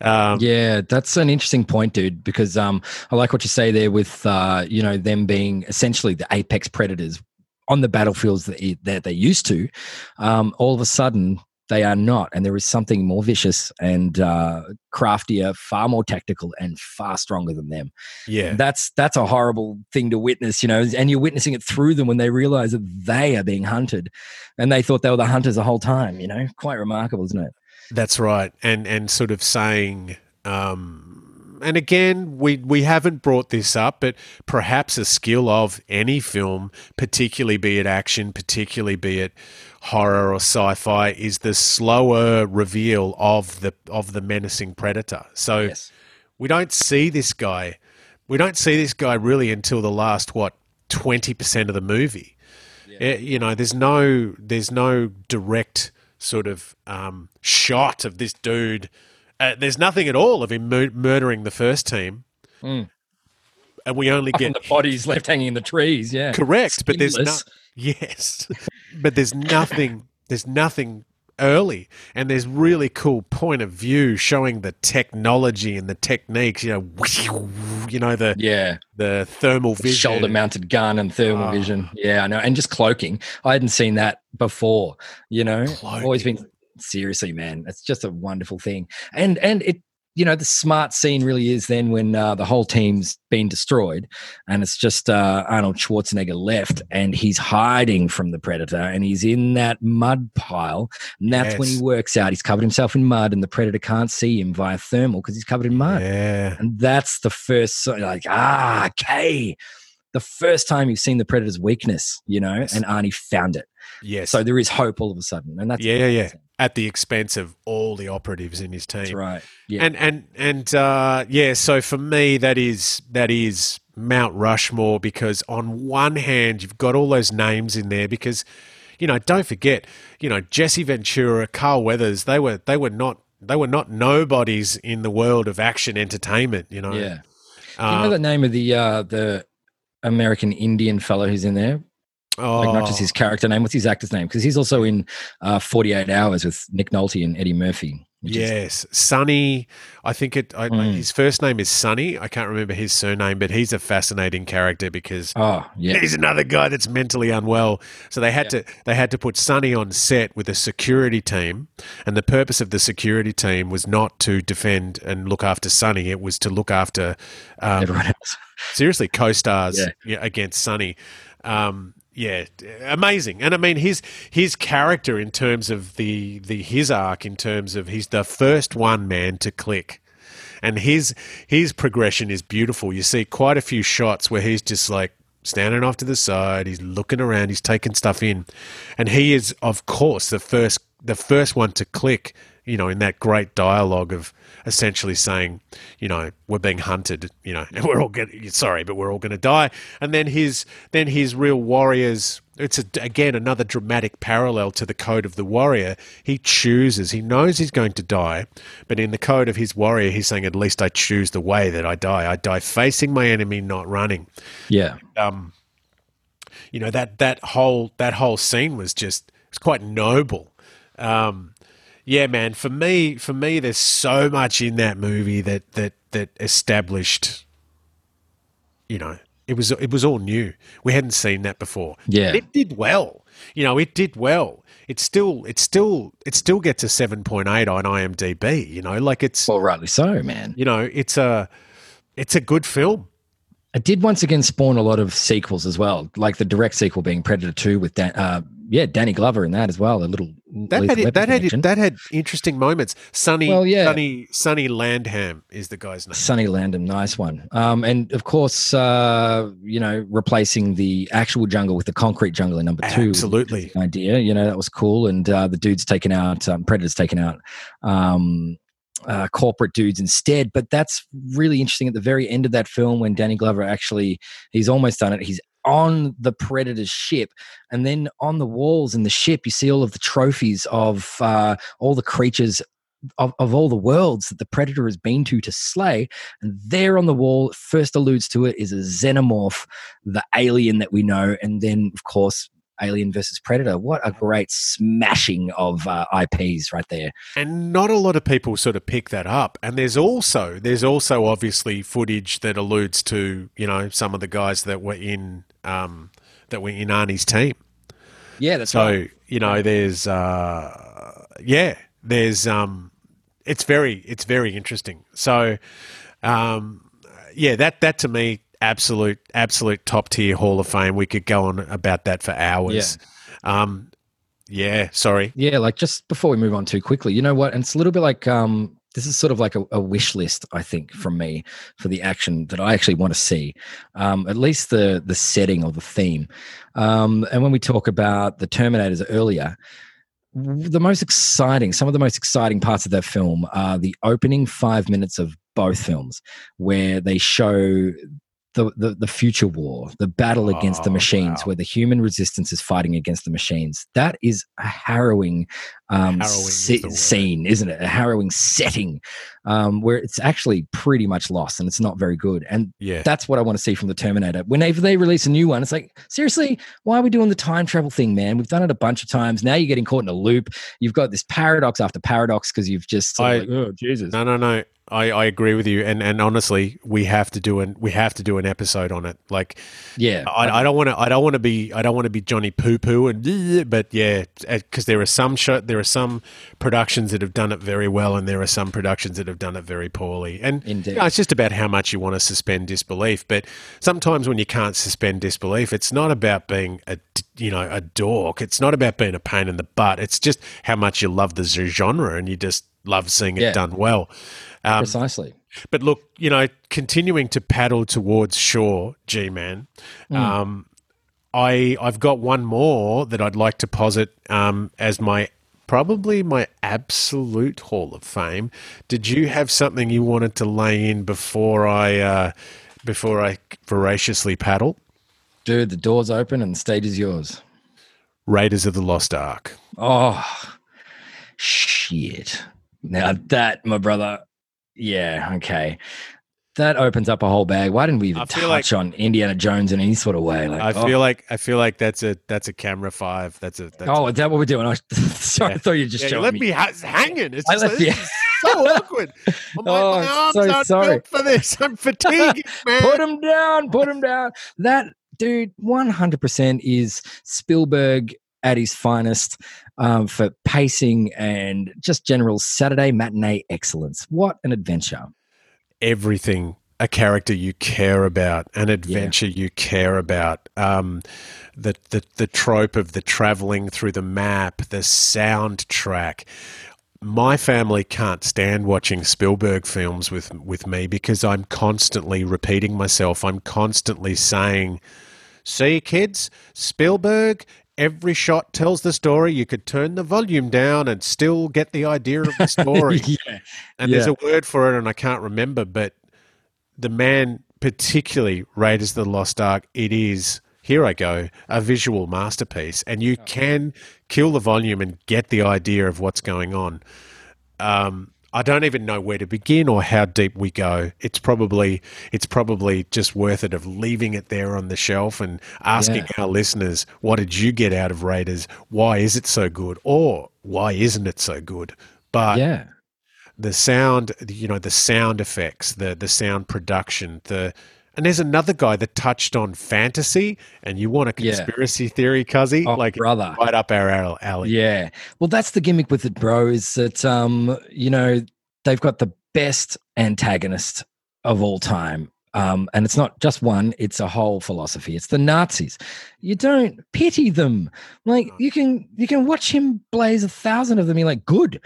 [SPEAKER 1] Um, yeah, that's an interesting point, dude. Because um, I like what you say there with uh, you know them being essentially the apex predators on the battlefields that, that they're used to. Um, all of a sudden, they are not and there is something more vicious and uh, craftier far more tactical and far stronger than them.
[SPEAKER 2] Yeah.
[SPEAKER 1] That's that's a horrible thing to witness you know and you're witnessing it through them when they realize that they are being hunted and they thought they were the hunters the whole time you know? Quite remarkable isn't it?
[SPEAKER 2] That's right and and sort of saying um and again, we we haven't brought this up, but perhaps a skill of any film, particularly be it action, particularly be it horror or sci-fi is the slower reveal of the of the menacing predator. So yes. we don't see this guy we don't see this guy really until the last what 20% of the movie. Yeah. It, you know, there's no there's no direct sort of um, shot of this dude. Uh, there's nothing at all of him mur- murdering the first team. Mm. And we only get
[SPEAKER 1] the bodies left hanging in the trees. Yeah,
[SPEAKER 2] correct. But there's no Yes, but there's nothing. There's nothing early, and there's really cool point of view showing the technology and the techniques. You know, you know the
[SPEAKER 1] yeah
[SPEAKER 2] the thermal vision,
[SPEAKER 1] shoulder mounted gun, and thermal oh. vision. Yeah, I know, and just cloaking. I hadn't seen that before. You know, always been seriously, man. It's just a wonderful thing, and and it you know the smart scene really is then when uh, the whole team's been destroyed and it's just uh, arnold schwarzenegger left and he's hiding from the predator and he's in that mud pile and that's yes. when he works out. He's covered himself in mud and the predator can't see him via thermal because he's covered in mud.
[SPEAKER 2] Yeah.
[SPEAKER 1] and that's the first like ah okay. The first time you've seen the predator's weakness you know yes. and arnie found it.
[SPEAKER 2] Yes.
[SPEAKER 1] So there is hope all of a sudden and that's
[SPEAKER 2] yeah yeah at the expense of all the operatives in his team.
[SPEAKER 1] That's right. Yeah.
[SPEAKER 2] And and and uh, yeah, so for me that is that is Mount Rushmore because on one hand you've got all those names in there because you know, don't forget, you know, Jesse Ventura, Carl Weathers, they were they were not they were not nobodies in the world of action entertainment, you know.
[SPEAKER 1] Yeah. Do you know the name of the uh, the American Indian fellow who's in there? Oh. Like not just his oh. character name. What's his actor's name? Because he's also in uh, 48 Hours with Nick Nolte and Eddie Murphy.
[SPEAKER 2] Yes, is- Sonny. I think it. I, mm. His first name is Sonny. I can't remember his surname, but he's a fascinating character because
[SPEAKER 1] oh yeah,
[SPEAKER 2] he's another guy that's mentally unwell. So they had yeah. to they had to put Sonny on set with a security team, and the purpose of the security team was not to defend and look after Sonny. It was to look after
[SPEAKER 1] um, everyone else.
[SPEAKER 2] seriously, co-stars yeah. against Sonny. Um, yeah, amazing. And I mean his his character in terms of the the his arc in terms of he's the first one man to click. And his his progression is beautiful. You see quite a few shots where he's just like standing off to the side, he's looking around, he's taking stuff in. And he is of course the first the first one to click, you know, in that great dialogue of essentially saying, you know, we're being hunted, you know, and we're all getting sorry, but we're all going to die. And then his then his real warriors. It's a, again another dramatic parallel to the code of the warrior. He chooses. He knows he's going to die, but in the code of his warrior, he's saying, "At least I choose the way that I die. I die facing my enemy, not running."
[SPEAKER 1] Yeah.
[SPEAKER 2] Um. You know that that whole that whole scene was just it's quite noble. Um, yeah, man. For me, for me, there's so much in that movie that that that established. You know, it was it was all new. We hadn't seen that before.
[SPEAKER 1] Yeah,
[SPEAKER 2] it did well. You know, it did well. It still, it still, it still gets a seven point eight on IMDb. You know, like it's
[SPEAKER 1] well, rightly so, man.
[SPEAKER 2] You know, it's a, it's a good film.
[SPEAKER 1] It did once again spawn a lot of sequels as well, like the direct sequel being Predator Two with Dan, uh, yeah, Danny Glover in that as well. A little
[SPEAKER 2] that had that had that had interesting moments. Sonny, well, yeah. Sonny, Sonny Landham is the guy's name.
[SPEAKER 1] Sonny Landham, nice one. Um, and of course, uh, you know, replacing the actual jungle with the concrete jungle in number two.
[SPEAKER 2] Absolutely,
[SPEAKER 1] idea. You know, that was cool. And uh, the dude's taken out, um, Predator's taken out. Um, uh, corporate dudes instead. But that's really interesting at the very end of that film when Danny Glover actually he's almost done it. He's on the predator's ship and then on the walls in the ship you see all of the trophies of uh, all the creatures of, of all the worlds that the predator has been to to slay and there on the wall first alludes to it is a xenomorph the alien that we know and then of course Alien versus Predator. What a great smashing of uh, IPs right there.
[SPEAKER 2] And not a lot of people sort of pick that up. And there's also there's also obviously footage that alludes to you know some of the guys that were in um, that were in Arnie's team.
[SPEAKER 1] Yeah, that's
[SPEAKER 2] so
[SPEAKER 1] right.
[SPEAKER 2] you know there's uh, yeah there's um it's very it's very interesting. So um, yeah that that to me absolute absolute top tier Hall of Fame. We could go on about that for hours. Yeah. Um, yeah, sorry.
[SPEAKER 1] Yeah, like just before we move on too quickly, you know what? And it's a little bit like um, this is sort of like a, a, wish list, I think, from me for the action that I actually want to see. Um, at least the the setting or the theme. Um, and when we talk about the Terminators earlier, the most exciting, some of the most exciting parts of that film are the opening five minutes of both films, where they show the, the, the future war, the battle against oh, the machines, wow. where the human resistance is fighting against the machines. That is a harrowing, um, harrowing se- is scene, isn't it? A harrowing setting um, where it's actually pretty much lost and it's not very good. And yeah. that's what I want to see from the Terminator. Whenever they release a new one, it's like, seriously, why are we doing the time travel thing, man? We've done it a bunch of times. Now you're getting caught in a loop. You've got this paradox after paradox because you've just I, like, oh Jesus.
[SPEAKER 2] No, no, no. I, I agree with you, and and honestly, we have to do an we have to do an episode on it. Like,
[SPEAKER 1] yeah,
[SPEAKER 2] I, I don't want to I don't want to be I don't want to be Johnny Poo Poo and but yeah, uh, because there are some show, there are some productions that have done it very well, and there are some productions that have done it very poorly. And you know, it's just about how much you want to suspend disbelief. But sometimes when you can't suspend disbelief, it's not about being a you know a dork. It's not about being a pain in the butt. It's just how much you love the genre and you just love seeing it yeah. done well.
[SPEAKER 1] Um, Precisely.
[SPEAKER 2] But look, you know, continuing to paddle towards shore, G man. Mm. Um, I I've got one more that I'd like to posit um, as my probably my absolute Hall of Fame. Did you have something you wanted to lay in before I uh, before I voraciously paddle?
[SPEAKER 1] Dude, the door's open and the stage is yours.
[SPEAKER 2] Raiders of the Lost Ark.
[SPEAKER 1] Oh shit! Now that, my brother, yeah, okay. That opens up a whole bag. Why didn't we even touch like, on Indiana Jones in any sort of way?
[SPEAKER 2] Like, I oh. feel oh. like I feel like that's a that's a camera five. That's a that's
[SPEAKER 1] oh,
[SPEAKER 2] a,
[SPEAKER 1] is that what we're doing? I, sorry, yeah. I thought you just yeah,
[SPEAKER 2] you left me, me hanging. It's, just, it's so awkward. My, oh, my arms so aren't sorry. built for this. I'm fatigued, man.
[SPEAKER 1] put him down. Put him down. That dude, one hundred percent is Spielberg at his finest um, for pacing and just general Saturday matinee excellence. What an adventure!
[SPEAKER 2] Everything a character you care about, an adventure yeah. you care about, um, the, the the trope of the traveling through the map, the soundtrack. My family can't stand watching Spielberg films with with me because I'm constantly repeating myself. I'm constantly saying, "See, kids, Spielberg every shot tells the story. You could turn the volume down and still get the idea of the story. yeah. And yeah. there's a word for it, and I can't remember, but the man, particularly Raiders of the Lost Ark, it is. Here I go, a visual masterpiece, and you can kill the volume and get the idea of what's going on. Um, I don't even know where to begin or how deep we go. It's probably it's probably just worth it of leaving it there on the shelf and asking yeah. our listeners, what did you get out of Raiders? Why is it so good? Or why isn't it so good? But
[SPEAKER 1] yeah.
[SPEAKER 2] the sound, you know, the sound effects, the the sound production, the and there's another guy that touched on fantasy, and you want a conspiracy yeah. theory, Cuzzy?
[SPEAKER 1] Oh,
[SPEAKER 2] like
[SPEAKER 1] brother,
[SPEAKER 2] right up our alley.
[SPEAKER 1] Yeah. Well, that's the gimmick with it, bro. Is that um, you know, they've got the best antagonist of all time. Um, and it's not just one, it's a whole philosophy. It's the Nazis. You don't pity them. Like you can you can watch him blaze a thousand of them. You're like, good.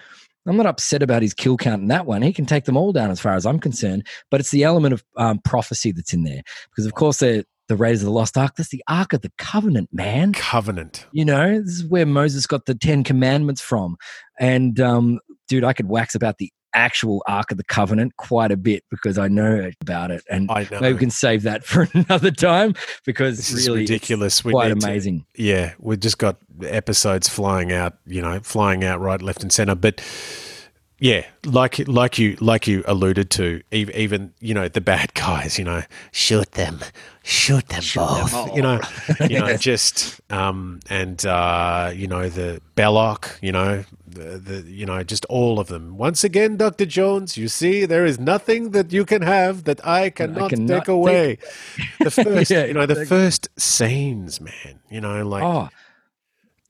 [SPEAKER 1] I'm not upset about his kill count in that one. He can take them all down as far as I'm concerned. But it's the element of um, prophecy that's in there. Because, of course, they're the Raiders of the Lost Ark. That's the Ark of the Covenant, man.
[SPEAKER 2] Covenant.
[SPEAKER 1] You know, this is where Moses got the Ten Commandments from. And, um, dude, I could wax about the actual Ark of the Covenant quite a bit because I know about it. And maybe we can save that for another time because
[SPEAKER 2] this
[SPEAKER 1] really
[SPEAKER 2] is ridiculous.
[SPEAKER 1] We quite amazing.
[SPEAKER 2] To, yeah, we've just got episodes flying out, you know, flying out right, left, and center. But yeah, like like you like you alluded to, even, even you know the bad guys, you know, shoot them, shoot them
[SPEAKER 1] Shoot them
[SPEAKER 2] both,
[SPEAKER 1] all.
[SPEAKER 2] you know, you know, just um and uh, you know the Belloq, you know, the, the you know just all of them. Once again, Doctor Jones, you see, there is nothing that you can have that I cannot,
[SPEAKER 1] cannot
[SPEAKER 2] take
[SPEAKER 1] take
[SPEAKER 2] away. The first,
[SPEAKER 1] Yeah,
[SPEAKER 2] you know, the first scenes, man, you know, like
[SPEAKER 1] oh,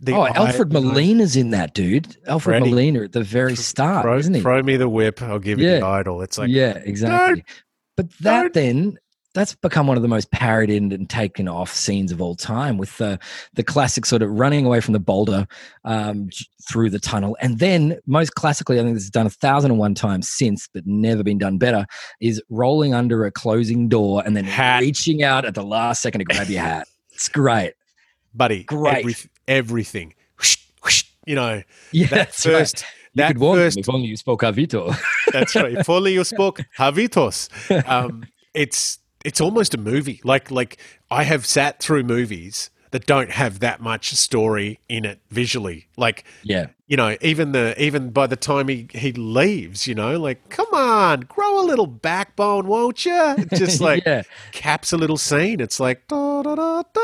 [SPEAKER 2] the
[SPEAKER 1] oh, Alfred Molina's in that, dude. Alfred. Molina at the very start,
[SPEAKER 2] Throw,
[SPEAKER 1] isn't he?
[SPEAKER 2] throw me the whip, I'll give you
[SPEAKER 1] Yeah.
[SPEAKER 2] the idol. It's like
[SPEAKER 1] yeah, exactly. But that
[SPEAKER 2] don't-
[SPEAKER 1] then that's become one of the most parodied and taken off scenes of all time with the the classic sort of running away from the boulder um, through the tunnel and then most classically i think this is done a thousand and one times since but never been done better is rolling under a closing door and then
[SPEAKER 2] Hat.
[SPEAKER 1] reaching out at the last second to grab your hat it's great
[SPEAKER 2] buddy,
[SPEAKER 1] Great.
[SPEAKER 2] every, everything. You know,
[SPEAKER 1] yeah
[SPEAKER 2] that
[SPEAKER 1] that's right.
[SPEAKER 2] first,
[SPEAKER 1] you
[SPEAKER 2] that
[SPEAKER 1] could warn
[SPEAKER 2] first,
[SPEAKER 1] if only you spoke avito
[SPEAKER 2] that's right. If only you spoke Hovitos. Um, it's it's almost a movie. Like like I have sat through movies that don't have that much story in it visually. Like
[SPEAKER 1] yeah
[SPEAKER 2] you know, even the even by the time he he leaves, you know, like come on, grow a little backbone, won't you? Just like
[SPEAKER 1] yeah
[SPEAKER 2] caps a little scene. It's like da da da da.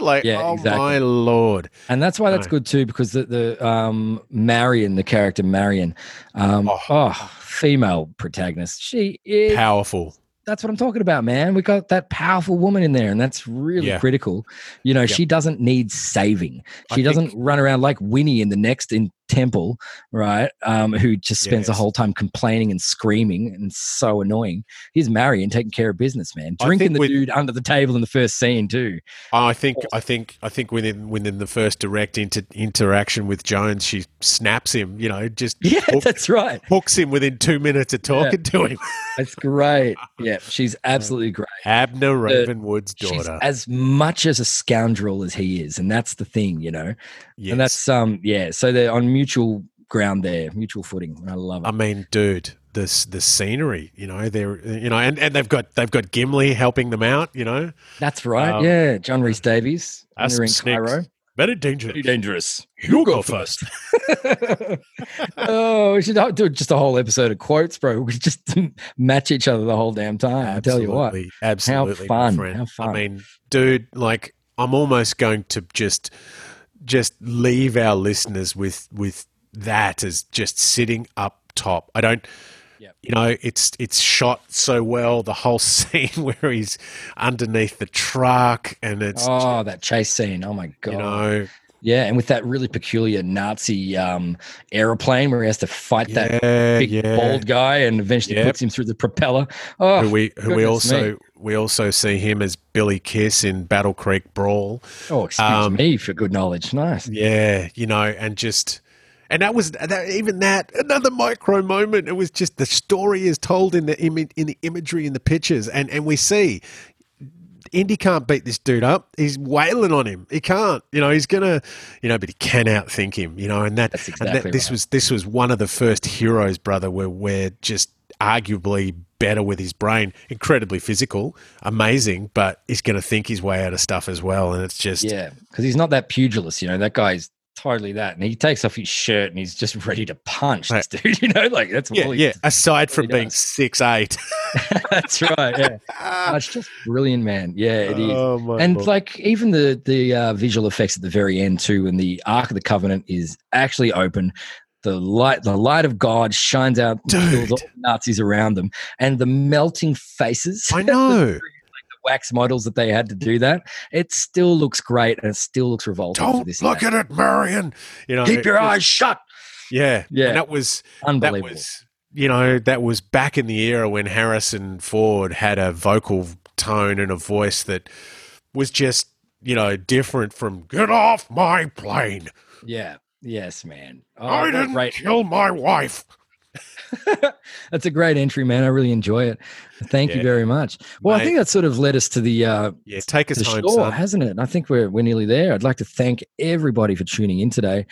[SPEAKER 2] Like
[SPEAKER 1] Yeah,
[SPEAKER 2] oh
[SPEAKER 1] exactly.
[SPEAKER 2] my lord.
[SPEAKER 1] And that's why that's good too, because the, the um, Marion, the character Marion, um,
[SPEAKER 2] Oh.
[SPEAKER 1] oh. female protagonist, she is.
[SPEAKER 2] Powerful.
[SPEAKER 1] That's what I'm talking about, man. We got that powerful woman in there, and that's really
[SPEAKER 2] Yeah.
[SPEAKER 1] critical. You know, she doesn't need saving. She
[SPEAKER 2] think-
[SPEAKER 1] doesn't run around like Willie in the next in Temple, right? Um, who just spends the whole time complaining and screaming and so annoying. Here's Marion taking care of business, man. Drinking the
[SPEAKER 2] with-
[SPEAKER 1] dude under the table in the first scene too.
[SPEAKER 2] I think I think I think within within the first direct inter- interaction with Jones, she snaps him. You know, just
[SPEAKER 1] Yeah,
[SPEAKER 2] hook-
[SPEAKER 1] that's right.
[SPEAKER 2] hooks him within two minutes of talking to him.
[SPEAKER 1] That's great. Yeah, she's absolutely great.
[SPEAKER 2] Abner Ravenwood's
[SPEAKER 1] She's
[SPEAKER 2] daughter.
[SPEAKER 1] as much as a scoundrel as he is, and that's the thing, you know.
[SPEAKER 2] yes.
[SPEAKER 1] And that's um, yeah. So they're on mutual ground there, mutual footing. I love it.
[SPEAKER 2] I mean, dude, this the scenery. You know, they're you know, and, and they've got they've got Gimli helping them out. You know,
[SPEAKER 1] that's right.
[SPEAKER 2] um,
[SPEAKER 1] yeah, John Rhys-Davies.
[SPEAKER 2] us
[SPEAKER 1] They're in. Cairo.
[SPEAKER 2] very dangerous.
[SPEAKER 1] dangerous.
[SPEAKER 2] You go first.
[SPEAKER 1] oh, we should do just a whole episode of quotes, bro. We just match each other the whole damn time. I tell you what.
[SPEAKER 2] Absolutely, absolutely, my
[SPEAKER 1] fun, how fun.
[SPEAKER 2] I mean, dude, like I'm almost going to just just leave our listeners with with that as just sitting up top. I don't.
[SPEAKER 1] Yep.
[SPEAKER 2] You know, it's it's shot so well. The whole scene where he's underneath the truck, and it's
[SPEAKER 1] Oh, that chase scene. Oh my god.
[SPEAKER 2] you know,
[SPEAKER 1] Yeah, and with that really peculiar Nazi um, aeroplane where he has to fight that big
[SPEAKER 2] yeah.
[SPEAKER 1] bald guy and eventually
[SPEAKER 2] Yep.
[SPEAKER 1] puts him through the propeller. Oh,
[SPEAKER 2] who we who we also
[SPEAKER 1] me.
[SPEAKER 2] We also see him as Billy Kiss in Battle Creek Brawl.
[SPEAKER 1] oh excuse
[SPEAKER 2] um,
[SPEAKER 1] me for good knowledge. Nice.
[SPEAKER 2] Yeah, you know, and just and that was that, even that another micro moment. It was just the story is told in the imi- in the imagery in the pictures, and and we see. Indy can't beat this dude up. He's wailing on him. He can't. You know, he's gonna. You know, but he can outthink him. You know, and that.
[SPEAKER 1] That's
[SPEAKER 2] and
[SPEAKER 1] exactly
[SPEAKER 2] that this was this was one of the first heroes, brother. Where we're just arguably better with his brain. Incredibly physical, amazing, but he's going to think his way out of stuff as well. And it's just
[SPEAKER 1] Yeah, because he's not that pugilist. You know, that guy's totally that, and he takes off his shirt and he's just ready to punch
[SPEAKER 2] Right.
[SPEAKER 1] this dude. You know, like that's
[SPEAKER 2] yeah, yeah. Aside from being
[SPEAKER 1] does.
[SPEAKER 2] six eight,
[SPEAKER 1] that's right. Yeah, Oh, it's just brilliant, man. Yeah, it is.
[SPEAKER 2] Oh,
[SPEAKER 1] and like even the the uh, visual effects at the very end too, and the Ark of the Covenant is actually open. The light, the light of God shines out, kills all the Nazis around them, and the melting faces.
[SPEAKER 2] I know.
[SPEAKER 1] the wax models that they had to do that. It still looks great, and it still looks revolting.
[SPEAKER 2] Don't
[SPEAKER 1] this
[SPEAKER 2] look
[SPEAKER 1] day.
[SPEAKER 2] at it, Marion. You know,
[SPEAKER 1] Keep
[SPEAKER 2] it
[SPEAKER 1] your eyes shut.
[SPEAKER 2] Yeah,
[SPEAKER 1] Yeah.
[SPEAKER 2] And that was that
[SPEAKER 1] Unbelievable.
[SPEAKER 2] was you know that was back in the era when Harrison Ford had a vocal tone and a voice that was just you know different from "Get off my plane."
[SPEAKER 1] yeah. Yes, man. Oh,
[SPEAKER 2] I didn't
[SPEAKER 1] great.
[SPEAKER 2] kill my wife.
[SPEAKER 1] That's a great entry, man. I really enjoy it. Thank you very much. Well, I think that sort of led us to the uh,
[SPEAKER 2] Yeah, take us home,
[SPEAKER 1] shore,
[SPEAKER 2] son.
[SPEAKER 1] hasn't it? I think we're we're nearly there. I'd like to thank everybody for tuning in today.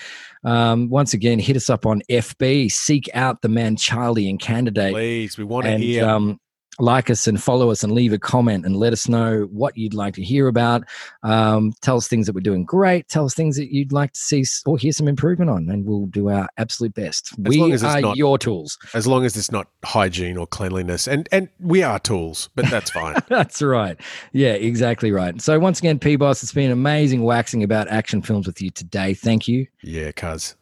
[SPEAKER 1] Um, once again, hit us up on FB. Seek out the Manchildian Candidate.
[SPEAKER 2] Please, we want to
[SPEAKER 1] and
[SPEAKER 2] hear.
[SPEAKER 1] um, like us and follow us and leave a comment and let us know what you'd like to hear about. Um, tell us things that we're doing great. Tell us things that you'd like to see or hear some improvement on, and we'll do our absolute best.
[SPEAKER 2] As long
[SPEAKER 1] we
[SPEAKER 2] as it's
[SPEAKER 1] are
[SPEAKER 2] not-
[SPEAKER 1] your tools.
[SPEAKER 2] As long as it's not hygiene or cleanliness, and and we are tools, but that's fine.
[SPEAKER 1] That's right. Yeah, exactly right. So once again, P Boss, it's been amazing waxing about action films with you today. Thank you.
[SPEAKER 2] yeah, cuz.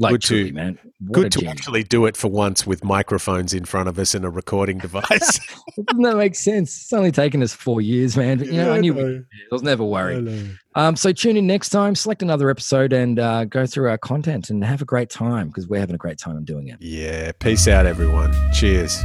[SPEAKER 1] Like
[SPEAKER 2] Good to-
[SPEAKER 1] man. What
[SPEAKER 2] Good to
[SPEAKER 1] gem.
[SPEAKER 2] actually do it for once with microphones in front of us and a recording device.
[SPEAKER 1] Doesn't that make sense? It's only taken us four years, man. But you know, I knew we- I was never worried. Um, so tune in next time, select another episode, and uh, go through our content and have a great time because we're having a great time doing it.
[SPEAKER 2] Yeah, peace out, everyone. Cheers.